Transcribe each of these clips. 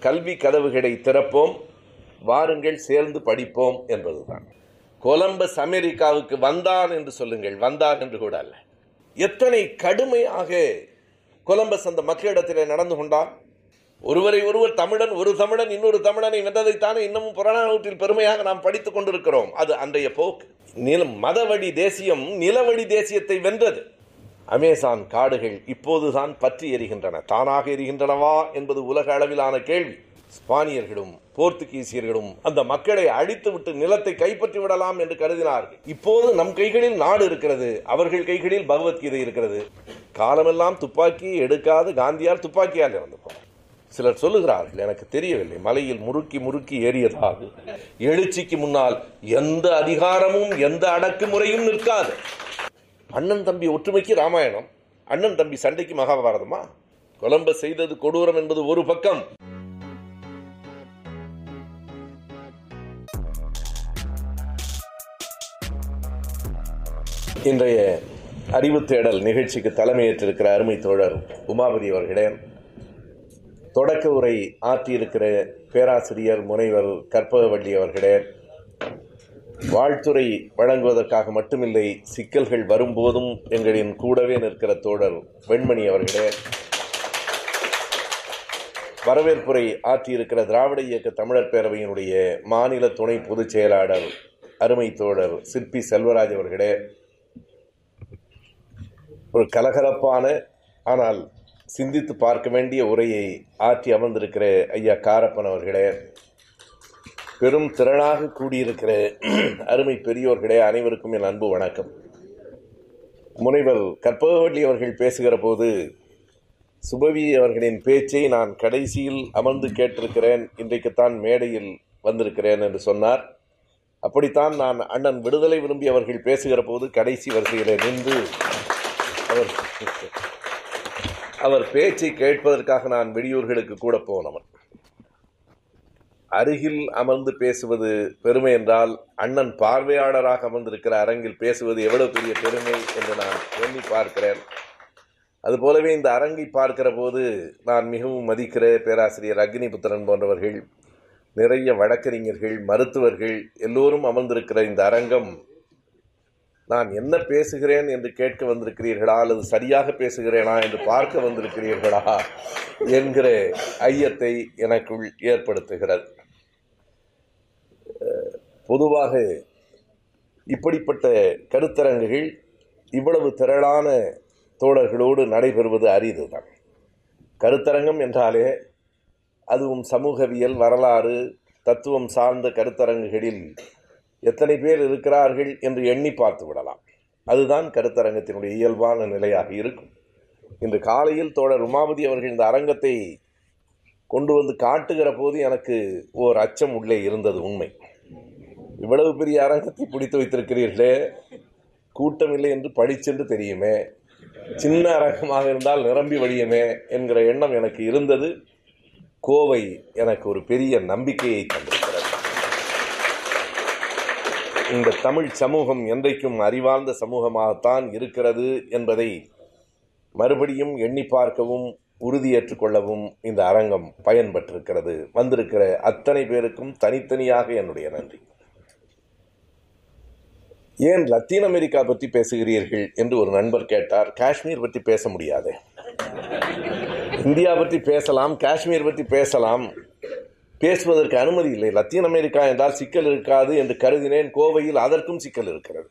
கல்வி கதவுகளை திறப்போம் வாருங்கள் சேர்ந்து படிப்போம் என்பதுதான். கொலம்பஸ் அமெரிக்காவுக்கு வந்தான் என்று சொல்லுங்கள் வந்தார் என்று கூட அல்ல. எத்தனை கடுமையாக கொலம்பஸ் அந்த மக்களிடத்தில் நடந்து கொண்டான். ஒருவரை ஒருவர் தமிழன் ஒரு தமிழன் இன்னொரு தமிழனை வென்றதைத்தானே இன்னமும் புறநானூற்றில் பெருமையாக நாம் படித்துக் கொண்டிருக்கிறோம். அது அன்றைய போக்கு. நில மதவழி தேசியம் நிலவழி தேசியத்தை வென்றது. அமேசான் காடுகள் இப்போதுதான் பற்றி எரிகின்றன. தானாக எரிகின்றனவா என்பது உலக அளவிலான கேள்வி. ஸ்பானியர்களும் போர்த்துகீசியர்களும் அந்த மக்களை அழித்துவிட்டு நிலத்தை கைப்பற்றி விடலாம் என்று கருதினார்கள். இப்போது நம் கைகளில் நாடு இருக்கிறது. அவர்கள் கைகளில் பகவத்கீதை இருக்கிறது. காலமெல்லாம் துப்பாக்கி எடுக்காது காந்தியார் துப்பாக்கியால் இறந்து போனார் சிலர் சொல்லுகிறார்கள் எனக்கு தெரியவில்லை. மலையில் முறுக்கி முறுக்கி ஏறியதாக எழுச்சிக்கு முன்னால் எந்த அதிகாரமும் எந்த அடக்குமுறையும் நிற்காது. அண்ணன் தம்பி ஒற்றுமைக்கு ராமாயணம். அண்ணன் தம்பி சண்டைக்கு மகாபாரதமா? கொலம்ப செய்தது கொடூரம் என்பது ஒரு பக்கம். இன்றைய அறிவு தேடல் நிகழ்ச்சிக்கு தலைமையேற்றிருக்கிற அருமை தோழர் உமாபதி அவர்களே தொடக்க உரை ஆற்றியிருக்கிற பேராசிரியர் முனைவர் கற்பகவள்ளி அவர்களே வாழ்த்துறை வழங்குவதற்காக மட்டுமில்லை சிக்கல்கள் வரும்போதும் எங்களின் கூடவே நிற்கிற தோழர் வெண்மணி அவர்களே. வரவேற்புரை ஆற்றியிருக்கிற திராவிட இயக்க தமிழர் பேரவையினுடைய மாநில துணை பொதுச் செயலாளர் அருமை தோழர் சிற்பி செல்வராஜ் அவர்களே. ஒரு கலகலப்பான ஆனால் சிந்தித்து பார்க்க வேண்டிய உரையை ஆற்றி அமர்ந்திருக்கிற ஐயா காரப்பன் அவர்களே. பெரும் திரளாக கூடியிருக்கிற அருமை பெரியோர்களே அனைவருக்கும் என் அன்பு வணக்கம். முனைவர் கற்பகவள்ளி அவர்கள் பேசுகிற போது சுபவி அவர்களின் பேச்சை நான் கடைசியில் அமர்ந்து கேட்டிருக்கிறேன் இன்றைக்குத்தான் மேடையில் வந்திருக்கிறேன் என்று சொன்னார். அப்படித்தான் நான் அண்ணன் விடுதலை விரும்பி அவர்கள் பேசுகிற போது கடைசி வரிசையில் நின்று அவர் அவர் பேச்சை கேட்பதற்காக நான் வெளியூர்களுக்கு கூட போனவன். அருகில் அமர்ந்து பேசுவது பெருமை என்றால் அண்ணன் பார்வையாளராக அமர்ந்திருக்கிற அரங்கில் பேசுவது எவ்வளவு பெரிய பெருமை என்று நான் எண்ணி பார்க்கிறேன். அதுபோலவே இந்த அரங்கை பார்க்கிற போது நான் மிகவும் மதிக்கிற பேராசிரியர் அக்னிபுத்திரன் போன்றவர்கள் நிறைய வழக்கறிஞர்கள் மருத்துவர்கள் எல்லோரும் அமர்ந்திருக்கிற இந்த அரங்கம் நான் என்ன பேசுகிறேன் என்று கேட்க வந்திருக்கிறீர்களா? அல்லது சரியாக பேசுகிறேனா என்று பார்க்க வந்திருக்கிறீர்களா? என்கிற ஐயத்தை எனக்குள் ஏற்படுத்துகிறது. பொதுவாக இப்படிப்பட்ட கருத்தரங்குகள் இவ்வளவு திரளான தோழர்களோடு நடைபெறுவது அரிதுதான். கருத்தரங்கம் என்றாலே அதுவும் சமூகவியல் வரலாறு தத்துவம் சார்ந்த கருத்தரங்குகளில் எத்தனை பேர் இருக்கிறார்கள் என்று எண்ணி பார்த்து விடலாம். அதுதான் கருத்தரங்கத்தினுடைய இயல்பான நிலையாக இருக்கும். இன்று காலையில் தோழர் உமாபதி அவர்கள் இந்த அரங்கத்தை கொண்டு வந்து காட்டுகிற போது எனக்கு ஓர் அச்சம் உள்ளே இருந்தது உண்மை. இவ்வளவு பெரிய அரங்கத்தை பிடித்து வைத்திருக்கிறீர்களே கூட்டம் இல்லை என்று படிச்சென்று தெரியுமே சின்ன அரங்கமாக இருந்தால் நிரம்பி வழியுமே என்கிற எண்ணம் எனக்கு இருந்தது. கோவை எனக்கு ஒரு பெரிய நம்பிக்கையை தந்தது. இந்த தமிழ் சமூகம் என்றைக்கும் அறிவார்ந்த சமூகமாகத்தான் இருக்கிறது என்பதை மறுபடியும் எண்ணி பார்க்கவும் உறுதியேற்றுக் கொள்ளவும் இந்த அரங்கம் பயன்பட்டிருக்கிறது. வந்திருக்கிற அத்தனை பேருக்கும் தனித்தனியாக என்னுடைய நன்றி. ஏன் லத்தீன் அமெரிக்கா பற்றி பேசுகிறீர்கள் என்று ஒரு நண்பர் கேட்டார். காஷ்மீர் பற்றி பேச முடியாது. இந்தியா பற்றி பேசலாம் காஷ்மீர் பற்றி பேசலாம். பேசுவதற்கு அனுமதி இல்லை. லத்தீன் அமெரிக்கா என்றால் சிக்கல் இருக்காது என்று கருதினேன். கோவையில் அதற்கும் சிக்கல் இருக்கிறது.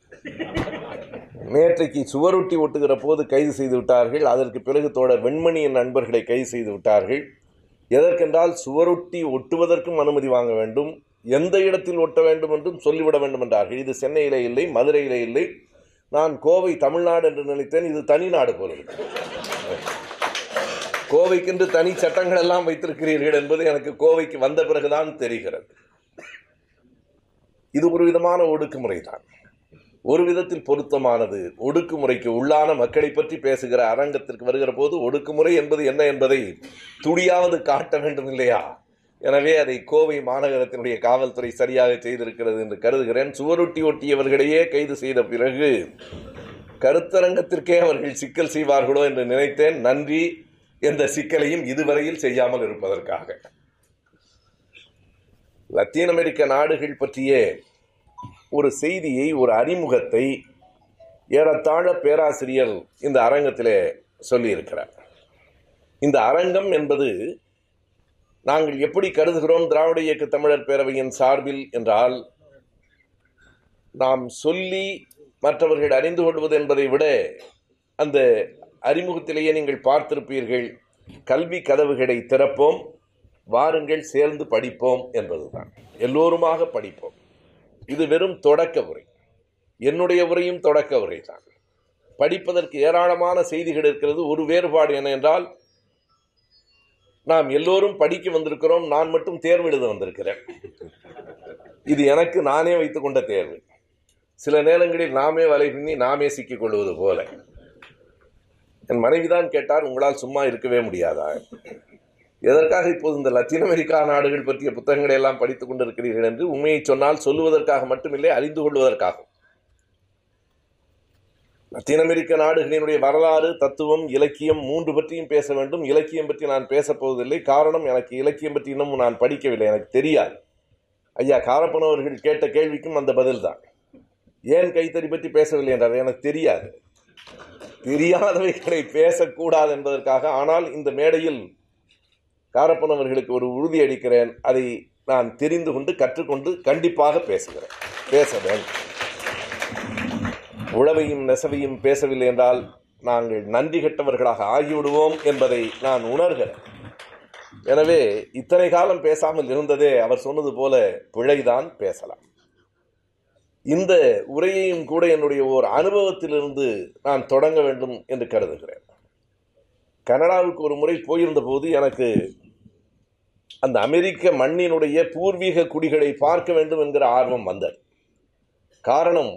நேற்றைக்கு சுவரொட்டி ஒட்டுகிற போது கைது செய்து விட்டார்கள். அதற்கு பிறகு தோழர் வெண்மணியின் நண்பர்களை கைது செய்து விட்டார்கள். எதற்கென்றால் சுவரொட்டி ஒட்டுவதற்கும் அனுமதி வாங்க வேண்டும். எந்த இடத்தில் ஒட்ட வேண்டும் என்றும் சொல்லிவிட வேண்டும் என்றார்கள். இது சென்னையிலே இல்லை மதுரையிலே இல்லை. நான் கோவை தமிழ்நாடு என்று நினைத்தேன். இது தனிநாடு போல இருக்கு. கோவைக்கென்று தனி சட்டங்கள் எல்லாம் வைத்திருக்கிறீர்கள் என்பது எனக்கு கோவைக்கு வந்த பிறகுதான் தெரிகிறது. இது ஒரு விதமான ஒடுக்குமுறை தான் ஒரு விதத்தில் பொருத்தமானது. ஒடுக்குமுறைக்கு உள்ளான மக்களை பற்றி பேசுகிற அரங்கத்திற்கு வருகிற போது ஒடுக்குமுறை என்பது என்ன என்பதை துடியாவது காட்ட வேண்டும் இல்லையா? எனவே அதை கோவை மாநகரத்தினுடைய காவல்துறை சரியாக செய்திருக்கிறது என்று கருதுகிறேன். சுவரொட்டி ஒட்டியவர்களையே கைது செய்த பிறகு கருத்தரங்கத்திற்கே அவர்கள் சிக்கல் செய்வார்களோ என்று நினைத்தேன். நன்றி. எந்த சிக்கலையும் இதுவரையில் செய்யாமல் இருப்பதற்காக. லத்தீன் அமெரிக்க நாடுகள் பற்றிய ஒரு செய்தியை ஒரு அறிமுகத்தை ஏறத்தாழ பேராசிரியர் இந்த அரங்கத்திலே சொல்லியிருக்கிறார். இந்த அரங்கம் என்பது நாங்கள் எப்படி கருதுகிறோம் திராவிட இயக்க தமிழர் பேரவையின் சார்பில் என்றால் நாம் சொல்லி மற்றவர்கள் அறிந்து கொள்வது என்பதை விட அந்த அறிமுகத்திலேயே நீங்கள் பார்த்திருப்பீர்கள் கல்வி கதவுகளை திறப்போம் வாருங்கள் சேர்ந்து படிப்போம் என்பதுதான். எல்லோருமாக படிப்போம். இது வெறும் தொடக்க உரை. என்னுடைய உரையும் தொடக்க உரை தான் படிப்பதற்கு ஏராளமான செய்திகள் இருக்கிறது. ஒரு வேறுபாடு என்ன என்றால் நாம் எல்லோரும் படிக்க வந்திருக்கிறோம் நான் மட்டும் தேர்வு எழுத வந்திருக்கிறேன். இது எனக்கு நானே வைத்துக்கொண்ட தேர்வு. சில நேரங்களில் நாமே வலை பின்னி நாமே சிக்கிக்கொள்வது போல. என் மனைவிதான் கேட்டார் உங்களால் சும்மா இருக்கவே முடியாதா? எதற்காக இப்போது இந்த லத்தீன் அமெரிக்கா நாடுகள் பற்றிய புத்தகங்களை எல்லாம் படித்துக் கொண்டிருக்கிறீர்கள் என்று உண்மையை சொன்னால் சொல்லுவதற்காக மட்டுமில்லை அறிந்து கொள்வதற்காகும் லத்தீன் அமெரிக்க நாடுகளினுடைய வரலாறு தத்துவம் இலக்கியம் மூன்று பற்றியும் பேச வேண்டும். இலக்கியம் பற்றி நான் பேசப்போவதில்லை காரணம் எனக்கு இலக்கியம் பற்றி இன்னும் நான் படிக்கவில்லை. எனக்கு தெரியாது. ஐயா காரப்பனவர்கள் கேட்ட கேள்விக்கும் அந்த பதில்தான். ஏன் கைத்தறி பற்றி பேசவில்லை என்றார் எனக்கு தெரியாது. தெரியாதவைகளை பேசக்கூடாது என்பதற்காக ஆனால் இந்த மேடையில் காரப்பன் அவர்களுக்கு ஒரு உறுதி அளிக்கிறேன். அதை நான் தெரிந்து கொண்டு கற்றுக்கொண்டு கண்டிப்பாக பேசுகிறேன். பேச வேண்டும். உழவையும் நெசவையும் பேசவில்லை என்றால் நாங்கள் நன்றி கெட்டவர்களாக ஆகிவிடுவோம் என்பதை நான் உணர்கிறேன். எனவே இத்தனை காலம் பேசாமல் இருந்ததே அவர் சொன்னது போல பிழைதான் பேசலாம். இந்த உரையையும் கூட என்னுடைய ஓர் அனுபவத்திலிருந்து நான் தொடங்க வேண்டும் என்று கருதுகிறேன். கனடாவுக்கு ஒரு முறை போயிருந்த போது எனக்கு அந்த அமெரிக்க மண்ணினுடைய பூர்வீக குடிகளை பார்க்க வேண்டும் என்கிற ஆர்வம் வந்தது. காரணம்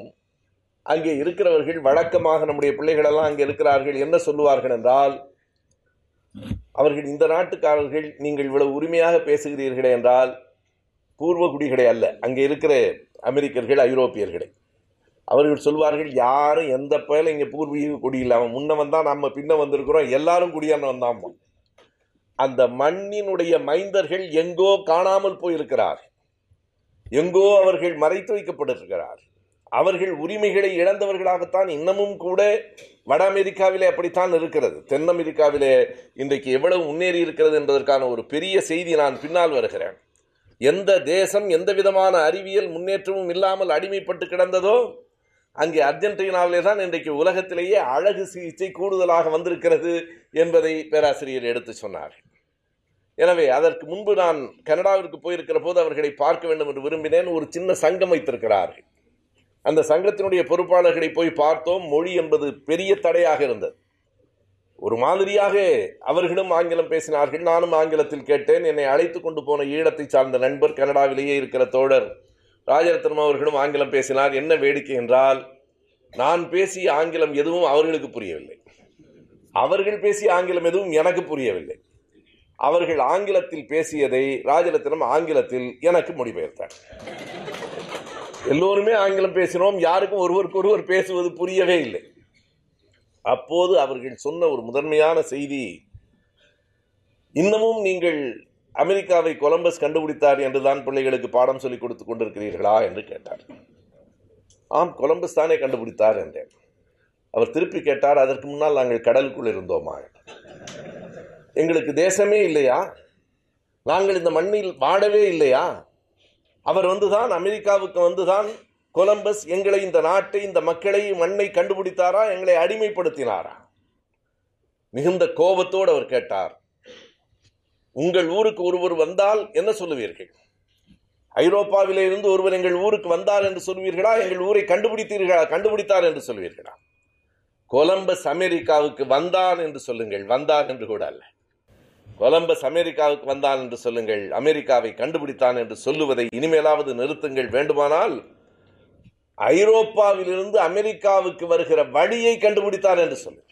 அங்கே இருக்கிறவர்கள் வழக்கமாக நம்முடைய பிள்ளைகளெல்லாம் அங்கே இருக்கிறார்கள் என்ன சொல்லுவார்கள் என்றால் அவர்கள் இந்த நாட்டுக்காரர்கள் நீங்கள் இவ்வளவு உரிமையாக பேசுகிறீர்களே என்றால் பூர்வ குடிகளை அல்ல அங்கே இருக்கிற அமெரிக்கர்கள் ஐரோப்பியர்களை. அவர்கள் சொல்வார்கள் யாரும் எந்த பயலும் இங்கே பூர்வீக குடியில்லாமல் இல்லை. அவன் முன்ன வந்தான் நம்ம பின்ன வந்திருக்கிறோம். எல்லாரும் குடியானவன் தான் அந்த மண்ணினுடைய மைந்தர்கள் எங்கோ காணாமல் போயிருக்கிறார் எங்கோ அவர்கள் மறைத்து வைக்கப்பட்டிருக்கிறார் அவர்கள் உரிமைகளை இழந்தவர்களாகத்தான் இன்னமும் கூட வட அமெரிக்காவிலே அப்படித்தான் இருக்கிறது. தென் அமெரிக்காவிலே இன்றைக்கு எவ்வளவு முன்னேறி இருக்கிறது என்பதற்கான ஒரு பெரிய செய்தி நான் பின்னால் வருகிறேன். எந்த தேசம் எந்த விதமான அறிவியல் முன்னேற்றமும் இல்லாமல் அடிமைப்பட்டு கிடந்ததோ அங்கே அர்ஜென்டினாவிலே தான் இன்றைக்கு உலகத்திலேயே அழகு சிகிச்சை கூடுதலாக வந்திருக்கிறது என்பதை பேராசிரியர் எடுத்து சொன்னார். எனவே அதற்கு முன்பு நான் கனடாவிற்கு போயிருக்கிற போது அவர்களை பார்க்க வேண்டும் என்று விரும்பினேன். ஒரு சின்ன சங்கம் வைத்திருக்கிறார்கள் அந்த சங்கத்தினுடைய பொறுப்பாளர்களை போய் பார்த்தோம். மொழி என்பது பெரிய தடையாக இருந்தது. ஒரு மாதிரியாக அவர்களும் ஆங்கிலம் பேசினார்கள். நானும் ஆங்கிலத்தில் கேட்டேன். என்னை அழைத்து கொண்டு போன ஈழத்தை சார்ந்த நண்பர் கனடாவிலேயே இருக்கிற தோழர் ராஜரத்னம் அவர்களும் ஆங்கிலம் பேசினார். என்ன வேடிக்கை என்றால் நான் பேசிய ஆங்கிலம் எதுவும் அவர்களுக்கு புரியவில்லை. அவர்கள் பேசிய ஆங்கிலம் எதுவும் எனக்கு புரியவில்லை. அவர்கள் ஆங்கிலத்தில் பேசியதை ராஜரத்னம் ஆங்கிலத்தில் எனக்கு மொழிபெயர்த்தார். எல்லோருமே ஆங்கிலம் பேசினோம். யாருக்கும் ஒருவருக்கு ஒருவர் பேசுவது புரியவே இல்லை. அப்போது அவர்கள் சொன்ன ஒரு முதன்மையான செய்தி இன்னமும் நீங்கள் அமெரிக்காவை கொலம்பஸ் கண்டுபிடித்தார் என்றுதான் பிள்ளைகளுக்கு பாடம் சொல்லிக் கொடுத்து கொண்டிருக்கிறீர்களா என்று கேட்டார். ஆம் கொலம்பஸ் தானே கண்டுபிடித்தார் என்றேன். அவர் திருப்பி கேட்டார் அதற்கு முன்னால் நாங்கள் கடலுக்குள் இருந்தோமா? எங்களுக்கு தேசமே இல்லையா? நாங்கள் இந்த மண்ணில் வாடவே இல்லையா? அவர் வந்துதான் அமெரிக்காவுக்கு வந்துதான் கொலம்பஸ் எங்களை இந்த நாட்டை இந்த மக்களை மண்ணை கண்டுபிடித்தாரா? எங்களை அடிமைப்படுத்தினாரா? மிகுந்த கோபத்தோடு அவர் கேட்டார். உங்கள் ஊருக்கு ஒருவர் வந்தால் என்ன சொல்லுவீர்கள்? ஐரோப்பாவிலே இருந்து ஒருவர் எங்கள் ஊருக்கு வந்தார் என்று சொல்வீர்களா எங்கள் ஊரை கண்டுபிடித்தீர்களா? கண்டுபிடித்தார் என்று சொல்வீர்களா கொலம்பஸ் அமெரிக்காவுக்கு வந்தான் என்று சொல்லுங்கள். வந்தார் என்று கூட அல்ல. கொலம்பஸ் அமெரிக்காவுக்கு வந்தான் என்று சொல்லுங்கள். அமெரிக்காவை கண்டுபிடித்தான் என்று சொல்லுவதை இனிமேலாவது நிறுத்துங்கள். வேண்டுமானால் ஐரோப்பாவிலிருந்து அமெரிக்காவுக்கு வருகிற வழியை கண்டுபிடித்தார் என்று சொல்லுங்கள்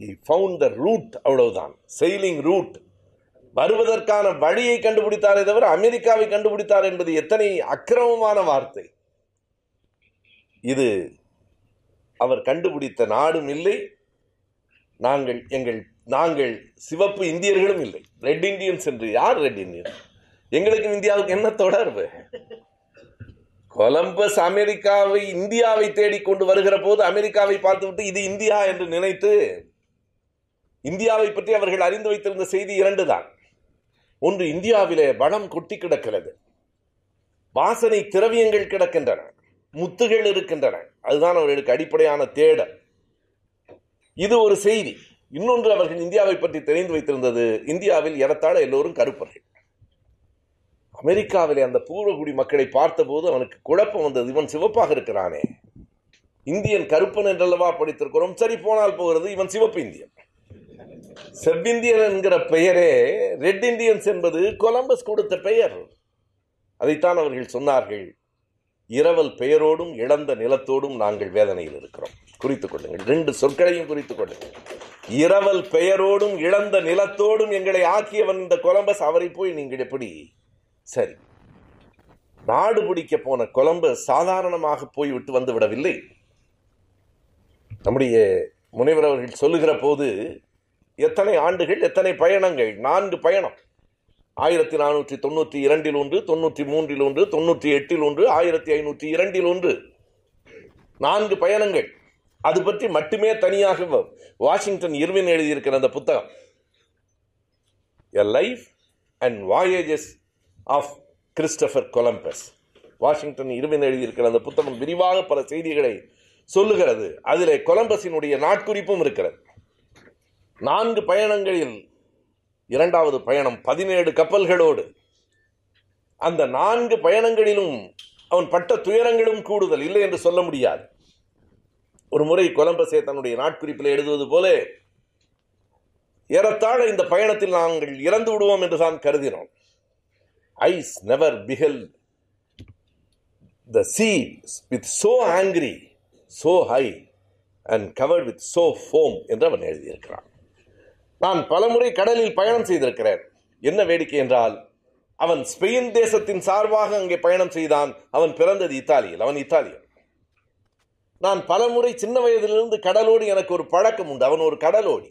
He found the route அவ்வளவுதான். செயலிங் ரூட் வருவதற்கான வழியை கண்டுபிடித்தாரே தவிர அமெரிக்காவை கண்டுபிடித்தார் என்பது எத்தனை அக்கிரமமான வார்த்தை. இது அவர் கண்டுபிடித்த நாடும் இல்லை. நாங்கள் எங்கள் நாங்கள் சிவப்பு இந்தியர்களும் இல்லை. ரெட் இண்டியன்ஸ் என்று யார் ரெட் இண்டியன் எங்களுக்கு இந்தியாவுக்கு என்ன தொடர்பு? கொலம்பஸ் அமெரிக்காவை இந்தியாவை தேடிக் கொண்டு வருகிற போது அமெரிக்காவை பார்த்துவிட்டு இது இந்தியா என்று நினைத்து இந்தியாவை பற்றி அவர்கள் அறிந்து வைத்திருந்த செய்தி இரண்டு தான். ஒன்று இந்தியாவிலே வனம் கொட்டி கிடக்கிறது. வாசனை திரவியங்கள் கிடக்கின்றன. முத்துகள் இருக்கின்றன. அதுதான் அவர்களுக்கு அடிப்படையான தேடல். இது ஒரு செய்தி. இன்னொன்று அவர்கள் இந்தியாவை பற்றி தெரிந்து வைத்திருந்தது இந்தியாவில் ஏறத்தாழ எல்லோரும் கருப்பர்கள். அமெரிக்காவிலே அந்த பூர்வகுடி மக்களை பார்த்தபோது அவனுக்கு குழப்பம் வந்தது. இவன் சிவப்பாக இருக்கிறானே. இந்தியன் கருப்பன் என்றல்லவா படித்திருக்கிறோம்? சரி போனால் போகிறது. இவன் சிவப்பு இந்தியன். செவ்விந்தியன் என்கிற பெயரே ரெட் இந்தியன்ஸ் என்பது கொலம்பஸ் கொடுத்த பெயர். அதைத்தான் அவர்கள் சொன்னார்கள். இரவல் பெயரோடும் இழந்த நிலத்தோடும் நாங்கள் வேதனையில் இருக்கிறோம். குறித்துக் கொள்ளுங்கள். ரெண்டு சொற்களையும் குறித்துக் கொள்ளுங்கள். இரவல் பெயரோடும் இழந்த நிலத்தோடும் எங்களை ஆக்கியவன் இந்த கொலம்பஸ். அவரை போய் நீங்கள் எப்படி சரி. நாடு பிடிக்க போன கொலம்பஸ் சாதாரணமாக போய்விட்டு வந்து விடவில்லை. நம்முடைய முனைவர் அவர்கள் சொல்லுகிற போது எத்தனை ஆண்டுகள் எத்தனை பயணங்கள்? நான்கு பயணம். ஆயிரத்தி நானூற்றி தொண்ணூற்றி இரண்டில் ஒன்று தொண்ணூற்றி மூன்றில் ஒன்று தொண்ணூற்றி எட்டில் ஒன்று ஆயிரத்தி ஐநூற்றி இரண்டில் ஒன்று. நான்கு பயணங்கள். அது பற்றி மட்டுமே தனியாக வாஷிங்டன் இர்வின் எழுதியிருக்கிற அந்த புத்தகம். A life and voyages of Christopher Columbus. Washington Irving எழுதியிருக்கிற அந்த புத்தகம் விரிவாக பல செய்திகளை சொல்லுகிறது. அதிலே கொலம்பஸினுடைய நாட்குறிப்பும் இருக்கிறது. நான்கு பயணங்களில் இரண்டாவது பயணம் பதினேழு கப்பல்களோடு. அந்த நான்கு பயணங்களிலும் அவன் பட்ட துயரங்களும் கூடுதல் இல்லை என்று சொல்ல முடியாது. ஒரு முறை கொலம்பஸே தன்னுடைய நாட்குறிப்பில் எழுதுவது போல ஏறத்தாழ இந்த பயணத்தில் நாங்கள் இறந்து விடுவோம் என்று தான் கருதினோம். Eyes never beheld the sea with so angry so high and covered with so foam என்று அவன் எழுதியிருக்கிறான். நான் பலமுறை கடலில் பயணம் செய்திருக்கிறேன். என்ன வேடிக்கை என்றால் அவன் ஸ்பெயின் தேசத்தின் சார்பாக அங்கே பயணம் செய்தான். அவன் பிறந்தது இத்தாலியில் அவன் இத்தாலியன். நான் பலமுறை சின்ன வயதிலிருந்து கடலோடி எனக்கு ஒரு பழக்கம் உண்டு. அவன் ஒரு கடலோடி.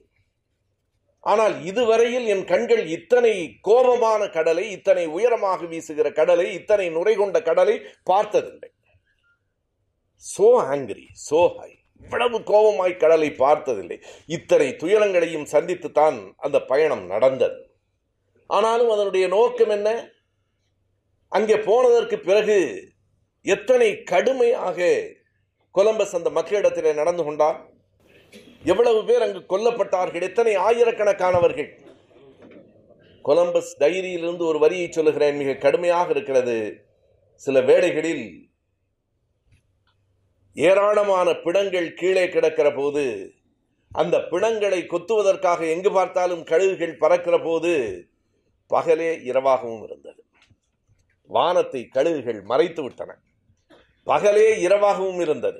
ஆனால் இதுவரையில் என் கண்கள் இத்தனை கோபமான கடலை இத்தனை உயரமாக வீசுகிற கடலை இத்தனை நுரை கொண்ட கடலை பார்த்ததில்லை. சோ ஆங்கிரி சோ ஹை இவ்வளவு கோபமாய் கடலை பார்த்ததில்லை. இத்தனை துயரங்களையும் சந்தித்துத்தான் அந்த பயணம் நடந்தது. ஆனாலும் அதனுடைய நோக்கம் என்ன? அங்கே போனதற்கு பிறகு எத்தனை கடுமையாக கொலம்பஸ் அந்த மக்களிடத்திலே நடந்து கொண்டான்? எவ்வளவு பேர் அங்கு கொல்லப்பட்டார்கள்? எத்தனை ஆயிரக்கணக்கானவர்கள்? கொலம்பஸ் டைரியிலிருந்து ஒரு வரியை சொல்லுகிறேன் மிக கடுமையாக இருக்கிறது. சில வேளைகளில் ஏராளமான பிணங்கள் கீழே கிடக்கிற போது அந்த பிணங்களை கொத்துவதற்காக எங்கு பார்த்தாலும் கழுகுகள் பறக்கிற போது பகலே இரவாகவும் இருந்தது. வானத்தை கழுகுகள் மறைத்து விட்டன. பகலே இரவாகவும் இருந்தது.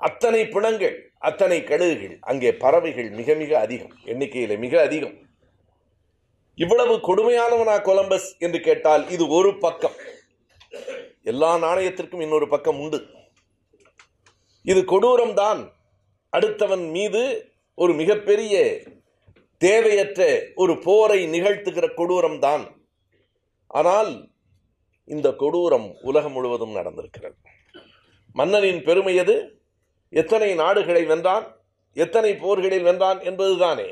அத்தனை பிணங்கள் அத்தனை கழுகுகள் அங்கே பறவைகள் மிக மிக அதிகம் எண்ணிக்கையில் மிக அதிகம். இவ்வளவு கொடுமையானவனா கொலம்பஸ் என்று கேட்டால் இது ஒரு பக்கம். எல்லா நாணயத்திற்கும் இன்னொரு பக்கம் உண்டு. இது கொடூரம்தான். அடுத்தவன் மீது ஒரு மிகப்பெரிய தேவையற்ற ஒரு போரை நிகழ்த்துகிற கொடூரம் தான் ஆனால் இந்த கொடூரம் உலகம் முழுவதும் நடந்திருக்கிறது. மன்னனின் பெருமை எது? எத்தனை நாடுகளை வென்றான்? எத்தனை போர்களில் வென்றான் என்பதுதானே.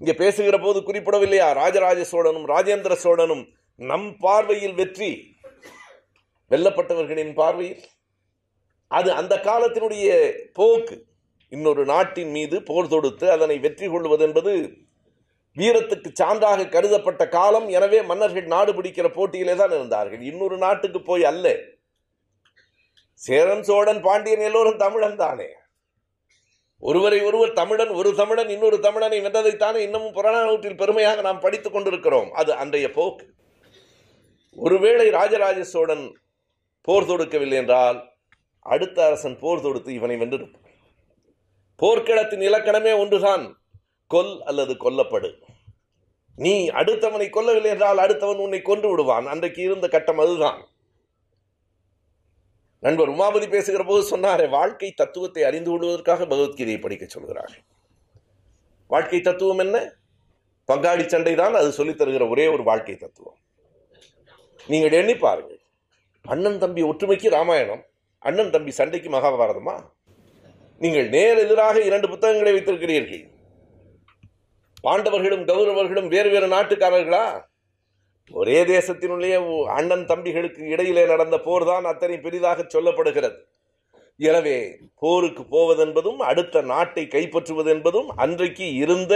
இங்கே பேசுகிற போது குறிப்பிடவில்லையா? ராஜராஜ சோழனும் ராஜேந்திர சோழனும் நம் பார்வையில் வெற்றி வெல்லப்பட்டவர்களின் பார்வையில். அது அந்த காலத்தினுடைய போக்கு. இன்னொரு நாட்டின் மீது போர் தொடுத்து அதனை வெற்றி கொள்வது என்பது வீரத்துக்கு சான்றாக கருதப்பட்ட காலம். எனவே மன்னர்கள் நாடு பிடிக்கிற போட்டியிலே தான் இருந்தார்கள். இன்னொரு நாட்டுக்கு போய் அல்ல. சேரன் சோழன் பாண்டியன் எல்லோரும் தமிழன் தானே. ஒருவரை ஒருவர் தமிழன் ஒரு தமிழன் இன்னொரு தமிழனை வென்றதைத்தானே இன்னமும் புறநானூற்றில் பெருமையாக நாம் படித்துக் கொண்டிருக்கிறோம். அது அன்றைய போக்கு. ஒருவேளை ராஜராஜ சோழன் போர் தொடுக்கவில்லை என்றால் அடுத்த அரசன் போர் தொடுத்து இவனை வென்றிருப்பான். போர்க்களத்தின் இலக்கணமே ஒன்றுதான். கொல் அல்லது கொல்லப்படு. நீ அடுத்தவனை கொல்லவில்லை என்றால் அடுத்தவன் உன்னை கொன்று விடுவான். அன்றைக்கு இருந்த கட்டம் அதுதான். நண்பர் உமாபதி பேசுகிற போது சொன்னாரே வாழ்க்கை தத்துவத்தை அறிந்து கொள்வதற்காக பகவத்கீதையை படிக்க சொல்கிறார்கள். வாழ்க்கை தத்துவம் என்ன? பங்காளி சண்டை தான் அது சொல்லித் தருகிற ஒரே ஒரு வாழ்க்கை தத்துவம். நீங்கள் எண்ணி பாருங்கள் அண்ணன் தம்பி ஒற்றுமைக்கு ராமாயணம் அண்ணன் தம்பி சண்டைக்கு மகாபாரதமா? நீங்கள் நேர் எதிராக இரண்டு புத்தகங்களை வைத்திருக்கிறீர்கள். பாண்டவர்களும் கௌரவர்களும் வேறு வேறு நாட்டுக்காரர்களா? ஒரே தேசத்தினுள்ளே அண்ணன் தம்பிகளுக்கு இடையிலே நடந்த போர் தான் அத்தனை பெரிதாக சொல்லப்படுகிறது. எனவே போருக்கு போவதென்பதும் அடுத்த நாட்டை கைப்பற்றுவது என்பதும் அன்றைக்கு இருந்த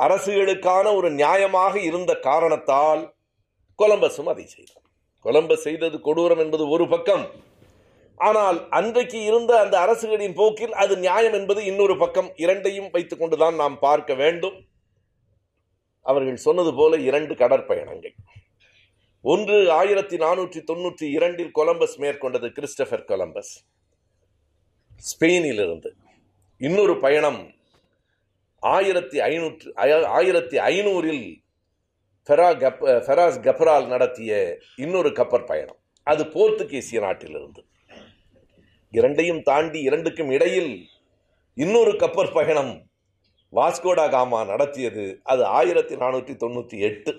அரசுகளுக்கான ஒரு நியாயமாக இருந்த காரணத்தால் கொலம்பஸும் அதை செய்தார் கொலம்பஸ் செய்தது கொடூரம் என்பது ஒரு பக்கம். ஆனால் அன்றைக்கு இருந்த அந்த அரசுகளின் போக்கில் அது நியாயம் என்பது இன்னொரு பக்கம். இரண்டையும் வைத்துக் கொண்டுதான் நாம் பார்க்க வேண்டும். அவர்கள் சொன்னது போல இரண்டு கடற்பயணங்கள். ஒன்று ஆயிரத்தி நானூற்றி தொன்னூற்றி இரண்டில் கொலம்பஸ் மேற்கொண்டது கிறிஸ்டபர் கொலம்பஸ். ஸ்பெயினிலிருந்து. இன்னொரு பயணம் ஆயிரத்தி ஐநூற்று ஆயிரத்தி ஐநூறில் ஃபெரா கப் ஃபெராஸ் கப்ரால் நடத்திய இன்னொரு கப்பற் பயணம். அது போர்த்துகீசிய நாட்டிலிருந்து. இரண்டையும் தாண்டி இரண்டுக்கும் இடையில் இன்னொரு கப்பற் பயணம் வாஸ்கோடா காமா நடத்தியது அது ஆயிரத்தி நானூற்றி தொண்ணூற்றி எட்டு.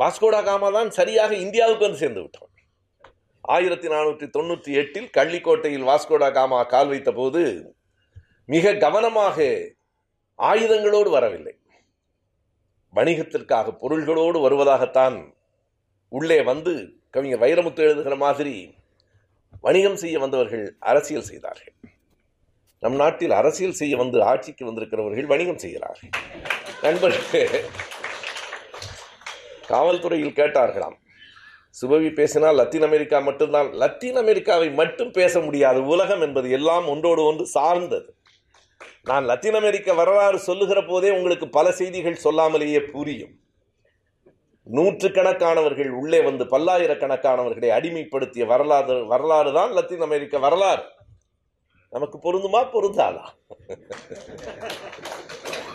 வாஸ்கோடா காமா தான் சரியாக இந்தியாவுக்கு வந்து சேர்ந்து விட்டான். ஆயிரத்தி நானூற்றி தொண்ணூற்றி எட்டில் கள்ளிக்கோட்டையில் வாஸ்கோடா காமா கால் வைத்த போது மிக கவனமாக ஆயுதங்களோடு வரவில்லை. வணிகத்திற்காக பொருள்களோடு வருவதாகத்தான் உள்ளே வந்து கவிஞர் வைரமுத்து எழுதுகிற மாதிரி வணிகம் செய்ய வந்தவர்கள் அரசியல் செய்தார்கள். நம் நாட்டில் அரசியல் செய்ய வந்து ஆட்சிக்கு வந்திருக்கிறவர்கள் வணிகம் செய்கிறார்கள். நண்பர்களே காவல்துறையில் கேட்டார்களாம். சுபவி பேசினால் லத்தீன் அமெரிக்கா மட்டும்தான். லத்தீன் அமெரிக்காவை மட்டும் பேச முடியாது. உலகம் என்பது எல்லாம் ஒன்றோடு ஒன்று சார்ந்தது. நான் லத்தீன் அமெரிக்க வரலாறு சொல்லுகிற போதே உங்களுக்கு பல செய்திகள் சொல்லாமலேயே புரியும். நூற்றுக்கணக்கானவர்கள் உள்ளே வந்து பல்லாயிரக்கணக்கானவர்களை அடிமைப்படுத்திய வரலாறு வரலாறு தான் லத்தீன் அமெரிக்க வரலாறு. நமக்கு பொருந்துமா? பொருந்தாதா?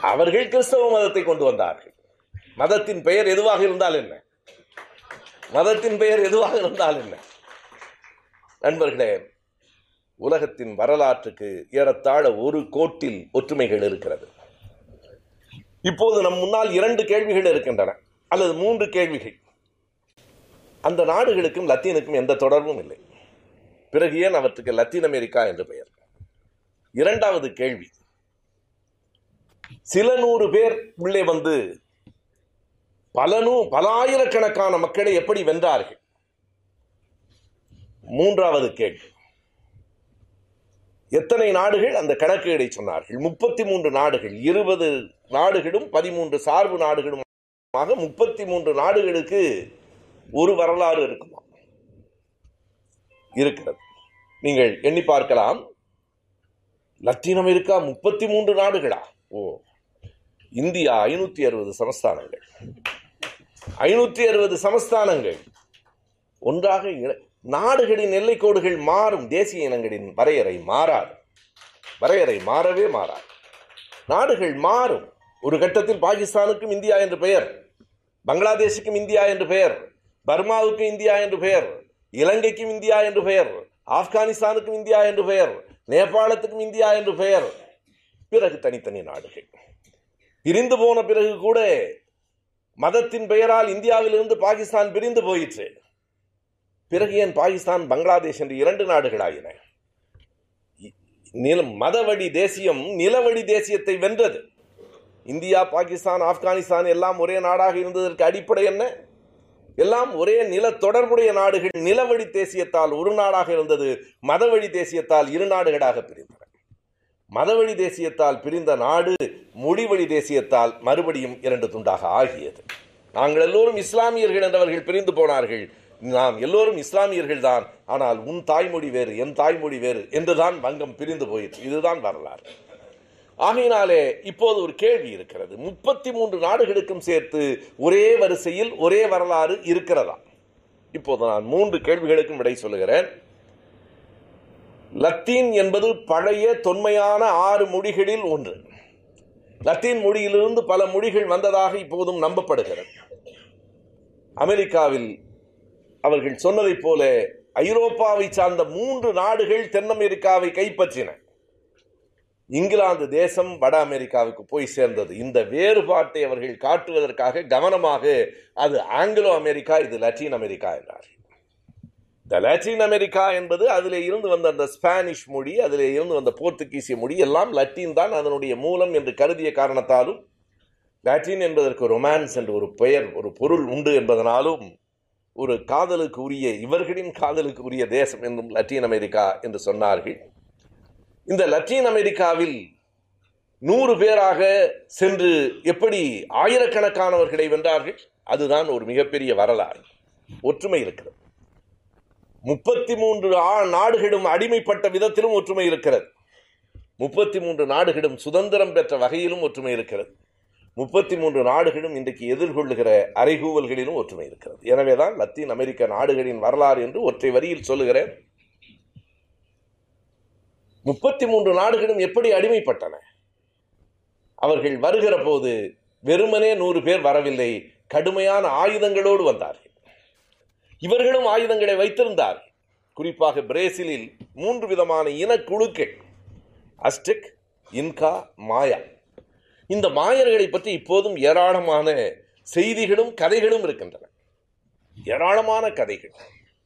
அவர்கள் கிறிஸ்தவ மதத்தை கொண்டு வந்தார்கள். மதத்தின் பெயர் எதுவாக இருந்தால் என்ன? மதத்தின் பெயர் எதுவாக இருந்தால் என்ன? நண்பர்களே உலகத்தின் வரலாற்றுக்கு ஏறத்தாழ ஒரு கோட்டில் ஒற்றுமைகள் இருக்கிறது. இப்போது நம் முன்னால் இரண்டு கேள்விகள் இருக்கின்றன அல்லது மூன்று கேள்விகள். அந்த நாடுகளுக்கும் லத்தீனுக்கும் எந்த தொடர்பும் இல்லை. பிறகு ஏன் அவற்றுக்கு லத்தீன் அமெரிக்கா என்று பெயர்? இரண்டாவது கேள்வி. சில நூறு பேர் உள்ளே வந்து பல நூ பல ஆயிரக்கணக்கான மக்களை எப்படி வென்றார்கள்? மூன்றாவது கேள்வி. எத்தனை நாடுகள் அந்த கணக்குகளை சொன்னார்கள்? முப்பத்தி மூன்று நாடுகள் இருபது நாடுகளும் பதிமூன்று சார்பு நாடுகளும் முப்பத்தி மூன்று நாடுகளுக்கு ஒரு வரலாறு இருக்குமா? இருக்கிறது. நீங்கள் எண்ணி பார்க்கலாம். லத்தீன் அமெரிக்கா முப்பத்தி மூன்று நாடுகளா? ஓ. இந்தியா ஐநூற்றி அறுபது சமஸ்தானங்கள். ஐநூற்றி அறுபது சமஸ்தானங்கள். ஒன்றாக நாடுகளின் எல்லைக்கோடுகள் மாறும் தேசிய இனங்களின் வரையறை மாறாது. வரையறை மாறவே மாறாது. நாடுகள் மாறும். ஒரு கட்டத்தில் பாகிஸ்தானுக்கும் இந்தியா என்று பெயர் பங்களாதேஷுக்கும் இந்தியா என்று பெயர் பர்மாவுக்கும் இந்தியா என்று பெயர் இலங்கைக்கும் இந்தியா என்று பெயர் ஆப்கானிஸ்தானுக்கும் இந்தியா என்று பெயர் நேபாளத்துக்கும் இந்தியா என்று பெயர். பிறகு தனித்தனி நாடுகள். பிரிந்து போன பிறகு கூட மதத்தின் பெயரால் இந்தியாவிலிருந்து பாகிஸ்தான் பிரிந்து போயிற்று. பிறகு ஏன் பாகிஸ்தான் பங்களாதேஷ் என்று இரண்டு நாடுகளாயின? நிலம் மதவழி தேசியம் நிலவழி தேசியத்தை வென்றது. இந்தியா பாகிஸ்தான் ஆப்கானிஸ்தான் எல்லாம் ஒரே நாடாக இருந்ததற்கு அடிப்படை என்ன? எல்லாம் ஒரே நில தொடர்புடைய நாடுகள். நிலவழி தேசியத்தால் ஒரு நாடாக இருந்தது. மதவழி தேசியத்தால் இரு நாடுகளாக பிரிந்தன. மதவழி தேசியத்தால் பிரிந்த நாடு மொழிவழி தேசியத்தால் மறுபடியும் இரண்டு துண்டாக ஆகியது. நாங்கள் எல்லோரும் இஸ்லாமியர்கள் என்றவர்கள் பிரிந்து போனார்கள். நாம் எல்லோரும் இஸ்லாமியர்கள் தான். ஆனால் உன் தாய்மொழி வேறு என் தாய்மொழி வேறு என்றுதான் வங்கம் பிரிந்து போயிற்று. இதுதான் வரலாறு. ஆகையினாலே இப்போது ஒரு கேள்வி இருக்கிறது. முப்பத்தி மூன்று நாடுகளுக்கும் சேர்த்து ஒரே வரிசையில் ஒரே வரலாறு இருக்கிறதா? இப்போது நான் மூன்று கேள்விகளுக்கும் விடை சொல்லுகிறேன். லத்தீன் என்பது பழைய தொன்மையான ஆறு மொழிகளில் ஒன்று. லத்தீன் மொழியிலிருந்து பல மொழிகள் வந்ததாக இப்போதும் நம்பப்படுகிறது. அமெரிக்காவில் அவர்கள் சொன்னதைப் போல ஐரோப்பாவை சார்ந்த மூன்று நாடுகள் தென் அமெரிக்காவை கைப்பற்றின. இங்கிலாந்து தேசம் வட அமெரிக்காவுக்கு போய் சேர்ந்தது. இந்த வேறுபாட்டை அவர்கள் காட்டுவதற்காக கவனமாக அது ஆங்கிலோ அமெரிக்கா இது லத்தீன் அமெரிக்கா என்றார்கள் இந்த லத்தீன் அமெரிக்கா என்பது அதிலே இருந்து வந்த அந்த ஸ்பானிஷ் மொழி அதிலே இருந்து வந்த போர்த்துகீசிய மொழி எல்லாம் லத்தீன் தான் அதனுடைய மூலம் என்று கருதிய காரணத்தாலும் லாட்டின் என்பதற்கு ரொமான்ஸ் என்று ஒரு பெயர் ஒரு பொருள் உண்டு என்பதனாலும் ஒரு காதலுக்கு உரிய இவர்களின் காதலுக்கு உரிய தேசம் என்றும் லத்தீன் அமெரிக்கா என்று சொன்னார்கள். இந்த லத்தீன் அமெரிக்காவில் நூறு பேராக சென்று எப்படி ஆயிரக்கணக்கானவர்களை வென்றார்கள்? அதுதான் ஒரு மிகப்பெரிய வரலாறு. ஒற்றுமை இருக்கிறது. முப்பத்தி மூன்று நாடுகளும் அடிமைப்பட்ட விதத்திலும் ஒற்றுமை இருக்கிறது. முப்பத்தி மூன்று நாடுகளும் சுதந்திரம் பெற்ற வகையிலும் ஒற்றுமை இருக்கிறது. முப்பத்தி மூன்று நாடுகளும் இன்றைக்கு எதிர்கொள்ளுகிற அறைகூவல்களிலும் ஒற்றுமை இருக்கிறது. எனவேதான் லத்தீன் அமெரிக்க நாடுகளின் வரலாறு என்று ஒற்றை வரியில் சொல்லுகிறேன். முப்பத்தி மூன்று நாடுகளும் எப்படி அடிமைப்பட்டன? அவர்கள் வருகிற போது வெறுமனே நூறு பேர் வரவில்லை. கடுமையான ஆயுதங்களோடு வந்தார்கள். இவர்களும் ஆயுதங்களை வைத்திருந்தார்கள். குறிப்பாக பிரேசிலில் மூன்று விதமான இனக்குழுக்கள் அஸ்டிக் இன்கா மாயா. இந்த மாயர்களை பற்றி இப்போதும் ஏராளமான செய்திகளும் கதைகளும் இருக்கின்றன. ஏராளமான கதைகள்.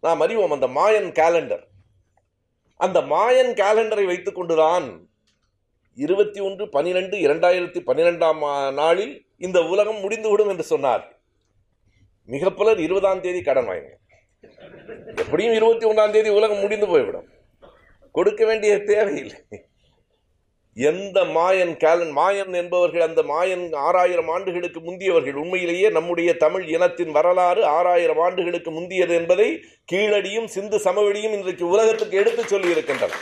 நாம் அறிவோம் அந்த மாயன் கேலண்டர் அந்த மாயன் கேலண்டரை வைத்துக்கொண்டுதான் இருபத்தி ஒன்று பனிரெண்டு இரண்டாயிரத்தி பன்னிரெண்டாம் நாளில் இந்த உலகம் முடிந்துவிடும் என்று சொன்னார். மிக பலர் இருபதாம் தேதி கடன் வாங்க எப்படியும் இருபத்தி ஒன்றாம் தேதி உலகம் முடிந்து போய்விடும். கொடுக்க வேண்டிய தேவையில்லை. எந்த மாயன் கேலன் மாயன் என்பவர்கள் அந்த மாயன் ஆறாயிரம் ஆண்டுகளுக்கு முந்தியவர்கள். உண்மையிலேயே நம்முடைய தமிழ் இனத்தின் வரலாறு ஆறாயிரம் ஆண்டுகளுக்கு முந்தியது என்பதை கீழடியும் சிந்து சமவெளியும் இன்றைக்கு உலகத்துக்கு எடுத்துச் சொல்லி இருக்கின்றன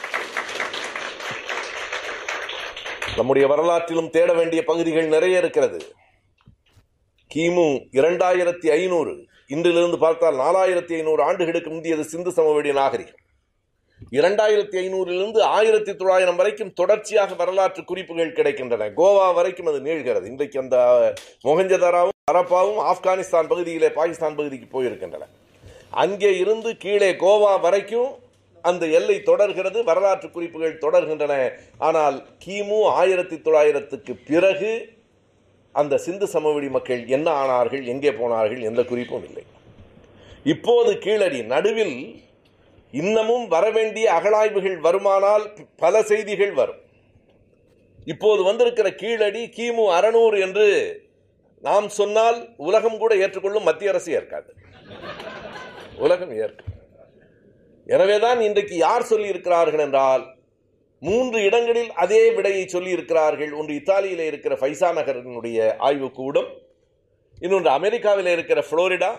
நம்முடைய வரலாற்றிலும் தேட வேண்டிய பகுதிகள் நிறைய இருக்கிறது. கிமு இரண்டாயிரத்தி ஐநூறு. இன்றிலிருந்து பார்த்தால் நாலாயிரத்தி ஐநூறு ஆண்டுகளுக்கு முந்தியது சிந்து சமவெளி நாகரிகம். இரண்டாயிரத்தி ஐநூறிலிருந்து ஆயிரத்தி தொள்ளாயிரம் வரைக்கும் தொடர்ச்சியாக வரலாற்று குறிப்புகள் கிடைக்கின்றன. கோவா வரைக்கும் அது நீள்கிறது. இன்றைக்கு அந்த மொகஞ்சதாராவும் அரப்பாவும் ஆப்கானிஸ்தான் பகுதியிலே பாகிஸ்தான் பகுதிக்கு போயிருக்கின்றன. அங்கே இருந்து கீழே கோவா வரைக்கும் அந்த எல்லை தொடர்கிறது. வரலாற்று குறிப்புகள் தொடர்கின்றன. ஆனால் கிமு ஆயிரத்தி தொள்ளாயிரத்துக்கு பிறகு அந்த சிந்து சமவெளி மக்கள் என்ன ஆனார்கள் எங்கே போனார்கள் எந்த குறிப்பும் இல்லை. இப்போது கீழடி நடுவில் இன்னமும் வரவேண்டிய அகழாய்வுகள் வருமானால் பல செய்திகள் வரும். இப்போது வந்திருக்கிற கீழடி கிமு அறநூறு என்று நாம் சொன்னால் உலகம் கூட ஏற்றுக்கொள்ளும் மத்திய அரசு ஏற்காது. உலகம் ஏற்கும் எனவேதான் இன்றைக்கு யார் சொல்லி இருக்கிறார்கள் என்றால் மூன்று இடங்களில் அதே விடையை சொல்லி இருக்கிறார்கள் ஒன்று இத்தாலியில் இருக்கிற ஃபைசா நகரினுடைய ஆய்வுக்கூடம் இன்னொன்று அமெரிக்காவில் இருக்கிற புளோரிடா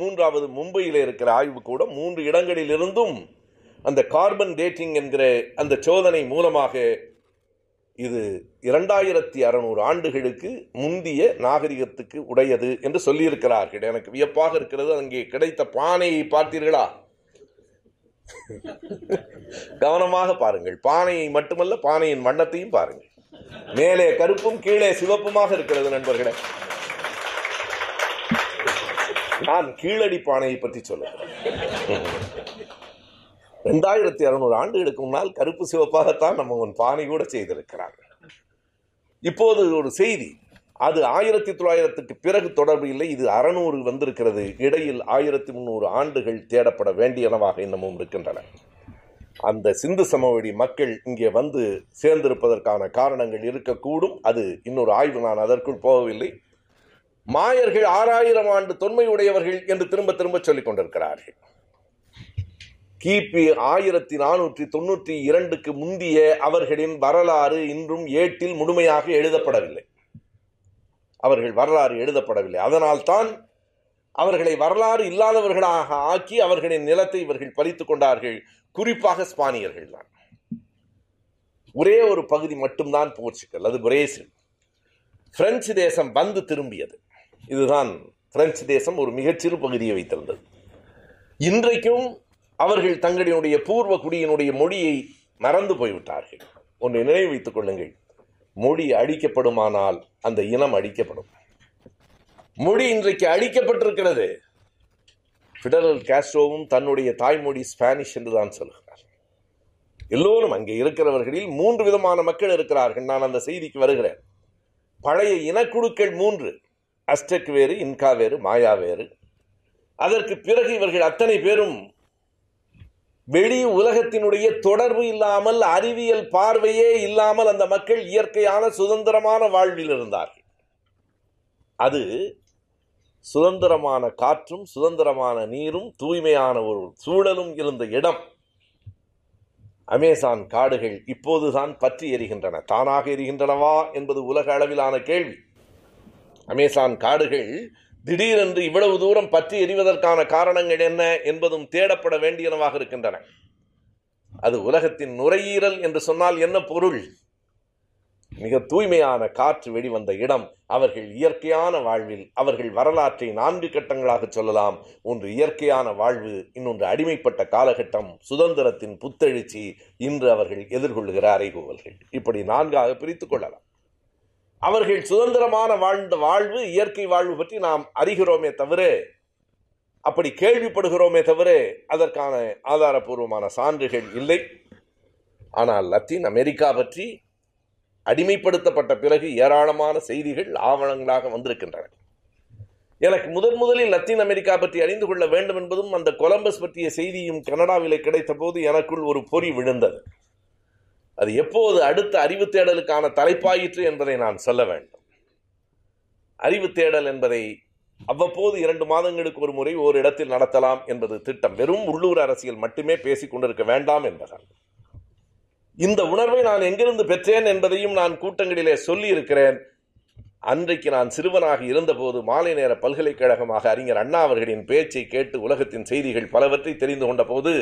மூன்றாவது மும்பையில் இருக்கிற ஆய்வுக்கூடம் மூன்று இடங்களிலிருந்தும் அந்த கார்பன் டேட்டிங் என்கிற அந்த சோதனை மூலமாக இது இரண்டாயிரத்தி அறநூறு ஆண்டுகளுக்கு முந்திய நாகரிகத்துக்கு உடையது என்று சொல்லியிருக்கிறார்கள். எனக்கு வியப்பாக இருக்கிறது. அங்கே கிடைத்த பானையை பார்த்தீர்களா? கவனமாக பாருங்கள். பானையை மட்டுமல்ல பானையின் வண்ணத்தையும் பாருங்கள். மேலே கருப்பும் கீழே சிவப்புமாக இருக்கிறது நண்பர்களே. நான் கீழடி பானையை பற்றி சொல்லுகிறேன். ரெண்டாயிரத்தி அறுநூறு ஆண்டுகளுக்கு முன்னால் கருப்பு சிவப்பாகத்தான் நம்ம உன் பானை கூட செய்திருக்கிறாங்க இப்போது ஒரு செய்தி. அது ஆயிரத்தி தொள்ளாயிரத்துக்கு பிறகு தொடர்பு இல்லை இது அறநூறு வந்திருக்கிறது. இடையில் ஆயிரத்தி முந்நூறு ஆண்டுகள் தேடப்பட வேண்டியனவாக இன்னமும் இருக்கின்றன. அந்த சிந்து சமவெளி மக்கள் இங்கே வந்து சேர்ந்திருப்பதற்கான காரணங்கள் இருக்கக்கூடும். அது இன்னொரு ஆய்வு நான் அதற்குள் போகவில்லை. மாயர்கள் ஆறாயிரம் ஆண்டு தொன்மை உடையவர்கள் என்று திரும்ப திரும்ப சொல்லிக் கொண்டிருக்கிறார்கள். கிபி ஆயிரத்தி நானூற்றி தொண்ணூற்றி இரண்டுக்கு முந்திய அவர்களின் வரலாறு இன்றும் ஏட்டில் முழுமையாக எழுதப்படவில்லை. அவர்கள் வரலாறு எழுதப்படவில்லை. அதனால்தான் அவர்களை வரலாறு இல்லாதவர்களாக ஆக்கி அவர்களின் நிலத்தை இவர்கள் பறித்துக் கொண்டார்கள். குறிப்பாக ஸ்பானியர்கள் தான் ஒரே ஒரு பகுதி மட்டும்தான் போர்ச்சுக்கல் அது பிரேசில். பிரெஞ்சு தேசம் வந்து திரும்பியது. இதுதான் பிரெஞ்சு தேசம் ஒரு மிகச்சிறு பகுதியை வைத்திருந்தது. இன்றைக்கும் அவர்கள் தங்களுடைய பூர்வ குடியினுடைய மொழியை மறந்து போய்விட்டார்கள். ஒன்றை நினைவு வைத்துக் கொள்ளுங்கள். மொழி அழிக்கப்படுமானால் அந்த இனம் அழிக்கப்படும். மொழி இன்றைக்கு அழிக்கப்பட்டிருக்கிறது. பிடரல் காஸ்ட்ரோவும் தன்னுடைய தாய்மொழி ஸ்பானிஷ் என்றுதான் சொல்கிறார். எல்லோரும் அங்கே இருக்கிறவர்களில் மூன்று விதமான மக்கள் இருக்கிறார்கள். நான் அந்த செய்திக்கு வருகிறேன். பழைய இனக்குழுக்கள் மூன்று. அஸ்டெக் வேறு இன்கா வேறு மாயா வேறு. அதற்கு பிறகு இவர்கள் அத்தனை பேரும் வெளி உலகத்தினுடைய தொடர்பு இல்லாமல் அறிவியல் பார்வையே இல்லாமல் அந்த மக்கள் இயற்கையான சுதந்திரமான வாழ்வில் இருந்தார்கள். அது சுதந்திரமான காற்றும் சுதந்திரமான நீரும் தூய்மையான ஒரு சூழலும் இருந்த இடம். அமேசான் காடுகள் இப்போதுதான் பற்றி எரிகின்றன. தானாக எரிகின்றனவா என்பது உலக அளவிலான கேள்வி. அமேசான் காடுகள் திடீரென்று இவ்வளவு தூரம் பற்றி எறிவதற்கான காரணங்கள் என்ன என்பதும் தேடப்பட வேண்டியனவாக இருக்கின்றன. அது உலகத்தின் நுரையீரல் என்று சொன்னால் என்ன பொருள்? மிக தூய்மையான காற்று வெளிவந்த இடம். அவர்கள் இயற்கையான வாழ்வில் அவர்கள் வரலாற்றை நான்கு கட்டங்களாக சொல்லலாம். ஒன்று இயற்கையான வாழ்வு இன்னொன்று அடிமைப்பட்ட காலகட்டம் சுதந்திரத்தின் புத்தெழுச்சி. இன்று அவர்கள் எதிர்கொள்ளுகிற அறைகூவல்கள் இப்படி நான்காக பிரித்து கொள்ளலாம். அவர்கள் சுதந்திரமான வாழ்ந்த வாழ்வு இயற்கை வாழ்வு பற்றி நாம் அறிகிறோமே தவிர அப்படி கேள்விப்படுகிறோமே தவிர அதற்கான ஆதாரபூர்வமான சான்றுகள் இல்லை. ஆனால் லத்தீன் அமெரிக்கா பற்றி அடிமைப்படுத்தப்பட்ட பிறகு ஏராளமான செய்திகள் ஆவணங்களாக வந்திருக்கின்றன. எனக்கு முதன் முதலில் லத்தீன் அமெரிக்கா பற்றி அறிந்து கொள்ள வேண்டும் என்பதும் அந்த கொலம்பஸ் பற்றிய செய்தியும் கனடாவிலே கிடைத்த போது எனக்குள் ஒரு பொறி விழுந்தது. அது எப்போது அடுத்த அறிவு தேடலுக்கான தலைப்பாயிற்று என்பதை நான் சொல்ல வேண்டும். அறிவு தேடல் என்பதை அவ்வப்போது இரண்டு மாதங்களுக்கு ஒரு முறை ஒரு இடத்தில் நடத்தலாம் என்பது திட்டம். வெறும் உள்ளூர் அரசியல் மட்டுமே பேசிக் கொண்டிருக்க வேண்டாம் என்பதால். இந்த உணர்வை நான் எங்கிருந்து பெற்றேன் என்பதையும் நான் கூட்டங்களிலே சொல்லி இருக்கிறேன் அன்றைக்கு நான் சிறுவனாக இருந்தபோது மாலை நேர பல்கலைக்கழகமாக அறிஞர் அண்ணா அவர்களின் பேச்சை கேட்டு உலகத்தின் செய்திகள் பலவற்றை தெரிந்து கொண்ட போது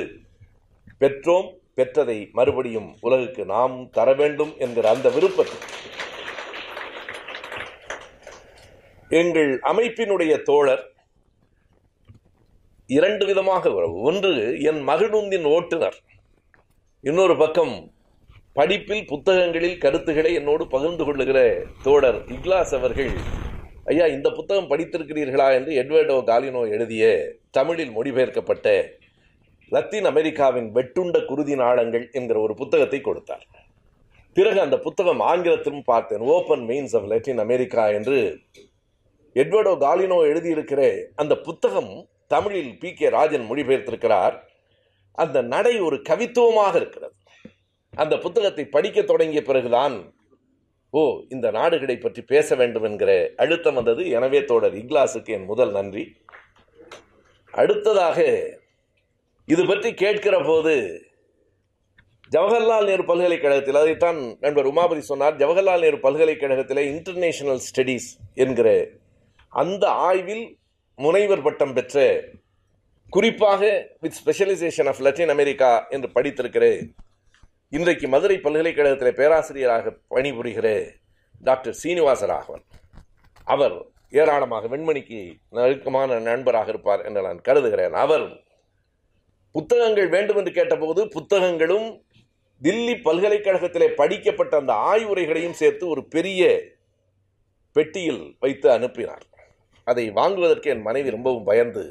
பெற்றோம் பெற்றதை மறுபடியும் உலகுக்கு நாம் தர வேண்டும் என்கிற அந்த விருப்பத்தை எங்கள் அமைப்பினுடைய தோழர் இரண்டு விதமாக ஒன்று என் மகிழுந்தின் ஓட்டுநர். இன்னொரு பக்கம் படிப்பில் புத்தகங்களில் கருத்துக்களை என்னோடு பகிர்ந்து கொள்ளுகிற தோழர் இக்லாஸ் அவர்கள் ஐயா இந்த புத்தகம் படித்திருக்கிறீர்களா? என்று எட்வர்டோ காலினோ எழுதிய தமிழில் மொழிபெயர்க்கப்பட்ட லத்தீன் அமெரிக்காவின் வெட்டுண்ட குருதி நாளங்கள் என்கிற ஒரு புத்தகத்தை கொடுத்தார். பிறகு அந்த புத்தகம் ஆங்கிலத்திலும் பார்த்தேன். Open veins of Latin America என்று எட்வர்டோ காலினோ எழுதியிருக்கிற அந்த புத்தகம் தமிழில் பி. கே. ராஜன் மொழிபெயர்த்திருக்கிறார். அந்த நடை ஒரு கவித்துவமாக இருக்கிறது. அந்த புத்தகத்தை படிக்க தொடங்கிய பிறகுதான் ஓ இந்த நாடுகளை பற்றி பேச வேண்டும் என்கிற அழுத்தம் வந்தது. எனவே தோழர் இக்லாஸுக்கு என் முதல் நன்றி. அடுத்ததாக இது பற்றி கேட்கிற போது ஜவஹர்லால் நேரு பல்கலைக்கழகத்தில் அதைத்தான் நண்பர் உமாபதி சொன்னார் ஜவஹர்லால் நேரு பல்கலைக்கழகத்தில் இன்டர்நேஷனல் ஸ்டடீஸ் என்கிற அந்த ஆய்வில் முனைவர் பட்டம் பெற்ற குறிப்பாக with specialisation of Latin America என்று படித்திருக்கிற இன்றைக்கு மதுரை பல்கலைக்கழகத்தில் பேராசிரியராக பணிபுரிகிற டாக்டர் சீனிவாச ராகவன். அவர் ஏராளமாக வெண்மணிக்கு நெருக்கமான நண்பராக இருப்பார் என்று நான் கருதுகிறேன். அவர் புத்தகங்கள் வேண்டும் என்று கேட்டபோது புத்தகங்களும் தில்லி பல்கலைக்கழகத்திலே படிக்கப்பட்ட அந்த ஆய்வுரைகளையும் சேர்த்து ஒரு பெரிய பெட்டியில் வைத்து அனுப்பினார். அதை வாங்குவதற்கு என் மனைவி ரொம்பவும் பயந்து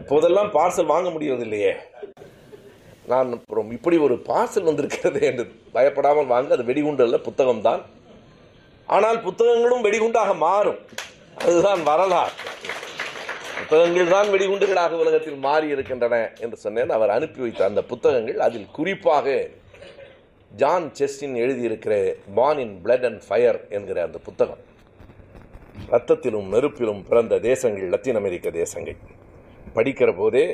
இப்போதெல்லாம் பார்சல் வாங்க முடியவில்லையே நான் அப்புறம் இப்படி ஒரு பார்சல் வந்திருக்கிறது என்று பயப்படாமல் வாங்க அது வெடிகுண்டு அல்ல புத்தகம் தான் ஆனால் புத்தகங்களும் வெடிகுண்டாக மாறும். அதுதான் வரலாறு. புத்தகங்கள் தான் வெடிகுண்டுகளாக உலகத்தில் மாறி இருக்கின்றன என்று சொன்னேன். அவர் அனுப்பி வைத்த அந்த புத்தகங்கள் அதில் குறிப்பாக ஜான் செஸ்டின் எழுதியிருக்கிற born in blood and fire என்கிற அந்த புத்தகம். ரத்தத்திலும் நெருப்பிலும் பிறந்த தேசங்கள் லத்தீன் அமெரிக்க தேசங்கள். படிக்கிற போதே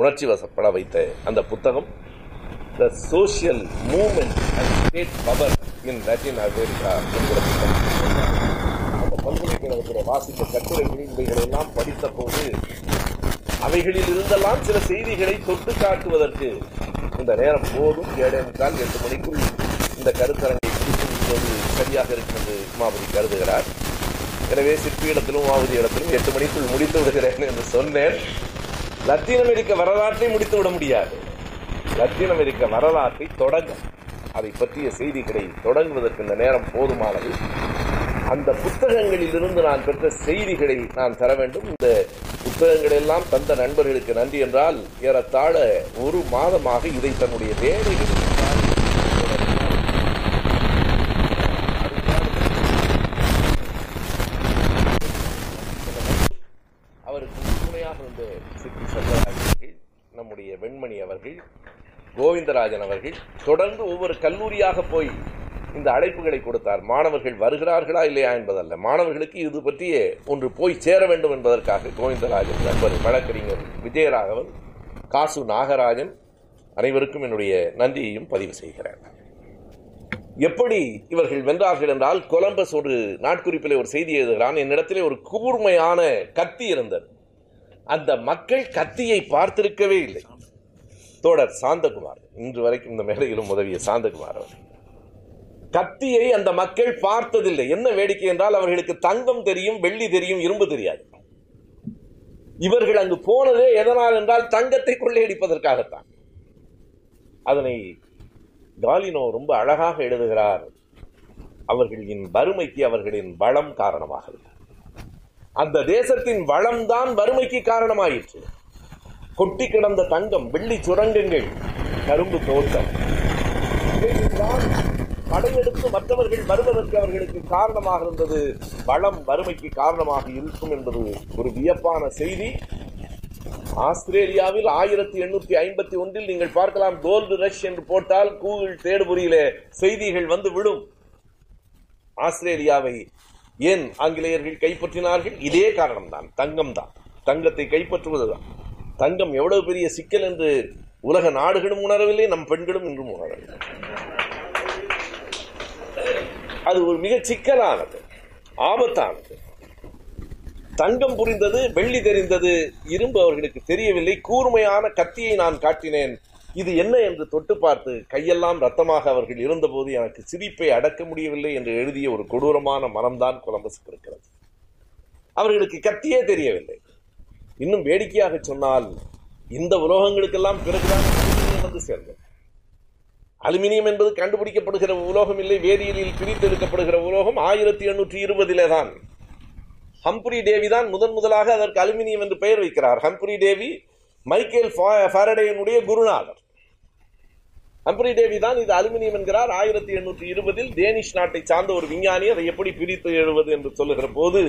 உணர்ச்சி வசப்பட வைத்த அந்த புத்தகம். The social movement and state power in Latin America என்கிற புத்தகம். பல்கலைக்கழகத்தில் வாசித்த கட்டுரைகள் இவைகளை எல்லாம் படித்த போது அவைகளில் இருந்தெல்லாம் சில செய்திகளை தொட்டு காட்டுவதற்கு இந்த நேரம் போதும். ஏழே முக்கால் எட்டு மணிக்குள் இந்த கருத்தரங்கை முடித்துவது சரியாக இருக்கிறது உமாபதி கருதுகிறார். எனவே சிற்பியிடத்திலும் உமாபதி இடத்திலும் எட்டு மணிக்குள் முடித்து விடுகிறேன் என்று சொன்னேன். லத்தீன் அமெரிக்க வரலாற்றை முடித்து விட முடியாது. லத்தீன் அமெரிக்க வரலாற்றை தொடங்க அதை பற்றிய செய்திகளை தொடங்குவதற்கு இந்த நேரம் போதுமானது. அந்த புத்தகங்களிலிருந்து நான் பெற்ற செய்திகளை நான் தர வேண்டும். இந்த புத்தகங்கள் எல்லாம் தந்த நண்பர்களுக்கு நன்றி என்றால் ஏறத்தாழ ஒரு மாதமாக இதை தன்னுடைய வேலைகள் அவருக்கு உறுதுணையாக இருந்த சித்தி செல்வராஜ் நம்முடைய வெண்மணி அவர்கள் கோவிந்தராஜன் அவர்கள் தொடர்ந்து ஒவ்வொரு கல்லூரியாக போய் இந்த அழைப்புகளை கொடுத்தார். மாணவர்கள் வருகிறார்களா இல்லையா என்பதல்ல. மாணவர்களுக்கு இது பற்றிய ஒன்று போய் சேர வேண்டும் என்பதற்காக கோவிந்தராஜன் நண்பர் வழக்கறிஞர் விஜயராகவன் காசு நாகராஜன் அனைவருக்கும் என்னுடைய நன்றியையும் பதிவு செய்கிறேன். எப்படி இவர்கள் வென்றார்கள் என்றால் கொலம்பஸ் ஒரு நாட்குறிப்பில் ஒரு செய்தி எழுதுகிறான். என்னிடத்திலே ஒரு கூர்மையான கத்தி இருந்தது. அந்த மக்கள் கத்தியை பார்த்திருக்கவே இல்லை. தோடர் சாந்தகுமார் இன்று வரைக்கும் இந்த மேடையிலும் உதவிய சாந்தகுமார் அவர் கத்தியை அந்த மக்கள் பார்த்ததில்லை. என்ன வேடிக்கை என்றால் அவர்களுக்கு தங்கம் தெரியும் வெள்ளி தெரியும் இரும்பு தெரியாது. இவர்கள் அங்கு போனதே எதனால் என்றால் தங்கத்தை கொள்ளையடிப்பதற்காகத்தான். அதனை காலினோ ரொம்ப அழகாக எழுதுகிறார். அவர்களின் வறுமைக்கு அவர்களின் வளம் காரணமாக அந்த தேசத்தின் வளம்தான் வறுமைக்கு காரணமாயிற்று. கொட்டி கிடந்த தங்கம் வெள்ளி சுரங்கங்கள் கரும்பு தோட்டம். படையெடுத்து மற்றவர்கள் வருவதற்கு அவர்களுக்கு காரணமாக இருந்தது வளம் வறுமைக்கு காரணமாக இருக்கும் என்பது ஒரு வியப்பான செய்தி. ஆஸ்திரேலியாவில் ஆயிரத்தி எண்ணூத்தி ஐம்பத்தி ஒன்றில் நீங்கள் பார்க்கலாம் கோல்டு ரஷ் என்று போட்டால் கூகுள் தேடுபொறியிலே செய்திகள் வந்து விடும். ஆஸ்திரேலியாவை ஏன் ஆங்கிலேயர்கள் கைப்பற்றினார்கள்? இதே காரணம்தான் தங்கம் தான் தங்கத்தை கைப்பற்றுவதுதான். தங்கம் எவ்வளவு பெரிய சிக்கல் என்று உலக நாடுகளும் உணரவில்லை நம் பெண்களும் இன்றும் உணரவில்லை. அது ஒரு மிக சிக்கலானது ஆபத்தானது. தங்கம் புரிந்தது வெள்ளி தெரிந்தது இரும்பு அவர்களுக்கு தெரியவில்லை கூர்மையான கத்தியை நான் காட்டினேன். இது என்ன என்று தொட்டு பார்த்து கையெல்லாம் ரத்தமாக அவர்கள் இருந்தபோது எனக்கு சிரிப்பை அடக்க முடியவில்லை என்று எழுதிய ஒரு கொடூரமான மனம்தான் கொலம்பஸுக்கு இருக்கிறது அவர்களுக்கு கத்தியே தெரியவில்லை. இன்னும் வேடிக்கையாக சொன்னால் இந்த உலோகங்களுக்கெல்லாம் பிறகுதான் வந்து சேர்ந்தது. அலுமினியம் என்பது கண்டுபிடிக்கப்படுகிற உலோகம் இல்லை வேதியியலில் பிரித்தெடுக்கப்படுகிற உலோகம் ஆயிரத்தி எண்ணூற்றி இருபதிலே தான் ஹம்புரி டேவி தான் முதன் முதலாக அதற்கு அலுமினியம் என்று பெயர் வைக்கிறார். ஹம்புரி டேவி மைக்கேல் ஃபாரடேயனுடைய குருநாதர். ஹம்புரி டேவி தான் இது அலுமினியம் என்கிறார். ஆயிரத்தி எண்ணூற்றி இருபதில் டேனிஷ் நாட்டை சார்ந்த ஒரு விஞ்ஞானி அதை எப்படி பிரித்து எழுவது என்று சொல்லுகிற போது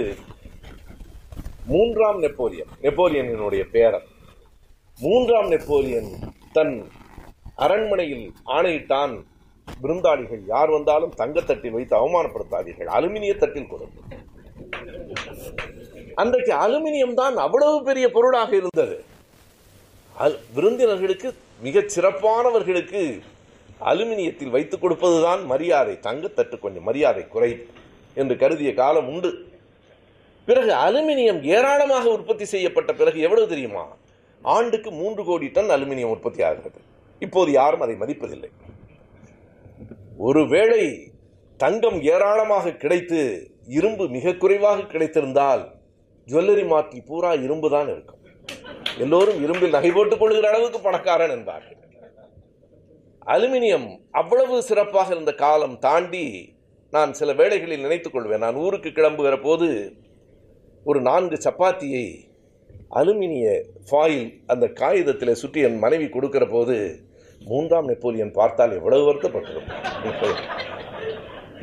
மூன்றாம் நெப்போலியன் நெப்போலியனுடைய பேரன். மூன்றாம் நெப்போலியன் தன் அரண்மனையில் ஆணையிட்டான் விருந்தாளிகள். யார் வந்தாலும் தங்கத்தட்டில் வைத்து அவமானப்படுத்தாதீர்கள். அலுமினிய தட்டில் கொடுங்கள் அன்றைக்கு அலுமினியம் தான் அவ்வளவு பெரிய பொருளாக இருந்தது. விருந்தினர்களுக்கு மிகச் சிறப்பானவர்களுக்கு அலுமினியத்தில் வைத்துக் கொடுப்பதுதான் மரியாதை. தங்கத்தட்டு கொஞ்சம் மரியாதை குறை என்று கருதிய காலம் உண்டு. பிறகு அலுமினியம் ஏராளமாக உற்பத்தி செய்யப்பட்ட பிறகு எவ்வளவு தெரியுமா? ஆண்டுக்கு மூன்று கோடி டன் அலுமினியம் உற்பத்தி ஆகிறது. இப்போது யாரும் அதை மதிப்பதில்லை. ஒருவேளை தங்கம் ஏராளமாக கிடைத்து இரும்பு மிக குறைவாக கிடைத்திருந்தால் ஜுவல்லரி மாற்றி பூரா இரும்பு தான் இருக்கும். எல்லோரும் இரும்பில் நகை போட்டுக் கொள்கிற அளவுக்கு பணக்காரன் என்பார்கள். அலுமினியம் அவ்வளவு சிறப்பாக இருந்த காலம் தாண்டி நான் சில வேளைகளில் நினைத்துக் கொள்வேன். நான் ஊருக்கு கிளம்புகிற போது ஒரு நான்கு சப்பாத்தியை அலுமினிய ஃபாயில் அந்த காகிதத்தில் சுற்றி என் மனைவி கொடுக்கிற போது மூன்றாம் நெப்போலியன் பார்த்தால் எவ்வளவு வருத்தப்பட்டிருக்கும்?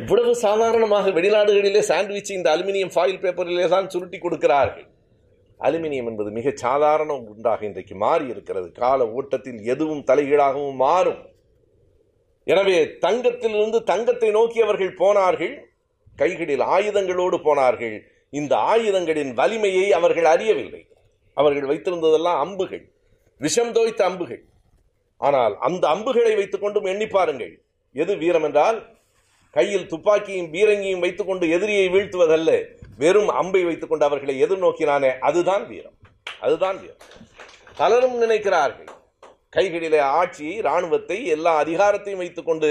இவ்வளவு சாதாரணமாக வெளிநாடுகளிலே சாண்ட்விச் இந்த அலுமினியம் ஃபாயில் பேப்பரிலே தான் சுருட்டி கொடுக்கிறார்கள். அலுமினியம் என்பது மிக சாதாரண உண்டாக இன்றைக்கு மாறி இருக்கிறது. கால ஓட்டத்தில் எதுவும் தலைகீழாகவும் மாறும். எனவே தங்கத்திலிருந்து தங்கத்தை நோக்கி அவர்கள் போனார்கள். கைகளில் ஆயுதங்களோடு போனார்கள். இந்த ஆயுதங்களின் வலிமையை அவர்கள் அறியவில்லை. அவர்கள் வைத்திருந்ததெல்லாம் அம்புகள் விஷம் தோய்த்த அம்புகள். ஆனால் அந்த அம்புகளை வைத்துக்கொண்டும் எண்ணி பாருங்கள். எது வீரம் என்றால் கையில் துப்பாக்கியும் பீரங்கியும் வைத்துக்கொண்டு எதிரியை வீழ்த்துவதல்ல வெறும் அம்பை வைத்துக்கொண்டு அவர்களை எதிர்நோக்கினானே அதுதான் வீரம். அதுதான் வீரம். பலரும் நினைக்கிறார்கள் கைகளிலே ஆட்சியை ராணுவத்தை எல்லா அதிகாரத்தையும் வைத்துக்கொண்டு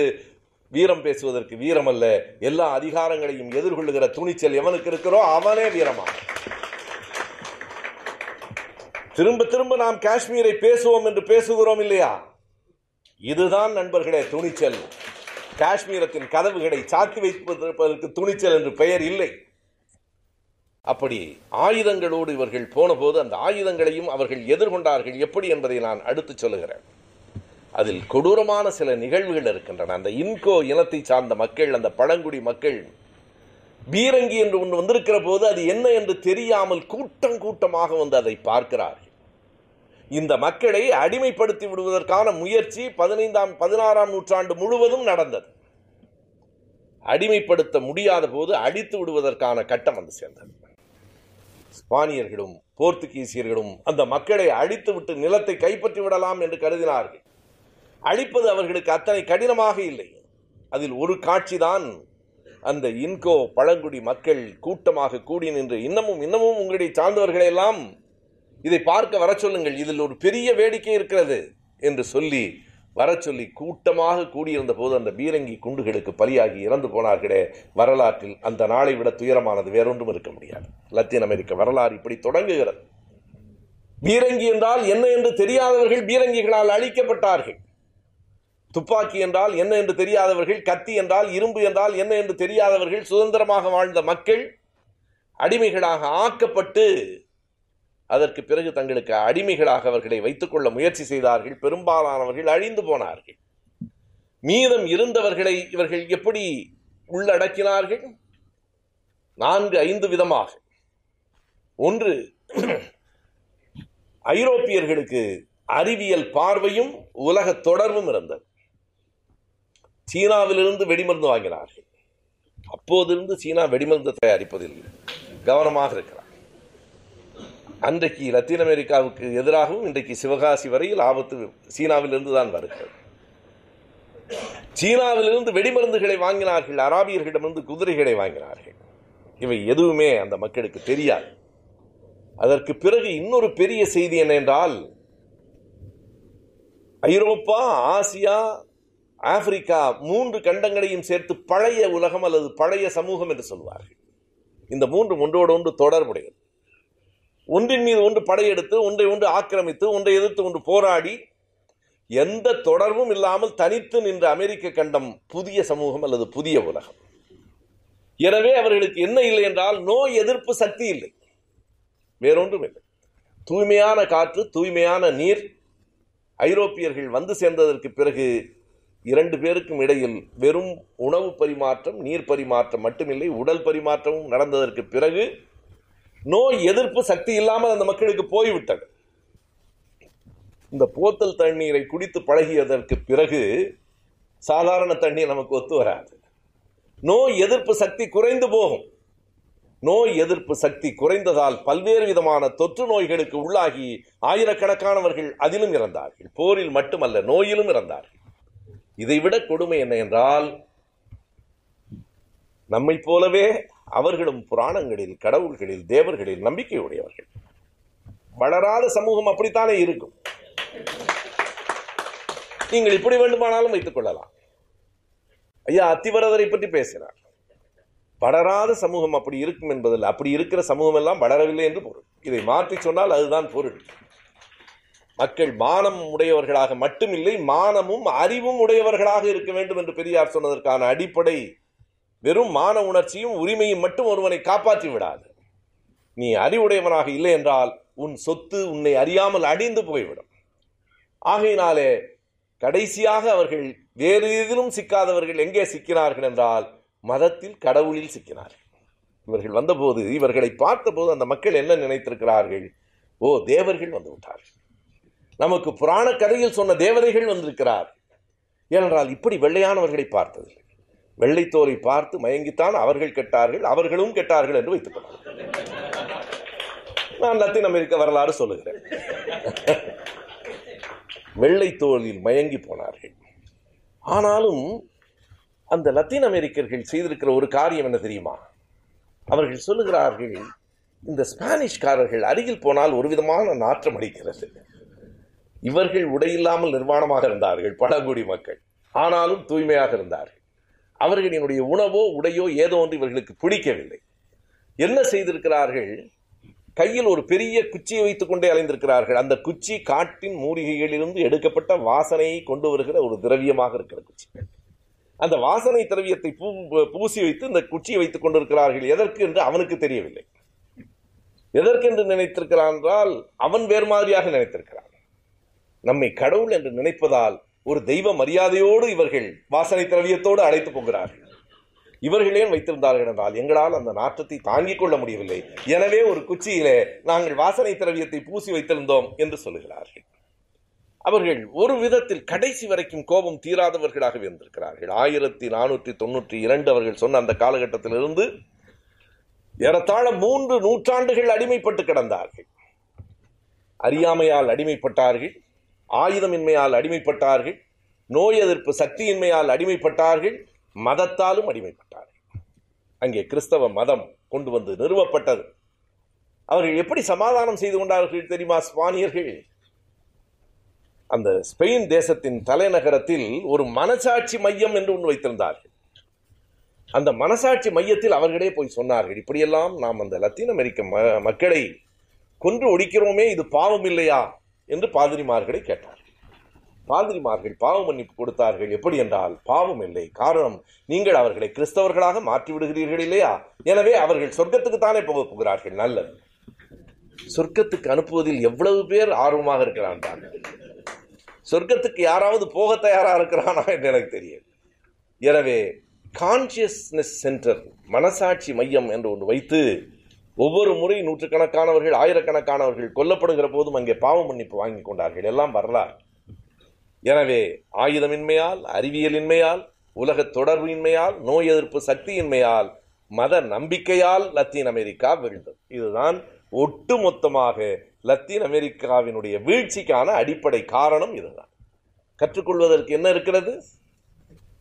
வீரம் பேசுவதற்கு வீரம் அல்ல எல்லா அதிகாரங்களையும் எதிர்கொள்ளுகிற துணிச்சல் எவனுக்கு இருக்கிறோ அவனே வீரமா திரும்ப திரும்ப நாம் காஷ்மீரை பேசுவோம் என்று பேசுகிறோம் இல்லையா? இதுதான் நண்பர்களே துணிச்சல். காஷ்மீரத்தின் கதவுகளை சாத்தி வைப்பதற்கு துணிச்சல் என்று பெயர் இல்லை. அப்படி ஆயுதங்களோடு இவர்கள் போனபோது அந்த ஆயுதங்களையும் அவர்கள் எதிர்கொண்டார்கள் எப்படி என்பதை நான் அடுத்து சொல்லுகிறேன். அதில் கொடூரமான சில நிகழ்வுகள் இருக்கின்றன. அந்த இன்கோ இனத்தை சார்ந்த மக்கள் அந்த பழங்குடி மக்கள் பீரங்கி என்று ஒன்று வந்திருக்கிற போது அது என்ன என்று தெரியாமல் கூட்டம் கூட்டமாக வந்து அதை பார்க்கிறார்கள். இந்த மக்களை அடிமைப்படுத்தி விடுவதற்கான முயற்சி பதினைந்தாம் பதினாறாம் நூற்றாண்டு முழுவதும் நடந்தது. அடிமைப்படுத்த முடியாத போது அடித்து விடுவதற்கான கட்டம் வந்து சேர்ந்தது. ஸ்பானியர்களும் போர்த்துகீசியர்களும் அந்த மக்களை அழித்து விட்டு நிலத்தை கைப்பற்றி விடலாம் என்று கருதினார்கள். அழிப்பது அவர்களுக்கு அத்தனை கடினமாக இல்லை. அதில் ஒரு காட்சிதான் அந்த இன்கோ பழங்குடி மக்கள் கூட்டமாக கூடி நின்று இன்னமும் இன்னமும் உங்களுடைய சார்ந்தவர்களெல்லாம் இதை பார்க்க வர சொல்லுங்கள். இதில் ஒரு பெரிய வேடிக்கை இருக்கிறது என்று சொல்லி வர சொல்லி கூட்டமாக கூடியிருந்த போது அந்த பீரங்கி குண்டுகளுக்கு பலியாகி இறந்து போனார்களே. வரலாற்றில் அந்த நாளை விட துயரமானது வேறொன்றும் இருக்க முடியாது. லத்தீன் அமெரிக்க வரலாறு இப்படி தொடங்குகிறது. பீரங்கி என்றால் என்ன என்று தெரியாதவர்கள் பீரங்கிகளால் அழிக்கப்பட்டார்கள். துப்பாக்கி என்றால் என்ன என்று தெரியாதவர்கள் கத்தி என்றால் இரும்பு என்றால் என்ன என்று தெரியாதவர்கள் சுதந்திரமாக வாழ்ந்த மக்கள் அடிமைகளாக ஆக்கப்பட்டு அதற்கு பிறகு தங்களுக்கு அடிமைகளாக அவர்களை வைத்துக்கொள்ள முயற்சி செய்தார்கள் பெரும்பாலானவர்கள் அழிந்து போனார்கள். மீதம் இருந்தவர்களை இவர்கள் எப்படி உள்ளடக்கினார்கள்? நான்கு ஐந்து விதமாக. ஒன்று ஐரோப்பியர்களுக்கு அறிவியல் பார்வையும் உலக தொடர்பும் இருந்தது. சீனாவிலிருந்து வெடிமருந்து வாங்கினார்கள். அப்போதிருந்து சீனா வெடிமருந்து தயாரிப்பதில் கவனமாக இருக்கிறார் அன்றைக்கு லத்தீன் அமெரிக்காவுக்கு எதிராகவும் இன்றைக்கு சிவகாசி வரையில் ஆபத்து சீனாவிலிருந்து தான் வருகிறது. சீனாவிலிருந்து வெடிமருந்துகளை வாங்கினார்கள் அராபியர்களிடமிருந்து குதிரைகளை வாங்கினார்கள். இவை எதுவுமே அந்த மக்களுக்கு தெரியாது. அதற்கு பிறகு இன்னொரு பெரிய செய்தி என்னென்றால் ஐரோப்பா ஆசியா ஆப்பிரிக்கா மூன்று கண்டங்களையும் சேர்த்து பழைய உலகம் அல்லது பழைய சமூகம் என்று சொல்வார்கள். இந்த மூன்று ஒன்றோடு ஒன்று தொடர்புடையது. ஒன்றின் மீது ஒன்று படையெடுத்து ஒன்றை ஒன்று ஆக்கிரமித்து ஒன்றை எதிர்த்து ஒன்று போராடி எந்த தொடர்பும் இல்லாமல் தனித்து நின்ற அமெரிக்க கண்டம் புதிய சமூகம் அல்லது புதிய உலகம். எனவே அவர்களுக்கு என்ன இல்லை என்றால் நோய் எதிர்ப்பு சக்தி இல்லை. வேறொன்றும் இல்லை. தூய்மையான காற்று தூய்மையான நீர் ஐரோப்பியர்கள் வந்து சேர்ந்ததற்கு பிறகு இரண்டு பேருக்கும் இடையில் வெறும் உணவு பரிமாற்றம் நீர் பரிமாற்றம் மட்டுமில்லை உடல் பரிமாற்றமும் நடந்ததற்கு பிறகு நோய் எதிர்ப்பு சக்தி இல்லாமல் அந்த மக்களுக்கு போய்விட்டது. இந்த போத்தல் தண்ணீரை குடித்து பழகியதற்கு பிறகு சாதாரண தண்ணீர் நமக்கு ஒத்து வராது. நோய் எதிர்ப்பு சக்தி குறைந்து போகும். நோய் எதிர்ப்பு சக்தி குறைந்ததால் பல்வேறு விதமான தொற்று நோய்களுக்கு உள்ளாகி ஆயிரக்கணக்கானவர்கள் அதிலும் இறந்தார்கள். போரில் மட்டுமல்ல நோயிலும் இறந்தார்கள். இதைவிட கொடுமை என்ன என்றால் நம்மை போலவே அவர்களும் புராணங்களில் கடவுள்களில் தேவர்களில் நம்பிக்கை உடையவர்கள் வளராத சமூகம் அப்படித்தானே இருக்கும். நீங்கள் இப்படி வேண்டுமானாலும் வைத்துக் கொள்ளலாம். ஐயா அத்திவரதரை பற்றி பேசினார். வளராத சமூகம் அப்படி இருக்கும் என்பதில் அப்படி இருக்கிற சமூகம் எல்லாம் வளரவில்லை என்று பொருள். இதை மாற்றி சொன்னால் அதுதான் பொருள். மக்கள் மானம் உடையவர்களாக மட்டுமில்லை மானமும் அறிவும் உடையவர்களாக இருக்க வேண்டும் என்று பெரியார் சொன்னதற்கான அடிப்படை வெறும் மான உணர்ச்சியும் உரிமையும் மட்டும் ஒருவனை காப்பாற்றி விடாது. நீ அறிவுடையவனாக இல்லை என்றால் உன் சொத்து உன்னை அறியாமல் அடிந்து போய்விடும். ஆகையினாலே கடைசியாக அவர்கள் வேறு எதிலும் சிக்காதவர்கள் எங்கே சிக்கினார்கள் என்றால் மதத்தில் கடவுளில் சிக்கினார்கள். இவர்கள் வந்தபோது இவர்களை பார்த்தபோது அந்த மக்கள் என்ன நினைத்திருக்கிறார்கள்? ஓ தேவர்கள் வந்து விட்டார்கள். நமக்கு புராண கதையில் சொன்ன தேவதைகள் வந்திருக்கிறார். ஏனென்றால் இப்படி வெள்ளையானவர்களை பார்த்ததில்லை. வெள்ளைத்தோலை பார்த்து மயங்கித்தான் அவர்கள் கெட்டார்கள் அவர்களும் கெட்டார்கள் என்று வைத்துக் கொள்ளார்கள் நான் லத்தீன் அமெரிக்க வரலாறு சொல்லுகிறேன். வெள்ளைத்தோலில் மயங்கி போனார்கள். ஆனாலும் அந்த லத்தீன் அமெரிக்கர்கள் செய்திருக்கிற ஒரு காரியம் என்ன தெரியுமா? அவர்கள் சொல்லுகிறார்கள் இந்த ஸ்பானிஷ்காரர்கள் அருகில் போனால் ஒரு விதமான நாற்றம் அடிக்கிறது. இவர்கள் உடையில்லாமல் நிர்வாணமாக இருந்தார்கள் பழங்குடி மக்கள். ஆனாலும் தூய்மையாக இருந்தார்கள். அவர்களினுடைய உணவோ உடையோ ஏதோ ஒன்று இவர்களுக்கு பிடிக்கவில்லை. என்ன செய்திருக்கிறார்கள்? கையில் ஒரு பெரிய குச்சியை வைத்துக் கொண்டே அலைந்திருக்கிறார்கள். அந்த குச்சி காட்டின் மூலிகைகளிலிருந்து எடுக்கப்பட்ட வாசனையை கொண்டு வருகிற ஒரு திரவியமாக இருக்கிற குச்சி. அந்த வாசனை திரவியத்தை பூ- பூசி வைத்து இந்த குச்சியை வைத்துக் கொண்டிருக்கிறார்கள். எதற்கு என்று அவனுக்கு தெரியவில்லை. எதற்கென்று நினைத்திருக்கிறான் என்றால் அவன் வேறு மாதிரியாக நினைத்திருக்கிறான். நம்மை கடவுள் என்று நினைப்பதால் ஒரு தெய்வ மரியாதையோடு இவர்கள் வாசனை திரவியத்தோடு அழைத்து போகிறார்கள். இவர்கள் ஏன் வைத்திருந்தார்கள் என்றால் எங்களால் அந்த நாற்றத்தை தாங்கிக் கொள்ள முடியவில்லை. எனவே ஒரு குச்சியிலே நாங்கள் வாசனை திரவியத்தை பூசி வைத்திருந்தோம் என்று சொல்லுகிறார்கள். அவர்கள் ஒரு விதத்தில் கடைசி வரைக்கும் கோபம் தீராதவர்களாக இருந்திருக்கிறார்கள். ஆயிரத்தி நானூற்றி தொண்ணூற்றி இரண்டு அவர்கள் சொன்ன அந்த காலகட்டத்திலிருந்து ஏறத்தாழ மூன்று நூற்றாண்டுகள் அடிமைப்பட்டு கிடந்தார்கள். அறியாமையால் அடிமைப்பட்டார்கள். ஆயுதமின்மையால் அடிமைப்பட்டார்கள் நோய் எதிர்ப்பு சக்தியின்மையால் அடிமைப்பட்டார்கள் மதத்தாலும் அடிமைப்பட்டார்கள். அங்கே கிறிஸ்தவ மதம் கொண்டு வந்து நிறுவப்பட்டது. அவர்கள் எப்படி சமாதானம் செய்து கொண்டார்கள் தெரியுமா ஸ்பானியர்கள்? அந்த ஸ்பெயின் தேசத்தின் தலைநகரத்தில் ஒரு மனசாட்சி மையம் என்று ஒன்று வைத்திருந்தார்கள். அந்த மனசாட்சி மையத்தில் அவர்களே போய் சொன்னார்கள் இப்படியெல்லாம் நாம் அந்த லத்தீன் அமெரிக்க ம- மக்களை கொன்று ஒடிக்கிறோமே இது பாவம் இல்லையா என்று பாதிரிமார்களை கேட்டார். பாதிரிமார்கள் பாவ மன்னிப்பு கொடுத்தார்கள். எப்படி என்றால் பாவம் இல்லை. காரணம் நீங்கள் அவர்களை கிறிஸ்தவர்களாக மாற்றி விடுகிறீர்கள் இல்லையா? எனவே அவர்கள் சொர்க்கத்துக்கு தானே போக போகிறார்கள். நல்லது. சொர்க்கத்துக்கு அனுப்புவதில் எவ்வளவு பேர் ஆர்வமாக இருக்கிறான் சொர்க்கத்துக்கு யாராவது போக தயாராக இருக்கிறானா என்று எனக்கு தெரியும் எனவே கான்சியஸ்னஸ் சென்டர் மனசாட்சி மையம் என்று ஒன்று வைத்து ஒவ்வொரு முறை நூற்றுக்கணக்கானவர்கள் ஆயிரக்கணக்கானவர்கள் கொல்லப்படுகிற போதும் அங்கே பாவ மன்னிப்பு வாங்கி கொண்டார்கள். எல்லாம் வரலாறு. எனவே ஆயுதமின்மையால் அறிவியலின்மையால் உலக தொடர்பின்மையால் நோய் எதிர்ப்பு சக்தியின்மையால் மத நம்பிக்கையால் லத்தீன் அமெரிக்கா வீழ்ந்தது. இதுதான் ஒட்டுமொத்தமாக லத்தீன் அமெரிக்காவினுடைய வீழ்ச்சிக்கான அடிப்படை காரணம் இதுதான். கற்றுக்கொள்வதற்கு என்ன இருக்கிறது?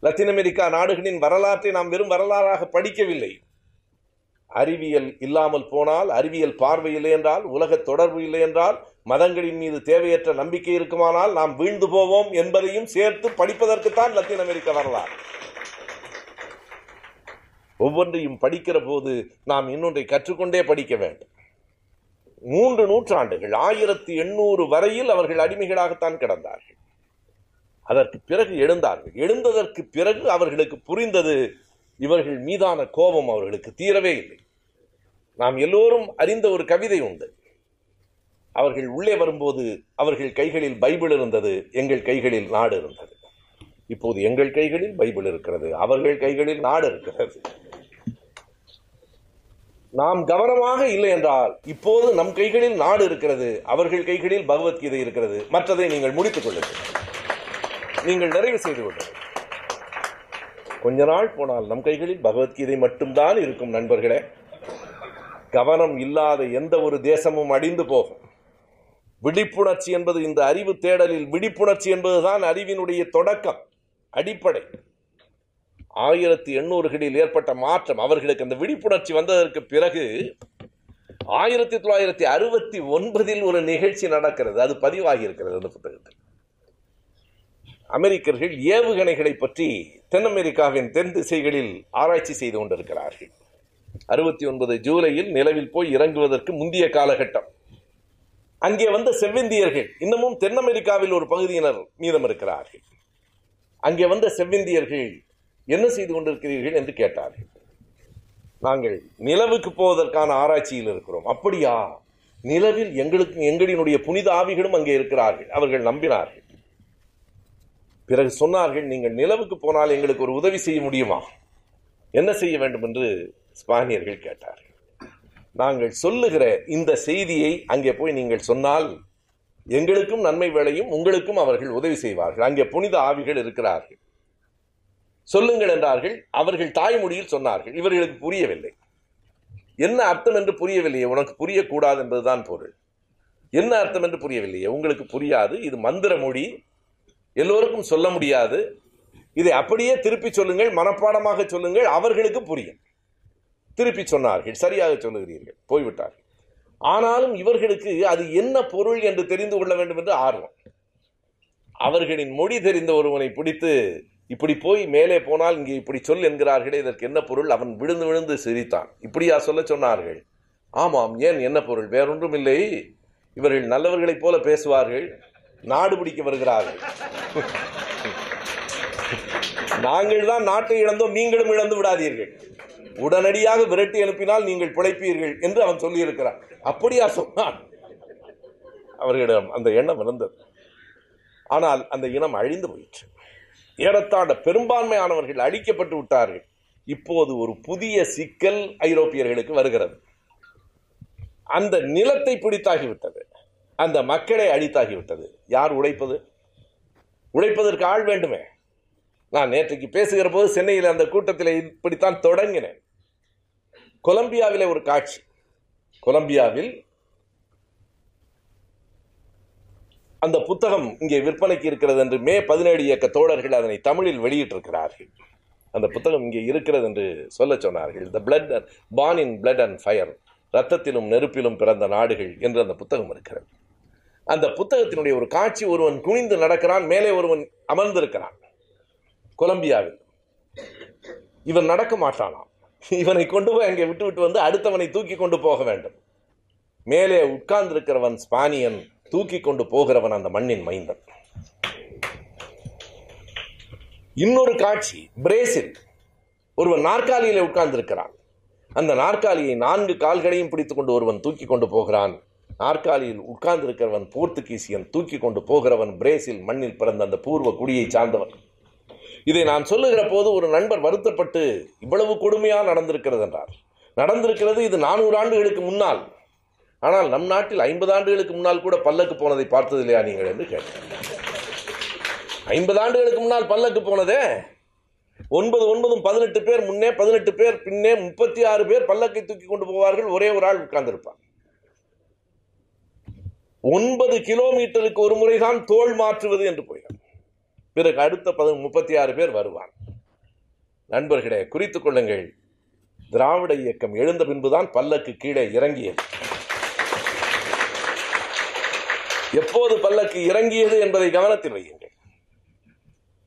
லத்தீன் அமெரிக்கா நாடுகளின் வரலாற்றை நாம் வெறும் வரலாறாக படிக்கவில்லை. அறிவியல் இல்லாமல் போனால் அறிவியல் பார்வை இல்லை என்றால் உலக தொடர்பு இல்லை என்றால் மதங்களின் மீது தேவையற்ற நம்பிக்கை இருக்குமானால் நாம் வீழ்ந்து போவோம் என்பதையும் சேர்த்து படிப்பதற்குத்தான் லத்தீன் அமெரிக்க வரலாறு. ஒவ்வொன்றையும் படிக்கிற போது நாம் இன்னொன்றை கற்றுக்கொண்டே படிக்க வேண்டும். மூன்று நூற்றாண்டுகள் ஆயிரத்தி எண்ணூறு வரையில் அவர்கள் அடிமைகளாகத்தான் கிடந்தார்கள். அதற்கு பிறகு எழுந்தார்கள். எழுந்ததற்கு பிறகு அவர்களுக்கு புரிந்தது இவர்கள் மீதான கோபம் அவர்களுக்கு தீரவே இல்லை. நாம் எல்லோரும் அறிந்த ஒரு கவிதை உண்டு. அவர்கள் உள்ளே வரும்போது அவர்கள் கைகளில் பைபிள் இருந்தது எங்கள் கைகளில் நாடு இருந்தது. இப்போது எங்கள் கைகளில் பைபிள் இருக்கிறது அவர்கள் கைகளில் நாடு இருக்கிறது. நாம் கவனமாக இல்லை என்றால் இப்போது நம் கைகளில் நாடு இருக்கிறது அவர்கள் கைகளில் பகவத்கீதை இருக்கிறது. மற்றதை நீங்கள் முடித்துக் கொள்ளுங்கள். நீங்கள் நிறைவு செய்து கொள்ளுங்கள். கொஞ்ச நாள் போனால் நம் கைகளில் பகவத்கீதை மட்டும்தான் இருக்கும் நண்பர்களே. கவனம் இல்லாத எந்த ஒரு தேசமும் அடிந்து போகும். விழிப்புணர்ச்சி என்பது இந்த அறிவு தேடலில் விழிப்புணர்ச்சி என்பதுதான் அறிவினுடைய தொடக்கம் அடிப்படை. ஆயிரத்தி எண்ணூறுகளில் ஏற்பட்ட மாற்றம் அவர்களுக்கு அந்த விழிப்புணர்ச்சி வந்ததற்கு பிறகு ஆயிரத்தி தொள்ளாயிரத்தி அறுபத்தி ஒன்பதில் ஒரு நிகழ்ச்சி நடக்கிறது அது பதிவாகி இருக்கிறது அந்த புத்தகத்தில். அமெரிக்கர்கள் ஏவுகணைகளை பற்றி தென் அமெரிக்காவின் தென் திசைகளில் ஆராய்ச்சி செய்து கொண்டிருக்கிறார்கள். அறுபத்தி ஒன்பது ஜூலையில் நிலவில் போய் இறங்குவதற்கு முந்தைய காலகட்டம். அங்கே வந்த செவ்விந்தியர்கள் இன்னமும் தென் அமெரிக்காவில் ஒரு பகுதியினர் மீதம் இருக்கிறார்கள். அங்கே வந்த செவ்விந்தியர்கள் என்ன செய்து கொண்டிருக்கிறீர்கள் என்று கேட்டார்கள். நாங்கள் நிலவுக்கு போவதற்கான ஆராய்ச்சியில் இருக்கிறோம். அப்படியா? நிலவில் எங்களுக்கு எங்களினுடைய புனித ஆவிகளும் அங்கே இருக்கிறார்கள். அவர்கள் நம்பினார்கள். பிறகு சொன்னார்கள் நீங்கள் நிலவுக்கு போனால் எங்களுக்கு ஒரு உதவி செய்ய முடியுமா? என்ன செய்ய வேண்டும் என்று ஸ்பானியர்கள் கேட்டார்கள். நாங்கள் சொல்லுகிற இந்த செய்தியை அங்கே போய் நீங்கள் சொன்னால் எங்களுக்கும் நன்மை வேலையும் உங்களுக்கும் அவர்கள் உதவி செய்வார்கள். அங்கே புனித ஆவிகள் இருக்கிறார்கள். சொல்லுங்கள் என்றார்கள். அவர்கள் தாய்மொழியில் சொன்னார்கள். இவர்களுக்கு புரியவில்லை. என்ன அர்த்தம் என்று புரியவில்லையே? உனக்கு புரியக்கூடாது என்பதுதான் பொருள். என்ன அர்த்தம் என்று புரியவில்லையே? உங்களுக்கு புரியாது. இது மந்திர மொழி. எல்லோருக்கும் சொல்ல முடியாது. இதை அப்படியே திருப்பி சொல்லுங்கள். மனப்பாடமாக சொல்லுங்கள். அவர்களுக்கு புரியும். திருப்பி சொன்னார்கள். சரியாக சொல்லுகிறீர்கள். போய்விட்டார்கள். ஆனாலும் இவர்களுக்கு அது என்ன பொருள் என்று தெரிந்து கொள்ள வேண்டும் என்று ஆர்வம். அவர்களின் மொழி தெரிந்த ஒருவனை பிடித்து இப்படி போய் மேலே போனால் இங்கே இப்படி சொல் என்கிறார்களே இதற்கு என்ன பொருள்? அவன் விழுந்து விழுந்து சிரித்தான். இப்படியா சொல்ல சொன்னார்கள்? ஆமாம் ஏன் என்ன பொருள்? வேறொன்றும் இல்லை இவர்கள் நல்லவர்களைப் போல பேசுவார்கள். நாடு பிடிக்க வருகிறார்கள். நாங்கள் தான் நாட்டை இழந்தோம் நீங்களும் இழந்து விடாதீர்கள். உடனடியாக விரட்டி அனுப்பினால் நீங்கள் பிழைப்பீர்கள் என்று அவன் சொல்லியிருக்கிறான். அப்படியா சொன்னான். அவர்களிடம் அந்த எண்ணம் இருந்தது ஆனால் அந்த இனம் அழிந்து போயிற்று. ஏறத்தாண்ட பெரும்பான்மையானவர்கள் அழிக்கப்பட்டு விட்டார்கள். இப்போது ஒரு புதிய சிக்கல் ஐரோப்பியர்களுக்கு வருகிறது. அந்த நிலத்தை பிடித்தாகிவிட்டது. அந்த மக்களை அழித்தாகிவிட்டது. யார் உழைப்பது? உழைப்பதற்கு ஆள் வேண்டுமே. நான் நேற்றைக்கு பேசுகிற போது சென்னையில் அந்த கூட்டத்தில் இப்படித்தான் தொடங்கினேன். கொலம்பியாவில் ஒரு காட்சி. கொலம்பியாவில் அந்த புத்தகம் இங்கே விற்பனைக்கு இருக்கிறது என்று மே பதினேழு இயக்க தோழர்கள் அதனை தமிழில் வெளியிட்டிருக்கிறார்கள். அந்த புத்தகம் இங்கே இருக்கிறது என்று சொல்ல சொன்னார்கள். The blood born in blood and fire ரத்தத்திலும் நெருப்பிலும் பிறந்த நாடுகள் என்று அந்த புத்தகம் இருக்கிறது. அந்த புத்தகத்தினுடைய ஒரு காட்சி ஒருவன் குனிந்து நடக்கிறான் மேலே ஒருவன் அமர்ந்திருக்கிறான். கொலம்பியாவில் இவன் நடக்க மாட்டானாம். இவனை கொண்டு போய் அங்கே விட்டு விட்டு வந்து அடுத்தவனை தூக்கி கொண்டு போக வேண்டும். மேலே உட்கார்ந்திருக்கிறவன் ஸ்பானியன் தூக்கி கொண்டு போகிறவன் அந்த மண்ணின் மைந்தன். இன்னொரு காட்சி பிரேசில். ஒருவன் நாற்காலியிலே உட்கார்ந்திருக்கிறான். அந்த நாற்காலியை நான்கு கால்களையும் பிடித்து கொண்டு ஒருவன் தூக்கி கொண்டு போகிறான். நாற்காலியில் உட்கார்ந்திருக்கிறவன் போர்த்துகீசியன் தூக்கி கொண்டு போகிறவன் பிரேசில் மண்ணில் பிறந்த அந்த பூர்வ குடியை சார்ந்தவன். இதை நான் சொல்லுகிற போது ஒரு நண்பர் வருத்தப்பட்டு இவ்வளவு கொடுமையாக நடந்திருக்கிறது என்றார் நடந்திருக்கிறது இது நானூறு ஆண்டுகளுக்கு முன்னால். ஆனால் நம் நாட்டில் ஐம்பது ஆண்டுகளுக்கு முன்னால் கூட பல்லக்கு போனதை பார்த்தது இல்லையா நீங்கள் என்று கேட்டேன். ஐம்பது ஆண்டுகளுக்கு முன்னால் பல்லக்கு போனதே? ஒன்பது ஒன்பதும் பதினெட்டு பேர் முன்னே பதினெட்டு பேர் பின்னே முப்பத்தி ஆறு பேர் பல்லக்கை தூக்கி கொண்டு போவார்கள் ஒரே ஒரு ஆள் உட்கார்ந்திருப்பான் ஒன்பது கிலோமீட்டருக்கு ஒரு முறைதான் தோல் மாற்றுவது என்று போய் பிறகு அடுத்த பது முப்பத்தி ஆறு பேர் வருவான் நண்பர்களே குறித்து கொள்ளுங்கள். திராவிட இயக்கம் எழுந்த பின்புதான் பல்லக்கு கீழே இறங்கியது. எப்போது பல்லக்கு இறங்கியது என்பதை கவனத்தில் வையுங்கள்.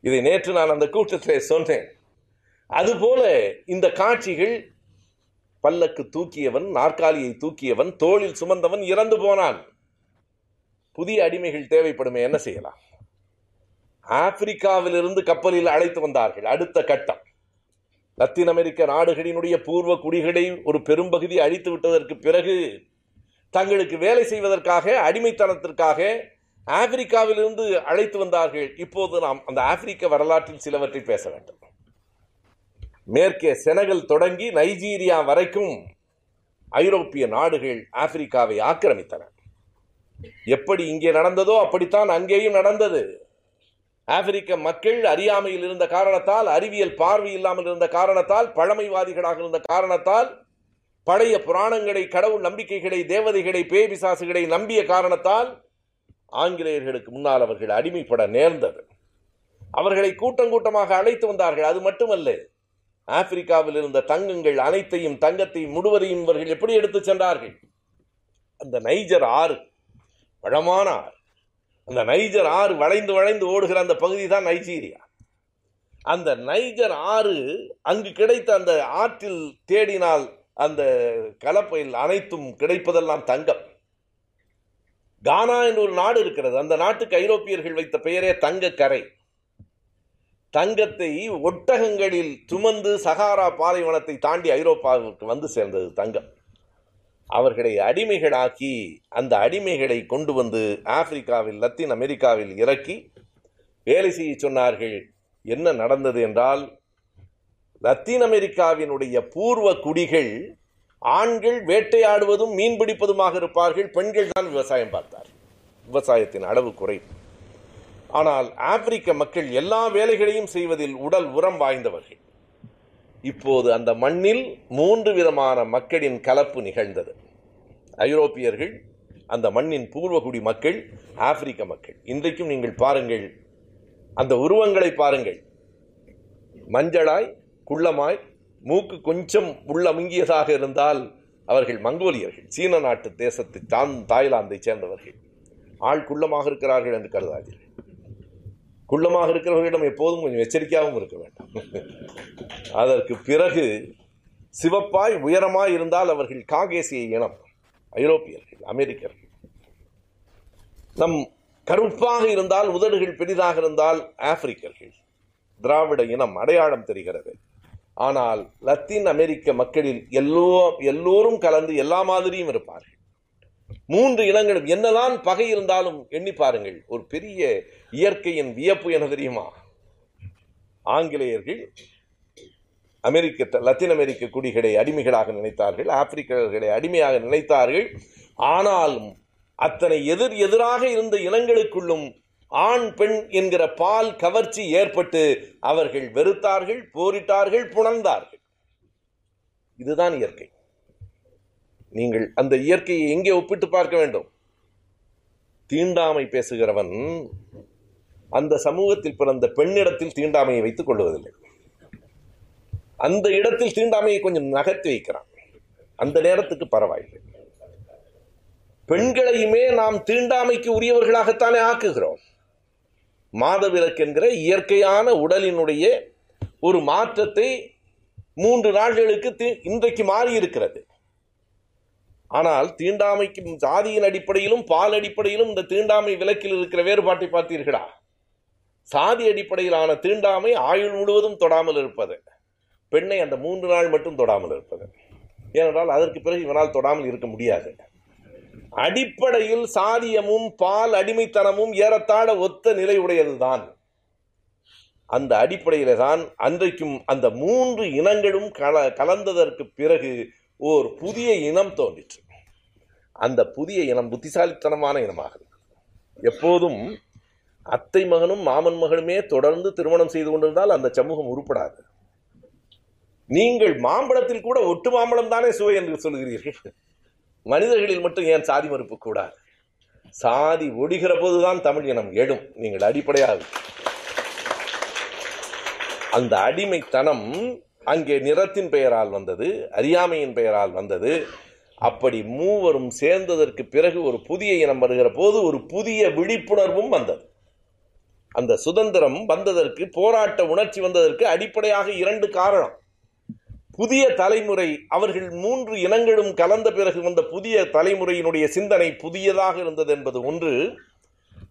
இதை நேற்று நான் அந்த கூட்டத்திலே சொன்னேன். அதுபோல இந்த காட்சிகள் பல்லக்கு தூக்கியவன் நாற்காலியை தூக்கியவன் தோளில் சுமந்தவன் இறந்து போனான். புதிய அடிமைகள் தேவைப்படுமே என்ன செய்யலாம்? ஆப்பிரிக்காவிலிருந்து கப்பலில் அழைத்து வந்தார்கள். அடுத்த கட்டம். லத்தீன் அமெரிக்க நாடுகளினுடைய பூர்வ குடிகளை ஒரு பெரும்பகுதி அழித்து விட்டதற்கு பிறகு தங்களுக்கு வேலை செய்வதற்காக அடிமைத்தனத்திற்காக ஆப்பிரிக்காவிலிருந்து அழைத்து வந்தார்கள். இப்போது நாம் அந்த ஆப்பிரிக்க வரலாற்றில் சிலவற்றை பேச வேண்டும். மேற்கே செனகல் தொடங்கி நைஜீரியா வரைக்கும் ஐரோப்பிய நாடுகள் ஆப்பிரிக்காவை ஆக்கிரமித்தன. எப்படி இங்கே நடந்ததோ அப்படித்தான் அங்கேயும் நடந்தது. ஆப்பிரிக்க மக்கள் அறியாமையில் இருந்த காரணத்தால் அறிவியல் பார்வை இல்லாமல் இருந்த காரணத்தால் பழமைவாதிகளாக இருந்த காரணத்தால் பழைய புராணங்களை கடவுள் நம்பிக்கைகளை தேவதைகளை பேபிசாசுகளை நம்பிய காரணத்தால் ஆங்கிலேயர்களுக்கு முன்னால் அவர்கள் அடிமைப்பட நேர்ந்தது. அவர்களை கூட்டம் கூட்டமாக அழைத்து வந்தார்கள். அது மட்டுமல்ல ஆப்பிரிக்காவில் இருந்த தங்கங்கள் அனைத்தையும் தங்கத்தையும் முழுவதையும் இவர்கள் எப்படி எடுத்துச் சென்றார்கள்? அந்த நைஜர் ஆறு வளமான ஆறு. அந்த நைஜர் ஆறு வளைந்து வளைந்து ஓடுகிற அந்த பகுதி தான் நைஜீரியா. அந்த நைஜர் ஆறு அங்கு கிடைத்த அந்த ஆற்றில் தேடினால் அந்த கலப்பையில் அனைத்தும் கிடைப்பதெல்லாம் தங்கம். கானா என்று ஒரு நாடு இருக்கிறது. அந்த நாட்டுக்கு ஐரோப்பியர்கள் வைத்த பெயரே தங்க கரை தங்கத்தை ஒட்டகங்களில் சுமந்து சகாரா பாலைவனத்தை தாண்டி ஐரோப்பாவுக்கு வந்து சேர்ந்தது தங்கம். அவர்களை அடிமைகளாக்கி அந்த அடிமைகளை கொண்டு வந்து ஆப்பிரிக்காவில் லத்தீன் அமெரிக்காவில் இறக்கி வேலை செய்ய சொன்னார்கள். என்ன நடந்தது என்றால் லத்தீன் அமெரிக்காவினுடைய பூர்வ குடிகள் ஆண்கள் வேட்டையாடுவதும் மீன் பிடிப்பதுமாக இருப்பார்கள் பெண்கள் தான் விவசாயம் பார்த்தார் விவசாயத்தின் அளவு குறை ஆனால் ஆப்பிரிக்க மக்கள் எல்லா வேலைகளையும் செய்வதில் உடல் உரம் வாய்ந்தவர்கள். இப்போது அந்த மண்ணில் மூன்று விதமான மக்களின் கலப்பு நிகழ்ந்தது. ஐரோப்பியர்கள் அந்த மண்ணின் பூர்வகுடி மக்கள் ஆப்பிரிக்க மக்கள். இன்றைக்கும் நீங்கள் பாருங்கள் அந்த உருவங்களை பாருங்கள். மஞ்சளாய் குள்ளமாய் மூக்கு கொஞ்சம் உள்ளமுங்கியதாக இருந்தால் அவர்கள் மங்கோலியர்கள் சீன நாட்டு தேசத்தை தான் தாய்லாந்தை சேர்ந்தவர்கள். ஆள் குள்ளமாக இருக்கிறார்கள் என்று கருதாதீர்கள். குள்ளமாக இருக்கிறவர்களிடம் எப்போதும் கொஞ்சம் எச்சரிக்கையாகவும் இருக்க வேண்டும். அதற்கு பிறகு சிவப்பாய் உயரமாய் இருந்தால் அவர்கள் காகேசிய இனம். ஐரோப்பியர்கள் அமெரிக்கர்கள். நம் கருப்பாக இருந்தால் உதடுகள் பெரிதாக இருந்தால் ஆப்பிரிக்கர்கள். திராவிட இனம் அடையாளம் தெரிகிறது. ஆனால் லத்தீன் அமெரிக்க மக்களில் எல்லோ எல்லோரும் கலந்து எல்லா மாதிரியும் இருப்பார்கள். மூன்று இனங்களும் என்னதான் பகை இருந்தாலும் எண்ணி பாருங்கள். ஒரு பெரிய இயற்கையின் வியப்பு என தெரியுமா? ஆங்கிலேயர்கள் அமெரிக்க லத்தீன் அமெரிக்க குடிகளை அடிமைகளாக நினைத்தார்கள் ஆப்பிரிக்கர்களை அடிமையாக நினைத்தார்கள். ஆனாலும் அத்தனை எதிர் எதிராக இருந்த இனங்களுக்குள்ளும் ஆண் பெண் என்கிற பால் கவர்ச்சி ஏற்பட்டு அவர்கள் வெறுத்தார்கள் போரிட்டார்கள் புணர்ந்தார்கள். இதுதான் இயற்கை. நீங்கள் அந்த இயற்கையை எங்கே ஒப்பிட்டு பார்க்க வேண்டும்? தீண்டாமை பேசுகிறவன் அந்த சமூகத்தில் பிறந்த பெண்ணிடத்தில் தீண்டாமையை வைத்துக் கொள்வதில்லை. அந்த இடத்தில் தீண்டாமையை கொஞ்சம் நகர்த்தி வைக்கிறான். அந்த நேரத்துக்கு பரவாயில்லை. பெண்களையுமே நாம் தீண்டாமைக்கு உரியவர்களாகத்தானே ஆக்குகிறோம். மாதவிலக்கு என்கிற இயற்கையான உடலினுடைய ஒரு மாற்றத்தை மூன்று நாள்களுக்கு இன்றைக்கு மாறி இருக்கிறது ஆனால் தீண்டாமைக்கு சாதியின் அடிப்படையிலும் பால் அடிப்படையிலும் இந்த தீண்டாமை விலக்கில் இருக்கிற வேறுபாட்டை பார்த்தீர்களா? சாதி அடிப்படையிலான தீண்டாமை ஆயுள் முழுவதும் தொடாமல் இருப்பது. பெண்ணை அந்த மூன்று நாள் மட்டும் தொடாமல் இருப்பது. ஏனென்றால் அதற்கு பிறகு இவனால் தொடாமல் இருக்க முடியாது. அடிப்படையில் சாதியமும் பால் அடிமைத்தனமும் ஏறத்தாழ ஒத்த நிலை உடையதுதான். அந்த அடிப்படையில தான் அன்றைக்கும் அந்த மூன்று இனங்களும் கல கலந்ததற்கு பிறகு ஓர் புதிய இனம் தோன்றிற்று. அந்த புதிய இனம் புத்திசாலித்தனமான இனமாகும் எப்போதும் அத்தை மகனும் மாமன் மகளுமே தொடர்ந்து திருமணம் செய்து கொண்டிருந்தால் அந்த சமூகம் உருப்படாது. நீங்கள் மாம்பழத்தில் கூட ஒட்டு மாம்பழம் தானே சுவை என்று சொல்கிறீர்கள். மனிதர்களில் மட்டும் ஏன் சாதி மறுப்பு கூடாது? சாதி ஒடிகிற போதுதான் தமிழ் இனம் எழும். நீங்கள் அடிப்படையாக. அந்த அடிமைத்தனம் அங்கே நிறத்தின் பெயரால் வந்தது அறியாமையின் பெயரால் வந்தது. அப்படி மூவரும் சேர்ந்ததற்கு பிறகு ஒரு புதிய இனம் வருகிற போது ஒரு புதிய விழிப்புணர்வும் வந்தது. அந்த சுதந்திரம் வந்ததற்கு போராட்ட உணர்ச்சி வந்ததற்கு அடிப்படையாக இரண்டு காரணம். புதிய தலைமுறை அவர்கள் மூன்று இனங்களும் கலந்த பிறகு வந்த புதிய தலைமுறையினுடைய சிந்தனை புதியதாக இருந்தது என்பது ஒன்று.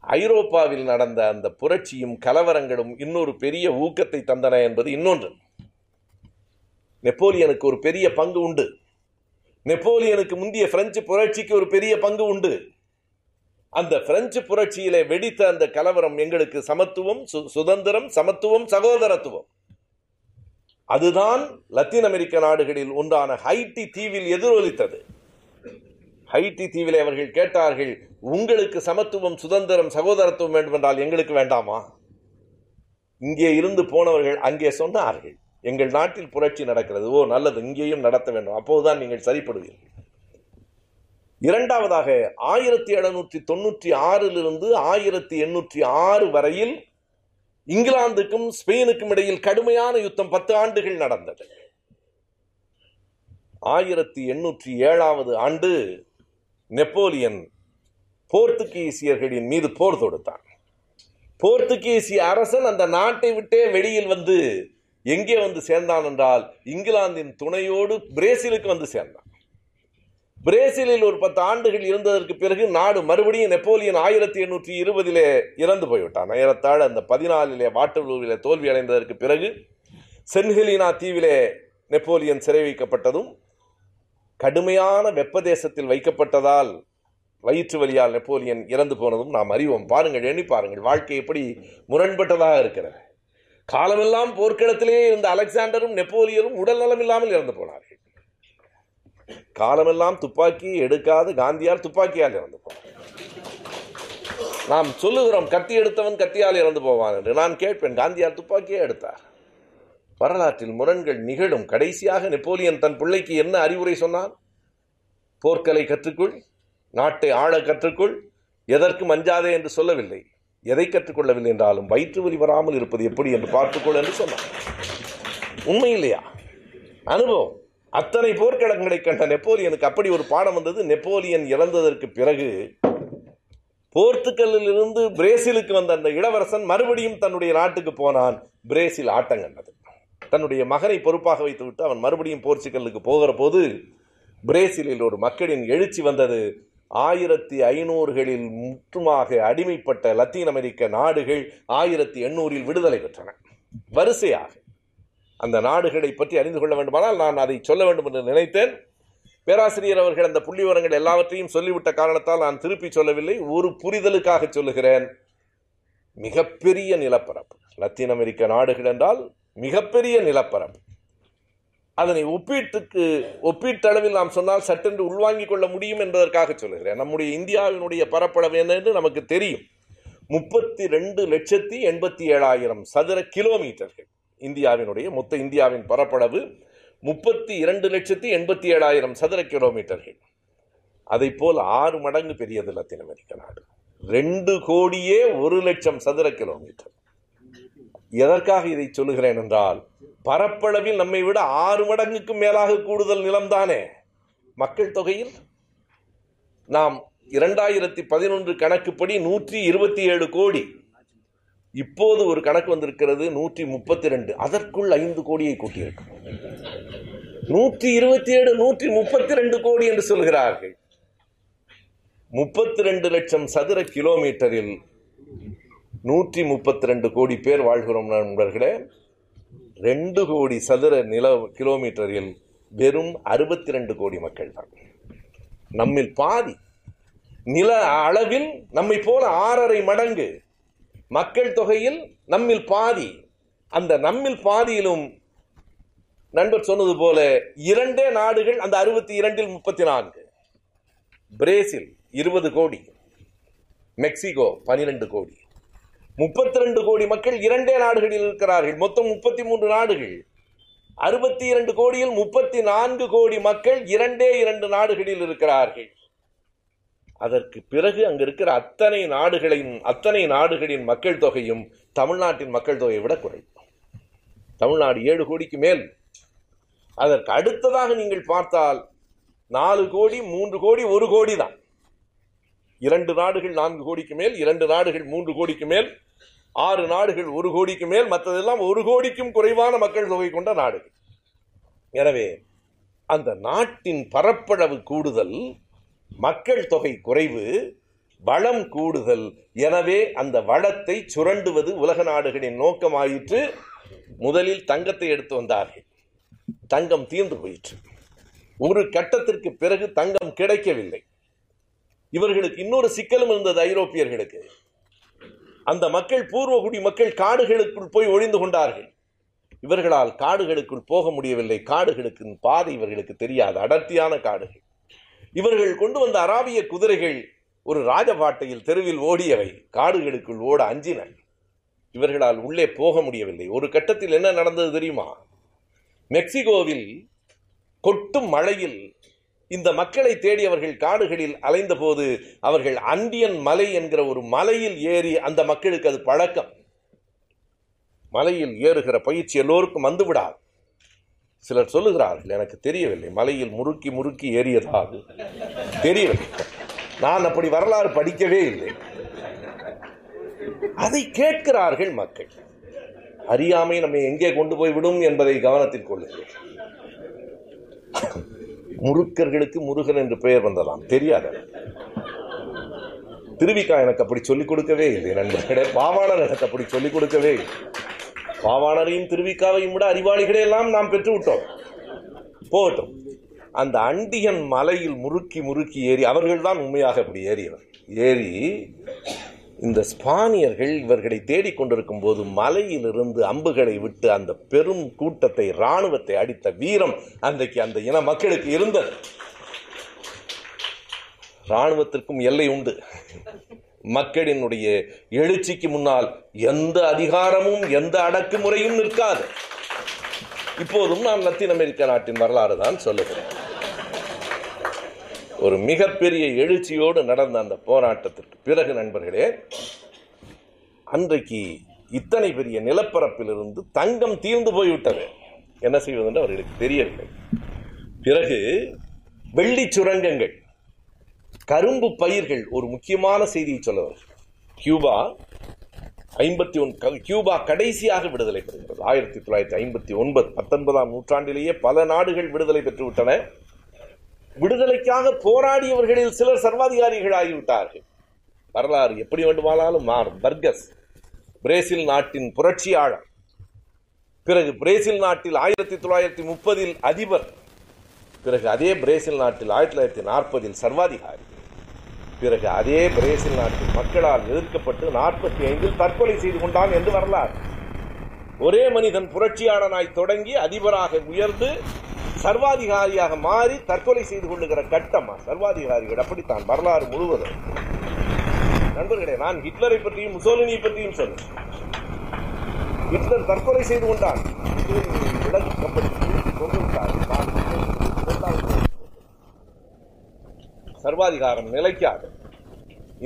ஐரோப்பாவில் நடந்த அந்த புரட்சியும் கலவரங்களும் இன்னொரு பெரிய ஊக்கத்தை தந்தன என்பது இன்னொன்று. நெப்போலியனுக்கு ஒரு பெரிய பங்கு உண்டு. நெப்போலியனுக்கு முந்தைய பிரெஞ்சு புரட்சிக்கு ஒரு பெரிய பங்கு உண்டு. அந்த பிரெஞ்சு புரட்சியிலே வெடித்த அந்த கலவரம் எங்களுக்கு சமத்துவம் சு- சுதந்திரம் சமத்துவம் சகோதரத்துவம். அதுதான் லத்தீன் அமெரிக்க நாடுகளில் ஒன்றான ஹைட்டி தீவில் எதிரொலித்தது. ஹைட்டி தீவிலே அவர்கள் கேட்டார்கள் உங்களுக்கு சமத்துவம் சுதந்திரம் சகோதரத்துவம் வேண்டுமென்றால் எங்களுக்கு வேண்டாமா? இங்கே இருந்து போனவர்கள் அங்கே சொன்னார்கள் எங்கள் நாட்டில் புரட்சி நடக்கிறது. ஓ நல்லது இங்கேயும் நடத்த வேண்டும். அப்போதுதான் நீங்கள் சரிப்படுவீர்கள். இரண்டாவதாக ஆயிரத்தி எழுநூற்றி தொண்ணூற்றி ஆறிலிருந்து ஆயிரத்தி எண்ணூற்றி ஆறு வரையில் இங்கிலாந்துக்கும் ஸ்பெயினுக்கும் இடையில் கடுமையான யுத்தம் பத்து ஆண்டுகள் நடந்தது. ஆயிரத்தி எண்ணூற்றி ஏழாவது ஆண்டு நெப்போலியன் போர்த்துகீசியர்களின் மீது போர் தொடுத்தான். போர்த்துகீசிய அரசன் அந்த நாட்டை விட்டே வெளியில் வந்து எங்கே வந்து சேர்ந்தான் என்றால் இங்கிலாந்தின் துணையோடு பிரேசிலுக்கு வந்து சேர்ந்தான். பிரேசிலில் ஒரு பத்து ஆண்டுகள் இருந்ததற்கு பிறகு நாடு மறுபடியும் நெப்போலியன் ஆயிரத்தி எண்ணூற்றி இருபதிலே இறந்து போய்விட்டான். ஏறத்தாழ அந்த பதினாலிலே வாட்டலூரிலே தோல்வி அடைந்ததற்கு பிறகு சென்ஹெலினா தீவிலே நெப்போலியன் சிறை வைக்கப்பட்டதும் கடுமையான வெப்பதேசத்தில் வைக்கப்பட்டதால் வயிற்று வலியால் நெப்போலியன் இறந்து போனதும் நாம் அறிவோம். பாருங்கள் எண்ணி பாருங்கள் வாழ்க்கை எப்படி முரண்பட்டதாக இருக்கிறது. காலமெல்லாம் போர்க்களத்திலே இருந்த அலெக்சாண்டரும் நெப்போலியரும் உடல் நலம் இல்லாமல் இறந்து போனார்கள். காலமெல்லாம் துப்பாக்கி எடுக்காது காந்தியால் துப்பாக்கியால் இறந்து போவான். நாம் சொல்லுகிறோம் கத்தி எடுத்தவன் கத்தியால் இறந்து போவான் என்று. நான் கேட்பேன் காந்தியால் துப்பாக்கியே எடுத்தார். வரலாற்றில் முரண்கள் நிகழும். கடைசியாக நெப்போலியன் தன் பிள்ளைக்கு என்ன அறிவுரை சொன்னான்? போர்க்கலை கற்றுக்கொள் நாட்டை ஆள கற்றுக்கொள் எதற்கும் அஞ்சாதே என்று சொல்லவில்லை. எதை கற்றுக்கொள்ளவில்லை என்றாலும் வயிற்று வலி வராமல் இருப்பது எப்படி என்று பார்த்துக்கொள் என்று சொன்னான். உண்மை இல்லையா? அனுபவம். அத்தனை போர்க்களங்களை கண்ட நெப்போலியனுக்கு அப்படி ஒரு பாடம் வந்தது. நெப்போலியன் இறந்ததற்கு பிறகு போர்த்துக்கல்லில் இருந்து பிரேசிலுக்கு வந்த அந்த இளவரசன் மறுபடியும் தன்னுடைய நாட்டுக்கு போனான். பிரேசில் ஆட்டம் கண்டது. தன்னுடைய மகனை பொறுப்பாக வைத்துவிட்டு அவன் மறுபடியும் போர்ச்சுக்கல்லுக்கு போகிற போது பிரேசிலில் ஒரு மக்களின் எழுச்சி வந்தது. ஆயிரத்தி ஐநூறுகளில் முற்றுமாக அடிமைப்பட்ட லத்தீன் அமெரிக்க நாடுகள் ஆயிரத்தி எண்ணூறில் விடுதலை பெற்றன. வரிசையாக அந்த நாடுகளை பற்றி அறிந்து கொள்ள வேண்டுமானால் நான் அதை சொல்ல வேண்டும் என்று நினைத்தேன். பேராசிரியர் அவர்கள் அந்த புள்ளி விவரங்கள் எல்லாவற்றையும் சொல்லிவிட்ட காரணத்தால் நான் திருப்பி சொல்லவில்லை. ஒரு புரிதலுக்காக சொல்லுகிறேன். மிகப்பெரிய நிலப்பரப்பு. லத்தீன் அமெரிக்க நாடுகள் என்றால் மிகப்பெரிய நிலப்பரப்பு. அதனை ஒப்பீட்டுக்கு ஒப்பீட்டளவில் நாம் சொன்னால் சட்டென்று உள்வாங்கிக் கொள்ள முடியும் என்பதற்காக சொல்லுகிறேன். நம்முடைய இந்தியாவினுடைய பரப்பளவு என்ன என்று நமக்கு தெரியும். முப்பத்தி ரெண்டு லட்சத்தி எண்பத்தி ஏழாயிரம் சதுர கிலோமீட்டர்கள். இந்தியாவினுடைய மொத்த இந்தியாவின் பரப்பளவு முப்பத்தி இரண்டு லட்சத்தி எண்பத்தி ஏழாயிரம் சதுர கிலோமீட்டர்கள் அதை போல் ஆறு மடங்கு பெரியது லத்தீன் அமெரிக்க நாடு. ரெண்டு கோடியே ஒரு லட்சம் சதுர கிலோமீட்டர் எதற்காக இதை சொல்லுகிறேன் என்றால் பரப்பளவில் நம்மை விட ஆறு மடங்குக்கு மேலாக கூடுதல் நிலம்தானே மக்கள் தொகையில்? நாம் இரண்டாயிரத்தி பதினொன்று கணக்குப்படி நூற்றி இருபத்தி ஏழு கோடி இப்போது ஒரு கணக்கு வந்திருக்கிறது நூற்றி முப்பத்தி ரெண்டு அதற்குள் ஐந்து கோடியை கூட்டியிருக்கும். நூற்றி இருபத்தி ஏழு நூற்றி முப்பத்தி ரெண்டு கோடி என்று சொல்கிறார்கள். முப்பத்தி ரெண்டு லட்சம் சதுர கிலோமீட்டரில் நூற்றி முப்பத்தி ரெண்டு கோடி பேர் வாழ்கிறோம் நண்பர்களே. ரெண்டு கோடி சதுர நில கிலோமீட்டரில் வெறும் அறுபத்தி ரெண்டு கோடி மக்கள் தான் நம்மில் பாதி நில அளவில் நம்மை போல ஆறரை மடங்கு மக்கள் தொகையில் நம்மில் பாதி. அந்த நம்மில் பாதியிலும் நண்பர் சொன்னது போல இரண்டே நாடுகள் அந்த அறுபத்தி இரண்டில் முப்பத்தி நான்கு பிரேசில் இருபது கோடி. மெக்சிகோ பனிரெண்டு கோடி. முப்பத்தி ரெண்டு கோடி மக்கள் இரண்டே நாடுகளில் இருக்கிறார்கள். மொத்தம் முப்பத்தி மூன்று நாடுகள். அறுபத்தி இரண்டு கோடியில் முப்பத்தி நான்கு கோடி மக்கள் இரண்டே இரண்டு நாடுகளில் இருக்கிறார்கள். அதற்கு பிறகு அங்கு இருக்கிற அத்தனை நாடுகளின் அத்தனை நாடுகளின் மக்கள் தொகையும் தமிழ்நாட்டின் மக்கள் தொகையை விட குறைவு. தமிழ்நாடு ஏழு கோடிக்கு மேல். அதற்கு அடுத்ததாக நீங்கள் பார்த்தால் நாலு கோடி மூன்று கோடி ஒரு கோடி தான். இரண்டு நாடுகள் நான்கு கோடிக்கு மேல் இரண்டு நாடுகள் மூன்று கோடிக்கு மேல் ஆறு நாடுகள் ஒரு கோடிக்கு மேல் மற்றதெல்லாம் ஒரு கோடிக்கும் குறைவான மக்கள் தொகை கொண்ட நாடுகள். எனவே அந்த நாட்டின் பரப்பளவு கூடுதல் மக்கள் தொகை குறைவு வளம் கூடுதல். எனவே அந்த வளத்தை சுரண்டுவது உலக நாடுகளின் நோக்கமாயிற்று. முதலில் தங்கத்தை எடுத்து வந்தார்கள். தங்கம் தீர்ந்து போயிற்று. ஒரு கட்டத்திற்கு பிறகு தங்கம் கிடைக்கவில்லை. இவர்களுக்கு இன்னொரு சிக்கலும் இருந்தது ஐரோப்பியர்களுக்கு. அந்த மக்கள் பூர்வகுடி மக்கள் காடுகளுக்குள் போய் ஒழிந்து கொண்டார்கள். இவர்களால் காடுகளுக்குள் போக முடியவில்லை. காடுகளுக்கு பாதை இவர்களுக்கு தெரியாது. அடர்த்தியான காடுகள். இவர்கள் கொண்டு வந்த அராபிய குதிரைகள் ஒரு ராஜபாட்டையில் தெருவில் ஓடியவை காடுகளுக்குள் ஓட அஞ்சின. இவர்களால் உள்ளே போக முடியவில்லை. ஒரு கட்டத்தில் என்ன நடந்தது தெரியுமா? மெக்சிகோவில் கொட்டும் மழையில் இந்த மக்களை தேடி அவர்கள் காடுகளில் அலைந்த போது அவர்கள் அண்டியன் மலை என்கிற ஒரு மலையில் ஏறி அந்த மக்களுக்கு அது பழக்கம். மலையில் ஏறுகிற பயிற்சி எல்லோருக்கும் வந்துவிடாது. சிலர் சொல்லுகிறார்கள் எனக்கு தெரியவில்லை. மலையில் முறுக்கி முறுக்கி ஏறியதாக தெரியவில்லை. நான் அப்படி வரலாறு படிக்கவே இல்லை. அதை கேட்கிறார்கள் மக்கள். அறியாமை நம்மை எங்கே கொண்டு போய் விடும் என்பதை கவனத்தில் கொள்ளுங்கள். முருக்கர்களுக்கு முருகன் என்று பெயர் வந்ததாம். தெரியாத? திருவிக்கா எனக்கு அப்படி சொல்லிக் கொடுக்கவே இல்லை நண்பர்களே. பாவாணர் எனக்கு அப்படி சொல்லிக் கொடுக்கவே இல்லை. பாவாணரையும் திருவிக்காவையும் விட அறிவாளிகளை எல்லாம் நாம் பெற்று விட்டோம். போகட்டும். அந்த அண்டியன் மலையில் முறுக்கி முறுக்கி ஏறி அவர்கள் தான் உண்மையாக அப்படி ஏறியவர். ஏறி இந்த ஸ்பானியர்கள் இவர்களை தேடிக்கொண்டிருக்கும் போது மலையிலிருந்து அம்புகளை விட்டு அந்த பெரும் கூட்டத்தை இராணுவத்தை அடித்த வீரம் அன்றைக்கு அந்த இன மக்களுக்கு இருந்தது. இராணுவத்திற்கும் எல்லை உண்டு. மக்களினுடைய எழுச்சிக்கு முன்னால் எந்த அதிகாரமும் எந்த அடக்குமுறையும் நிற்காது. இப்போதும் நான் லத்தீன் அமெரிக்க நாட்டின் வரலாறு தான் சொல்லுகிறேன். ஒரு மிகப்பெரிய எழுச்சியோடு நடந்த அந்த போராட்டத்திற்கு பிறகு நண்பர்களே அன்றைக்கு இத்தனை பெரிய நிலப்பரப்பிலிருந்து தங்கம் தீர்ந்து போய்விட்டது. என்ன செய்வது என்று அவர்களுக்கு தெரியவில்லை. பிறகு வெள்ளி சுரங்கங்கள் கரும்பு பயிர்கள் ஒரு முக்கியமான செய்தியை சொல்லவர். கியூபா ஐம்பத்தி ஒன் கியூபா கடைசியாக விடுதலை பெறுகிறது. ஆயிரத்தி தொள்ளாயிரத்தி ஐம்பத்தி ஒன்பது பத்தொன்பதாம் நூற்றாண்டிலேயே பல நாடுகள் விடுதலை பெற்றுவிட்டன. விடுதலைக்காக போராடியவர்களில் சிலர் சர்வாதிகாரிகள் ஆகிவிட்டார்கள். வரலாறு எப்படி வேண்டுமானாலும் மாறும். பர்கஸ் பிரேசில் நாட்டின் புரட்சியாளர். பிறகு பிரேசில் நாட்டில் ஆயிரத்தி தொள்ளாயிரத்தி முப்பதில் அதிபர். பிறகு அதே பிரேசில் நாட்டில் ஆயிரத்தி தொள்ளாயிரத்தி நாற்பதில் சர்வாதிகாரி. பிறகு அதே பிரேசில் நாட்டு மக்களால் எதிர்க்கப்பட்டு நாற்பத்தி ஐந்தில் தற்கொலை செய்து கொண்டான் என்று வரலாறு. ஒரே மனிதன் புரட்சியாளனாய் தொடங்கி அதிபராக உயர்ந்து சர்வாதிகாரியாக மாறி தற்கொலை செய்து கொள்ளுகிற கட்டமா சர்வாதிகாரிகள் அப்படித்தான் வரலாறு முழுவதும். நண்பர்களே நான் ஹிட்லரை பற்றியும் முசோலினியை பற்றியும் சொல்றேன் ஹிட்லர் தற்கொலை செய்து கொண்டான். முசோலினியை விலகு கப்பல் கொண்டு விட்டார். தான் இரண்டாவது சர்வாதிகாரம் நிலைக்காது.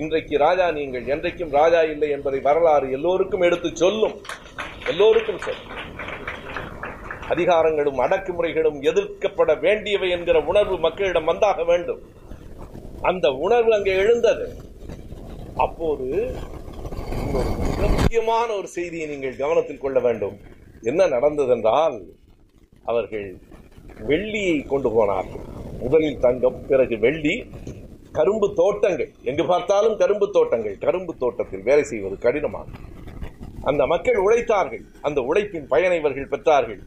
இன்றைக்கு ராஜா நீங்கள் என்றைக்கும் ராஜா இல்லை என்பதை வரலாறு எல்லோருக்கும் எடுத்து சொல்லும். எல்லோருக்கும் சொல்லும். அதிகாரங்களும் அடக்குமுறைகளும் எதிர்க்கப்பட வேண்டியவை என்கிற உணர்வு மக்களிடம் வந்தாக வேண்டும். அந்த உணர்வு அங்கே எழுந்தது. அப்போது மிக முக்கியமான ஒரு செய்தியை நீங்கள் கவனத்தில் கொள்ள வேண்டும். என்ன நடந்ததென்றால் அவர்கள் வெள்ளியை கொண்டு போனார்கள். முதலில் தங்கம் பிறகு வெள்ளி கரும்பு தோட்டங்கள். எங்கு பார்த்தாலும் கரும்பு தோட்டங்கள். கரும்பு தோட்டத்தில் வேலை செய்வது கடினமாகும். அந்த மக்கள் உழைத்தார்கள். அந்த உழைப்பின் பயனை இவர்கள் பெற்றார்கள்.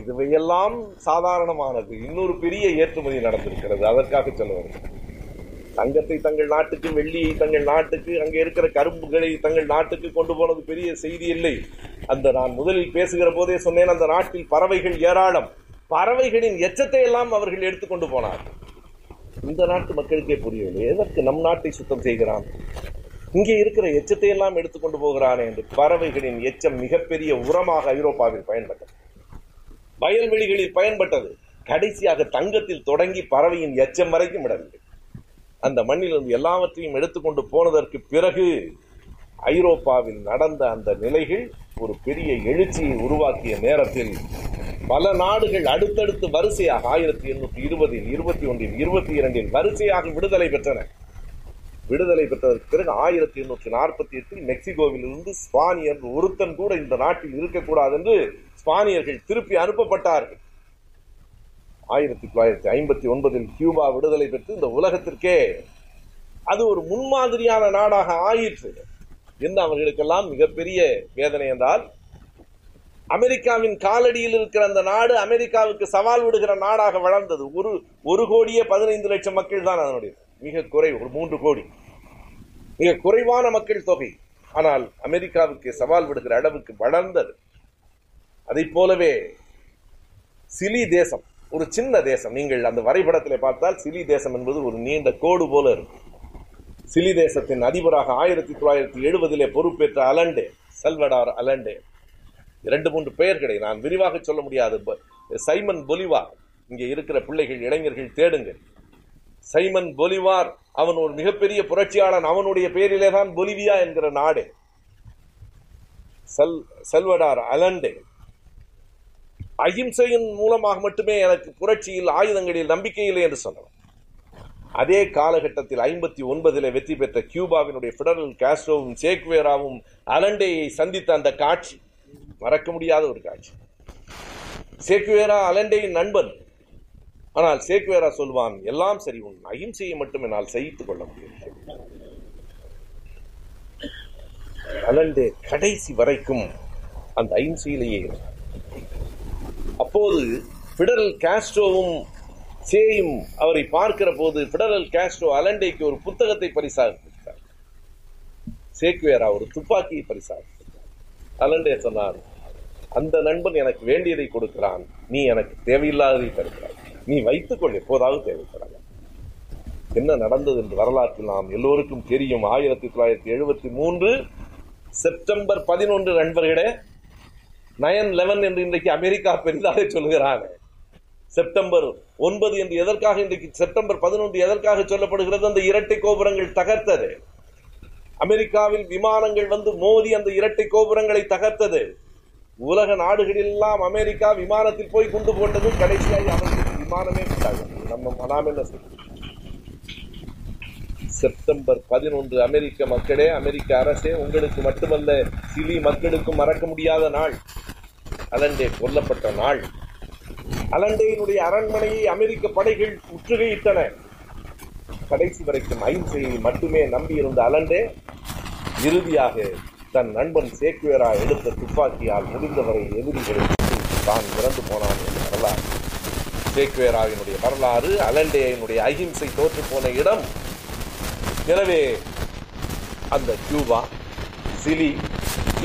இதுவையெல்லாம் சாதாரணமானது. இன்னொரு பெரிய ஏற்றுமதி நடந்திருக்கிறது. அதற்காக சொல்லுவார்கள் தங்கத்தை தங்கள் நாட்டுக்கு வெள்ளியை தங்கள் நாட்டுக்கு அங்கே இருக்கிற கரும்புகளை தங்கள் நாட்டுக்கு கொண்டு போனது பெரிய செய்தி இல்லை. அந்த நான் முதலில் பேசுகிற போதே சொன்னேன் அந்த நாட்டில் பறவைகள் ஏராளம். பறவைகளின் எச்சத்தை எல்லாம் அவர்கள் எடுத்துக்கொண்டு போனார்கள் இந்த நாட்டு மக்களுக்கே புரியவில்லை. எதற்கு நம் நாட்டை சுத்தம் செய்கிறான்? இங்கே இருக்கிற எச்சத்தை எல்லாம் எடுத்துக்கொண்டு போகிறானே என்று பறவைகளின் எச்சம் மிகப்பெரிய உரமாக ஐரோப்பாவில் பயன்பட்டது. வயல்வெளிகளில் பயன்பட்டது. கடைசியாக தங்கத்தில் தொடங்கி பறவையின் எச்சம் வரைக்கும் விடவில்லை. அந்த மண்ணிலிருந்து எல்லாவற்றையும் எடுத்துக்கொண்டு போனதற்கு பிறகு ஐரோப்பாவில் நடந்த அந்த நிலைகள் ஒரு பெரிய எழுச்சியை உருவாக்கிய நேரத்தில் பல நாடுகள் அடுத்தடுத்து வரிசையாக ஆயிரத்தி எண்ணூற்றி இருபதில் இருபத்தி ஒன்றில் இருபத்தி இரண்டில் வரிசையாக விடுதலை பெற்றன. விடுதலை பெற்றதற்கு பிறகு ஆயிரத்தி எண்ணூற்றி நாற்பத்தி எட்டில் மெக்சிகோவில் இருந்து ஸ்பானியர் ஒருத்தன் கூட இந்த நாட்டில் இருக்கக்கூடாது என்று ஸ்பானியர்கள் திருப்பி அனுப்பப்பட்டார்கள். ஆயிரத்தி தொள்ளாயிரத்தி ஐம்பத்தி ஒன்பதில் கியூபா விடுதலை பெற்று இந்த உலகத்திற்கே அது ஒரு முன்மாதிரியான நாடாக ஆயிற்று. என்று அவர்களுக்கெல்லாம் மிகப்பெரிய வேதனை என்றால் அமெரிக்காவின் காலடியில் இருக்கிற அந்த நாடு அமெரிக்காவுக்கு சவால் விடுகிற நாடாக வளர்ந்தது. ஒரு ஒரு கோடியே பதினைந்து லட்சம் மக்கள் தான் அதனுடைய மிக குறை ஒரு மூன்று கோடி. மிக குறைவான மக்கள் தொகை. ஆனால் அமெரிக்காவுக்கு சவால் விடுகிற அளவுக்கு வளர்ந்தது. அதை போலவே சிலி தேசம் ஒரு சின்ன தேசம். நீங்கள் அந்த வரைபடத்தில் பார்த்தால் சிலி தேசம் என்பது ஒரு நீண்ட கோடு போல இருக்கும். சிலி தேசத்தின் அதிபராக ஆயிரத்தி தொள்ளாயிரத்தி எழுபதிலே பொறுப்பேற்ற அலண்டே செல்வடார் அலண்டே. இரண்டு மூன்று பெயர்களை நான் விரிவாக சொல்ல முடியாது. ப- சைமன் பொலிவார் இங்கே இருக்கிற பிள்ளைகள் இளைஞர்கள் தேடுங்கள். சைமன் பொலிவார் அவன் ஒரு மிகப்பெரிய புரட்சியாளன் அவனுடைய பெயரிலே தான் பொலிவியா என்கிற நாடு. செல் செல்வடார் அலண்டே. அகிம்சையின் மூலமாக மட்டுமே எனக்கு புரட்சியில் ஆயுதங்களில் நம்பிக்கை இல்லை என்று சொன்னவன் அதே காலகட்டத்தில் ஐம்பத்தி ஒன்பதில் வெற்றி பெற்ற கியூபாவினுடைய பிடரல் காஸ்ட்ரோவும் சேக்வேராவும் அலண்டேயை சந்தித்த அந்த காட்சி மறக்க முடியாத ஒரு காட்சி. சேக்வேரா அலண்டேயின் நண்பன். ஆனால் சேக்வேரா சொல்வான் எல்லாம் சரி உன் அகிம்சையை மட்டும் என்னால் சகித்துக் கொள்ள முடியும் அலண்டே கடைசி வரைக்கும் அந்த அகிம்சையிலேயே அப்போது பிடரல் காஸ்ட்ரோவும் சேயும் அவரை பார்க்கிற போது பிடரல் காஸ்ட்ரோ அலண்டேக்கு ஒரு புத்தகத்தை பரிசாக கொடுத்தார் சேக்வேரா ஒரு துப்பாக்கியை பரிசாக அலண்டே சொன்னார் அந்த நண்பன் எனக்கு வேண்டியதை கொடுக்கிறான். நீ எனக்கு தேவையில்லாததை தருகிறாய். நீ வைத்துக்கொள் எப்போதாவது தேவைப்படாத. என்ன நடந்தது என்று வரலாற்றில் நாம் எல்லோருக்கும் தெரியும். ஆயிரத்தி தொள்ளாயிரத்தி எழுபத்தி மூன்று செப்டம்பர் பதினொன்று நண்பர்களே நயன் லெவன் என்று இன்றைக்கு அமெரிக்கா பெரிதாக சொல்கிறாங்க செப்டம்பர் ஒன்பது என்று எதற்காக இன்றைக்கு செப்டம்பர் பதினொன்று எதற்காக சொல்லப்படுகிறது? அந்த இரட்டை கோபுரங்கள் தகர்த்தது. அமெரிக்காவில் விமானங்கள் வந்து மோதி அந்த இரட்டை கோபுரங்களை தகர்த்தது. உலக நாடுகளெல்லாம் அமெரிக்கா விமானத்தில் போய் குண்டு போட்டதும் கடைசியாக அவர்களுக்கு விமானமே நம்ம நாம் என்ன செப்டம்பர் பதினொன்று அமெரிக்க மக்களே அமெரிக்க அரசே உங்களுக்கு மட்டுமல்ல சிலி மக்களுக்கும் மறக்க முடியாத நாள். அலண்டே கொல்லப்பட்ட நாள். அலண்டையினுடைய அரண்மனையை அமெரிக்க படைகள் முற்றுகையிட்டன. கடைசி வரைக்கும் அகிம்சையை மட்டுமே நம்பியிருந்த அலண்டே இறுதியாக தன் நண்பன் சேக்குவேரா எடுத்த துப்பாக்கியால் முடிந்தவரை எதிரிகளை தான் இறந்து போனான் என்ற வரலாறு. சேக்குவேராவினுடைய வரலாறு அலண்டேயினுடைய அகிம்சை தோற்று போன இடம். எனவே அந்த கியூபா சிலி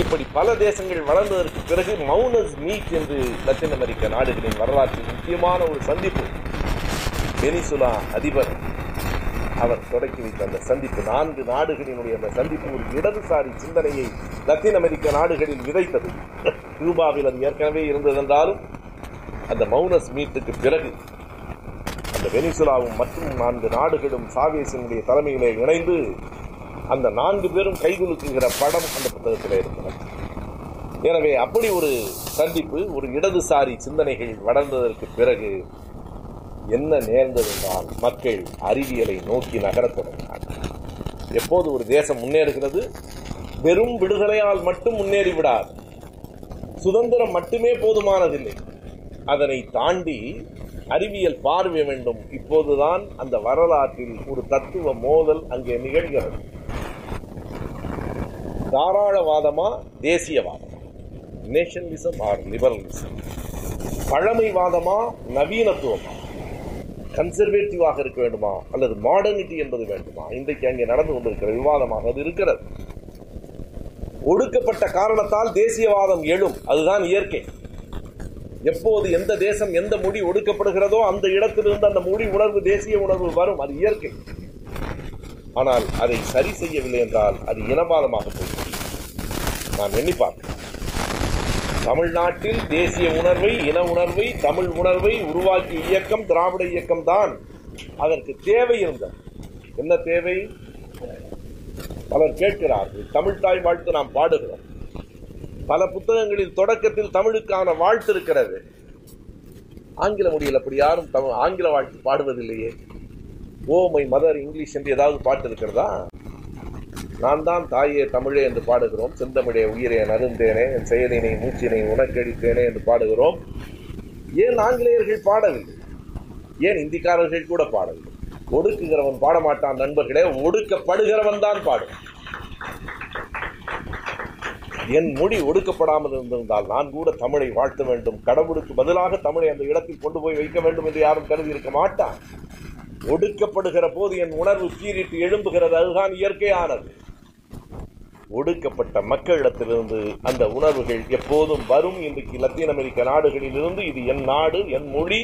இப்படி பல தேசங்கள் வளர்ந்ததற்கு பிறகு மௌனஸ் மீட் என்று லத்தீன் அமெரிக்க நாடுகளின் வரலாற்றில் முக்கியமான ஒரு சந்திப்பு. வெனிசுலா அதிபர் அவர் தொடக்கி வைத்த அந்த சந்திப்பு. நான்கு நாடுகளினுடைய அந்த சந்திப்பு ஒரு இடதுசாரி சிந்தனையை லத்தீன் அமெரிக்க நாடுகளில் விதைத்தது. கியூபாவில் அது ஏற்கனவே இருந்ததென்றாலும் அந்த மௌனஸ் மீட்டுக்கு பிறகு அந்த வெனிசுலாவும் மற்றும் நான்கு நாடுகளும் சாவேசினுடைய தலைமையிலே இணைந்து அந்த நான்கு பேரும் கைகுலுக்குகிற படம் அந்த புத்தகத்தில் இருக்கிறது. எனவே அப்படி ஒரு சந்திப்பு ஒரு இடதுசாரி சிந்தனைகள் வளர்ந்ததற்கு பிறகு என்ன நேர்ந்தது என்றால் மக்கள் அறிவியலை நோக்கி நகரத் தொடங்கினார்கள். எப்போது ஒரு தேசம் முன்னேறுகிறது? வெறும் விடுதலையால் மட்டும் முன்னேறி விடாது சுதந்திரம் மட்டுமே போதுமானதில்லை. அதனை தாண்டி அறிவியல் பார்வை வேண்டும். இப்போதுதான் அந்த வரலாற்றில் ஒரு தத்துவ மோதல் அங்கே நிகழ்கிறது. தாராளவாதமா? தேசியவாதமா. Nationalism or liberalism. பழமைவாதமா? நவீனத்துவமா? கன்சர்வேட்டிவாக இருக்க வேண்டுமா? அல்லது மாடர்னிட்டி என்பது வேண்டுமா? இன்றைக்கு அங்கே நடந்து கொண்டிருக்கிற விவாதமாக அது இருக்கிறது. ஒடுக்கப்பட்ட காரணத்தால் தேசியவாதம் எழும். அதுதான் இயற்கை. எப்போது எந்த தேசம் எந்த மொழி ஒடுக்கப்படுகிறதோ அந்த இடத்திலிருந்து அந்த மொழி உணர்வு தேசிய உணர்வு வரும். அது இயற்கை. ஆனால் அதை சரி செய்யவில்லை என்றால் அது இனவாதமாக போய்விடும். நான் எண்ணி பார்க்கிறேன் தமிழ்நாட்டில் தேசிய உணர்வை இன உணர்வை தமிழ் உணர்வை உருவாக்கிய இயக்கம் திராவிட இயக்கம் தான் அதற்கு தேவை இருந்தது. என்ன தேவை? பலர் கேட்கிறார்கள் தமிழ் தாய் வாழ்த்து நாம் பாடுகிறோம். பல புத்தகங்களில் தொடக்கத்தில் தமிழுக்கான வாழ்த்து இருக்கிறது. ஆங்கில மொழியில் அப்படி யாரும் தமிழ் ஆங்கில வாழ்த்து பாடுவதில்லையே. ஓ மை மதர் இங்கிலீஷ் என்று ஏதாவது பாட்டு இருக்கிறதா? நான் தான் தாயே தமிழே என்று பாடுகிறோம். செந்தமிழே உயிரே நருந்தேனே என் செயலினை மூச்சினை உனக்கெடுத்தேனே என்று பாடுகிறோம். ஏன் ஆங்கிலேயர்கள் பாடவில்லை? ஏன் இந்திக்காரர்கள் கூட பாடவில்லை? ஒடுக்குகிறவன் பாடமாட்டான் நண்பர்களே ஒடுக்கப்படுகிறவன் தான் பாடும். என் மொழி ஒடுக்கப்படாமல் இருந்திருந்தால் நான் கூட தமிழை வாழ்த்த வேண்டும். கடவுளுக்கு பதிலாக தமிழை அந்த இடத்தில் கொண்டு போய் வைக்க வேண்டும் என்று யாரும் கருதி இருக்க மாட்டான் ஒடுக்கப்படுகிற போது என் உணர்வு கீறிட்டு எழும்புகிறது அதுதான் இயற்கையானது. ஒடுக்கப்பட்ட மக்களிடத்திலிருந்து அந்த உணர்வுகள் எப்போதும் வரும். இன்றைக்கு லத்தீன் அமெரிக்க நாடுகளிலிருந்து இது என் நாடு என் மொழி.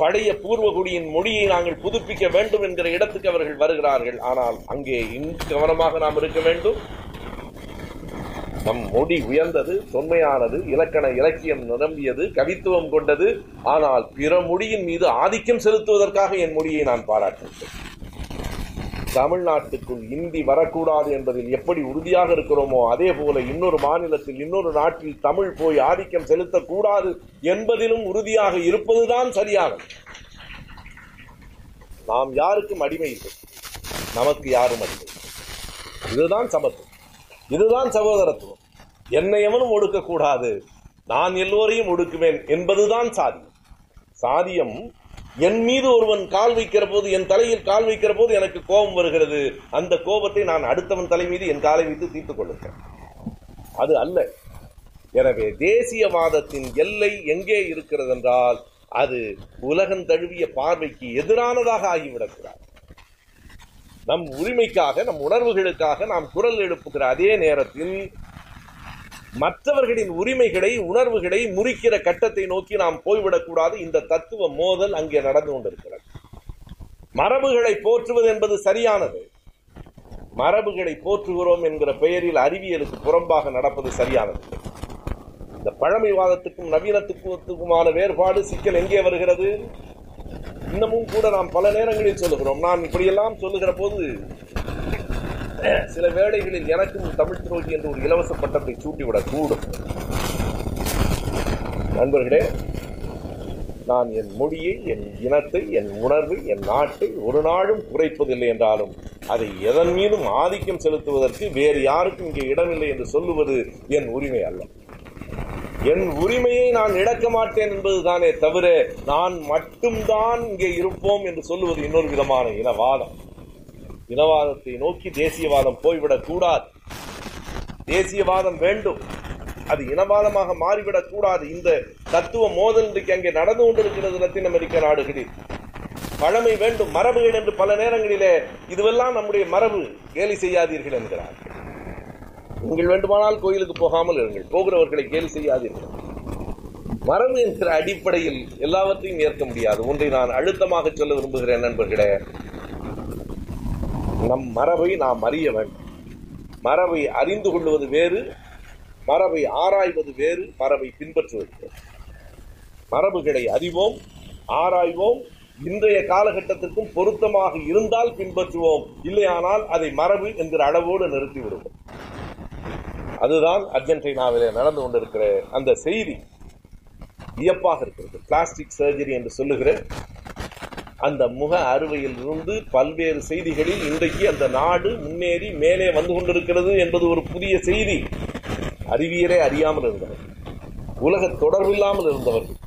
பழைய பூர்வகுடியின் மொழியை நாங்கள் புதுப்பிக்க வேண்டும் என்கிற இடத்துக்கு அவர்கள் வருகிறார்கள். ஆனால் அங்கே இன்னும் கவனமாக நாம் இருக்க வேண்டும். நம் மொழி உயர்ந்தது தொன்மையானது இலக்கண இலக்கியம் நிரம்பியது கவித்துவம் கொண்டது. ஆனால் பிற மொழியின் மீது ஆதிக்கம் செலுத்துவதற்காக என் மொழியை நான் பாராட்டுகிறேன். தமிழ்நாட்டுக்குள் இந்தி வரக்கூடாது என்பதில் எப்படி உறுதியாக இருக்கிறோமோ அதே போல இன்னொரு மாநிலத்தில் இன்னொரு நாட்டில் தமிழ் போய் ஆதிக்கம் செலுத்தக்கூடாது என்பதிலும் உறுதியாக இருப்பதுதான் சரியாகும் நாம் யாருக்கும் அடிமை இல்லை. நமக்கு யாரும் அடிமை இதுதான் சமத்துவம். இதுதான் சகோதரத்துவம். என்னை எவனும் ஒடுக்கக்கூடாது. நான் எல்லோரையும் ஒடுக்குவேன் என்பதுதான் சாதியம். சாதியம் என் மீது ஒருவன் கால் வைக்கிற போது என் தலையில் கால் வைக்கிற போது எனக்கு கோபம் வருகிறது. அந்த கோபத்தை நான் அடுத்தவன் தலை மீது என் காலை வைத்து தீர்த்துக் கொள்ளுகிறேன். அது அல்ல. எனவே தேசியவாதத்தின் எல்லை எங்கே இருக்கிறது என்றால் அது உலகம் தழுவிய பார்வைக்கு எதிரானதாக ஆகிவிடக்கூடாது. நம் உரிமைக்காக நம் உணர்வுகளுக்காக நாம் குரல் எழுப்புகிற அதே நேரத்தில் மற்றவர்களின் உரிமைகளை உணர்வுகளை முறிக்கிற கட்டத்தை நோக்கி நாம் போய்விடக்கூடாது இந்த தத்துவ மோதல் அங்கே நடந்து கொண்டிருக்கிறது. மரபுகளை போற்றுவது என்பது சரியானது. மரபுகளை போற்றுகிறோம் என்கிற பெயரில் அறிவியலுக்கு புறம்பாக நடப்பது சரியானது. இந்த பழமைவாதத்துக்கும் நவீனத்துக்குமான வேறுபாடு சிக்கல் எங்கே வருகிறது? இன்னமும் கூட நாம் பல நேரங்களில் சொல்லுகிறோம். நான் இப்படியெல்லாம் சொல்லுகிற போது சில வேளைகளில் எனக்கும் தமிழ் துரோகி என்று ஒரு இலவச பட்டத்தை சூட்டிவிடக் கூடும். நண்பர்களே நான் என் மொழியை என் இனத்தை என் உணர்வை என் நாட்டை ஒரு நாளும் குறைப்பதில்லை என்றாலும் அதை எதன் மீதும் ஆதிக்கம் செலுத்துவதற்கு வேறு யாருக்கும் இங்கே இடமில்லை என்று சொல்லுவது என் உரிமை அல்ல. என் உரிமையை நான் இழக்க மாட்டேன் என்பதுதானே தவிர நான் மட்டும்தான் இங்கே இருப்போம் என்று சொல்லுவது இன்னொரு விதமான இனவாதம். இனவாதத்தை நோக்கி தேசியவாதம் போய்விடக் கூடாது. தேசியவாதம் வேண்டும். அது இனவாதமாக மாறிவிடக் கூடாது. இந்த தத்துவ மோதல் இன்றைக்கு அங்கே நடந்து கொண்டிருக்கிறது லத்தீன் அமெரிக்க நாடுகளில். பழமை வேண்டும் மரபுகள் என்று பல நேரங்களிலே இதுவெல்லாம் நம்முடைய மரபு கேலி செய்யாதீர்கள் என்கிறார்கள். நீங்கள் வேண்டுமானால் கோயிலுக்கு போகாமல் இருங்கள். போகிறவர்களை கேலி செய்யாதீர்கள். மரபு என்கிற அடிப்படையில் எல்லாவற்றையும் ஏற்க முடியாது. ஒன்றை நான் அழுத்தமாக சொல்ல விரும்புகிறேன் நண்பர்களே. நம் மரபை நாம் அறிய வேண்டும். மரபை அறிந்து கொள்வது வேறு மரபை ஆராய்வது வேறு மரபை பின்பற்றுவது வேறு. மரபுகளை அறிவோம் ஆராய்வோம். இன்றைய காலகட்டத்திற்கும் பொருத்தமாக இருந்தால் பின்பற்றுவோம். இல்லையானால் அதை மரபு என்கிற அளவோடு நிறுத்திவிடுவோம். அதுதான் அர்ஜென்டினாவிலே நடந்து கொண்டிருக்கிற அந்த செய்தி. வியப்பாக இருக்கிறது. பிளாஸ்டிக் சர்ஜரி என்று சொல்லுகிற அந்த முக அறுவையில் இருந்து பல்வேறு செய்திகளில் இன்றைக்கு அந்த நாடு முன்னேறி மேலே வந்து கொண்டிருக்கிறது என்பது ஒரு புதிய செய்தி. அறிவியலே அறியாமல் இருந்தவர்கள் உலக தொடர்பில்லாமல் இருந்தவர்கள்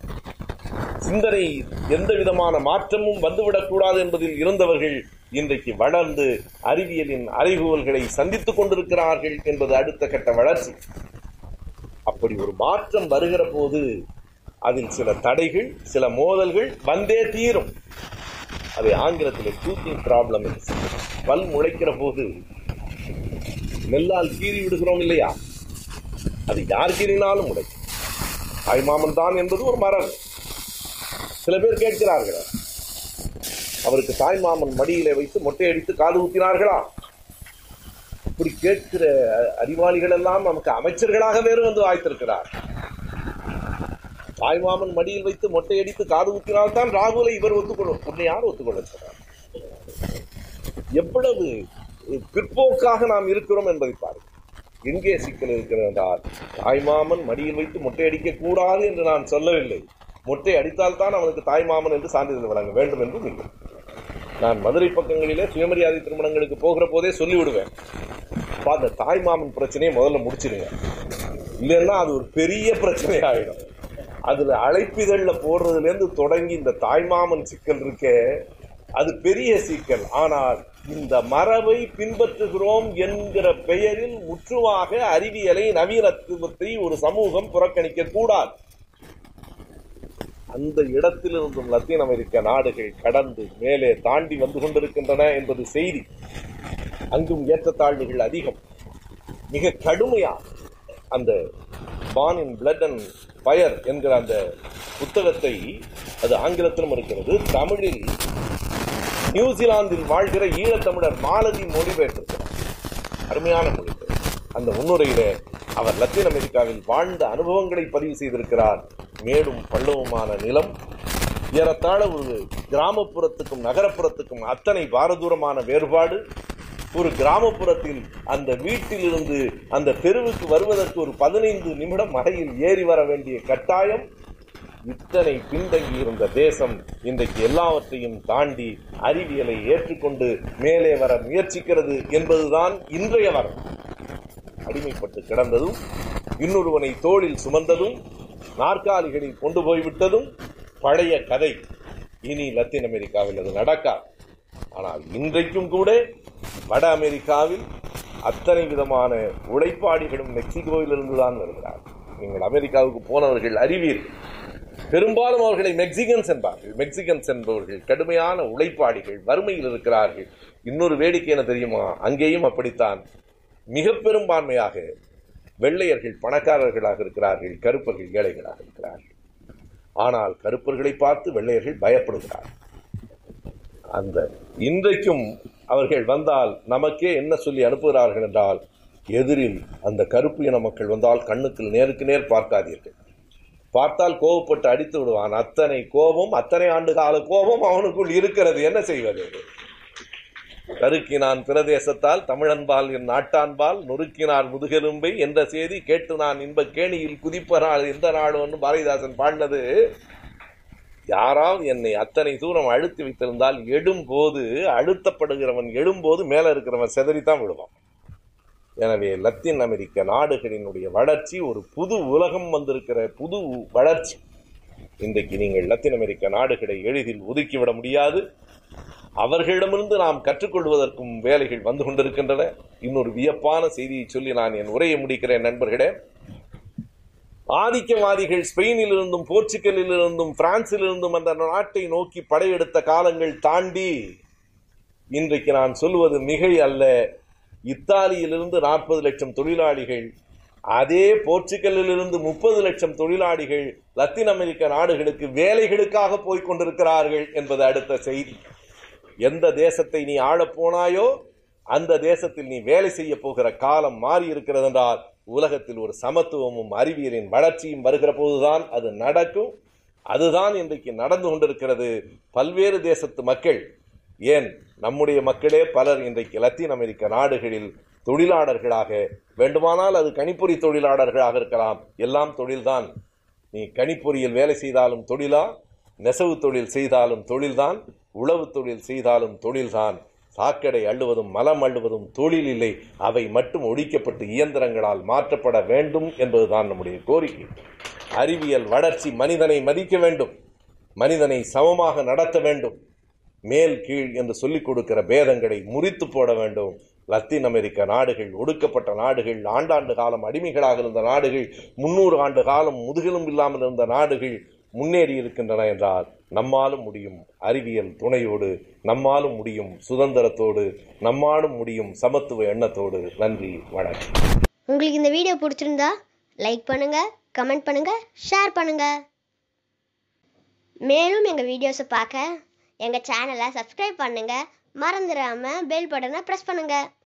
சிந்தனை எந்த விதமான மாற்றமும் வந்துவிடக்கூடாது என்பதில் இருந்தவர்கள் இன்றைக்கு வளர்ந்து அறிவியலின் அறிவுகோள்களை சந்தித்துக் கொண்டிருக்கிறார்கள் என்பது அடுத்த கட்ட வளர்ச்சி. அப்படி ஒரு மாற்றம் வருகிற போது அதில் சில தடைகள் சில மோதல்கள் வந்தே தீரும். அதை ஆங்கிலத்தில் டூத்திங் ப்ராப்ளம் பல் முளைக்கிற போது நெல்லால் கீறி விடுகிறோம் இல்லையா? அது யார் கீறினாலும் முளைக்கும். தாய்மாமன் தான் என்பது ஒரு மரம் சில பேர் கேட்கிறார்கள் அவருக்கு தாய்மாமன் மடியிலே வைத்து மொட்டையடித்து காது ஊத்தினார்களா? இப்படி கேட்கிற அறிவாளிகள் எல்லாம் நமக்கு அமைச்சர்களாக வேறு வந்து வாய்த்திருக்கிறார் தாய்மாமன் மடியில் வைத்து மொட்டையடித்து காது ஊத்தினால்தான் ராகுலை இவர் ஒத்துக்கொள்ளும் உன்னை யார் ஒத்துக்கொள்ள சொன்னார்? எவ்வளவு பிற்போக்காக நாம் இருக்கிறோம் என்பதை பாருங்கள். எங்கே சிக்கல் இருக்கிறது என்றால் தாய்மாமன் மடியில் வைத்து மொட்டையடிக்க கூடாது என்று நான் சொல்லவில்லை. மொட்டை அடித்தால்தான் அவனுக்கு தாய்மாமன் என்று சான்றிதழ் வழங்க வேண்டும் என்றும் இல்லை. நான் மதுரை பக்கங்களிலே சுயமரியாதை திருமணங்களுக்கு போகிற போதே சொல்லிவிடுவேன் அந்த அந்த தாய்மாமன் பிரச்சனையை முதல்ல முடிச்சிடுங்க. இல்லைன்னா அது ஒரு பெரிய பிரச்சனை ஆகிடும் அதில் அழைப்பிதழில் போடுறதுலேருந்து தொடங்கி இந்த தாய்மாமன் சிக்கல் இருக்கே அது பெரிய சிக்கல். ஆனால் இந்த மரபை பின்பற்றுகிறோம் என்கிற பெயரில் முற்றுவாக அறிவியலை நவீனத்துவத்தை ஒரு சமூகம் புறக்கணிக்க கூடாது அந்த இடத்திலிருந்தும் லத்தீன் அமெரிக்க நாடுகள் கடந்து மேலே தாண்டி வந்து கொண்டிருக்கின்றன என்பது செய்தி. அங்கும் ஏற்றத்தாழ்வுகள் அதிகம். மிக கடுமையாக அந்த born in blood and fire என்கிற அந்த புத்தகத்தை அது ஆங்கிலத்திலும் இருக்கிறது. தமிழில் நியூசிலாந்தில் வாழ்கிற ஈழத்தமிழர் மாலதி மொழிபெயர்த்திருக்கிறார். அருமையான மொழிபெயர் அந்த முன்னுரையிலே அவர் லத்தீன் அமெரிக்காவில் வாழ்ந்த அனுபவங்களை பதிவு செய்திருக்கிறார். மேடும் பள்ளவுமான நிலம் ஏறத்தாழ ஒரு கிராமப்புறத்துக்கும் நகரப்புறத்துக்கும் அத்தனை பாரதூரமான வேறுபாடு ஒரு கிராமப்புறத்தில் அந்த வீட்டிலிருந்து அந்த தெருவுக்கு வருவதற்கு ஒரு பதினைந்து நிமிடம் மலையில் ஏறி வர வேண்டிய கட்டாயம். இத்தனை பின்தங்கி இருந்த தேசம் இன்றைக்கு எல்லாவற்றையும் தாண்டி அறிவியலை ஏற்றுக்கொண்டு மேலே வர முயற்சிக்கிறது என்பதுதான் இன்றைய வரம். அடிமைப்பட்டு கிடந்ததும் இன்னொருவனை தோளில் சுமந்ததும் நாற்காலிகளில் கொண்டு போய்விட்டதும் பழைய கதை. இனி லத்தீன் அமெரிக்காவில் அது நடக்காது. ஆனால் இன்றைக்கும் கூட வட அமெரிக்காவில் அத்தனை விதமான உழைப்பாடிகளும் மெக்சிகோவிலிருந்து தான் வருகிறார் நீங்கள் அமெரிக்காவுக்கு போனவர்கள் அறிவீர்கள். பெரும்பாலும் அவர்களை மெக்சிகன்ஸ் என்பார்கள். மெக்சிகன்ஸ் என்பவர்கள் கடுமையான உழைப்பாடிகள் வறுமையில் இருக்கிறார்கள். இன்னொரு வேடிக்கை என்ன தெரியுமா? அங்கேயும் அப்படித்தான். மிக பெரும்பான்மையாக வெள்ளையர்கள் பணக்காரர்களாக இருக்கிறார்கள் கருப்பர்கள் ஏழைகளாக இருக்கிறார்கள். ஆனால் கருப்பர்களை பார்த்து வெள்ளையர்கள் பயப்படுகிறார்கள். அந்த இன்றைக்கும் அவர்கள் வந்தால் நமக்கே என்ன சொல்லி அனுப்புகிறார்கள் என்றால் எதிரில் அந்த கருப்பு இன மக்கள் வந்தால் கண்ணுக்கு நேருக்கு நேர் பார்க்காதீர்கள். பார்த்தால் கோபப்பட்டு அடித்து விடுவான். அத்தனை கோபம் அத்தனை ஆண்டு கால கோபம் அவனுக்குள் இருக்கிறது. என்ன செய்வது? கருக்கினான் பிரதேசத்தால் தமிழன்பால் என் நாட்டான்பால் நொறுக்கினார் முதுகெலும்பை. என்ற செய்தி கேட்டு நான் இன்ப கேணியில் குதிப்பனால் எந்த நாடு பாரதிதாசன் பாடினது? யாராவது என்னை அத்தனை தூரம் அழுத்தி வைத்திருந்தால் எழும்போது அழுத்தப்படுகிறவன் எழும்போது மேலே இருக்கிறவன் செதறித்தான் விடுவான். எனவே லத்தீன் அமெரிக்க நாடுகளினுடைய வளர்ச்சி ஒரு புது உலகம் வந்திருக்கிற புது வளர்ச்சி. இன்றைக்கு நீங்கள் லத்தீன் அமெரிக்க நாடுகளை எளிதில் ஒதுக்கிவிட முடியாது. அவர்களிடமிருந்து நாம் கற்றுக்கொள்வதற்கும் வேலைகள் வந்து கொண்டிருக்கின்றன. இன்னொரு வியப்பான செய்தியை சொல்லி நான் என் உரையை முடிக்கிறேன் நண்பர்களே. ஆதிக்கவாதிகள் ஸ்பெயினில் இருந்தும் போர்ச்சுகலில் இருந்தும் பிரான்சில் இருந்தும் அந்த நாட்டை நோக்கி படையெடுத்த காலங்கள் தாண்டி இன்றைக்கு நான் சொல்வது மிகை அல்ல. இத்தாலியிலிருந்து நாற்பது லட்சம் தொழிலாளிகள் அதே போர்ச்சுகலிலிருந்து முப்பது லட்சம் தொழிலாளிகள் லத்தீன் அமெரிக்க நாடுகளுக்கு வேலைகளுக்காக போய்க் கொண்டிருக்கிறார்கள் என்பது அடுத்த செய்தி. எந்த தேசத்தை நீ ஆளப் போனாயோ அந்த தேசத்தில் நீ வேலை செய்ய போகிற காலம் மாறி இருக்கிறது என்றால் உலகத்தில் ஒரு சமத்துவமும் அறிவியலின் வளர்ச்சியும் வருகிற போதுதான் அது நடக்கும். அதுதான் இன்றைக்கு நடந்து கொண்டிருக்கிறது. பல்வேறு தேசத்து மக்கள் ஏன் நம்முடைய மக்களே பலர் இன்றைக்கு லத்தீன் அமெரிக்க நாடுகளில் தொழிலாளர்களாக வேண்டுமானால் அது கணிப்பொறி தொழிலாளர்களாக இருக்கலாம். எல்லாம் தொழில்தான். நீ கணிப்பொறியில் வேலை செய்தாலும் தொழிலா நெசவு தொழில் செய்தாலும் தொழில்தான். உழவு தொழில் செய்தாலும் தொழில்தான். சாக்கடை அள்ளுவதும் மலம் அள்ளுவதும் தொழில் இல்லை. அவை மட்டும் ஒழிக்கப்பட்டு இயந்திரங்களால் மாற்றப்பட வேண்டும் என்பதுதான் நம்முடைய கோரிக்கை. அறிவியல் வளர்ச்சி மனிதனை மதிக்க வேண்டும். மனிதனை சமமாக நடத்த வேண்டும். மேல் கீழ் என்று சொல்லிக் கொடுக்கிற பேதங்களை முறித்து போட வேண்டும். லத்தீன் அமெரிக்க நாடுகள் ஒடுக்கப்பட்ட நாடுகள் ஆண்டாண்டு காலம் அடிமைகளாக இருந்த நாடுகள் முன்னூறு ஆண்டு காலம் முதுகெலும் இல்லாமல் இருந்த நாடுகள் முன்னேறி இருக்கின்றன என்றால் நம்மாலும் முடியும் அறிவியல் துணையோடு நம்மாலும் முடியும் சுதந்திரத்தோடு நம்மாலும் முடியும் சமத்துவ எண்ணத்தோடு. நன்றி வணக்கம். உங்களுக்கு இந்த வீடியோ பிடிச்சிருந்தா லைக் பண்ணுங்க கமெண்ட் பண்ணுங்க ஷேர் பண்ணுங்க. மேலும் எங்கள் வீடியோஸை பார்க்க எங்கள் சேனலை சப்ஸ்கிரைப் பண்ணுங்க. மறந்துடாம பெல் பட்டனை ப்ரெஸ் பண்ணுங்க.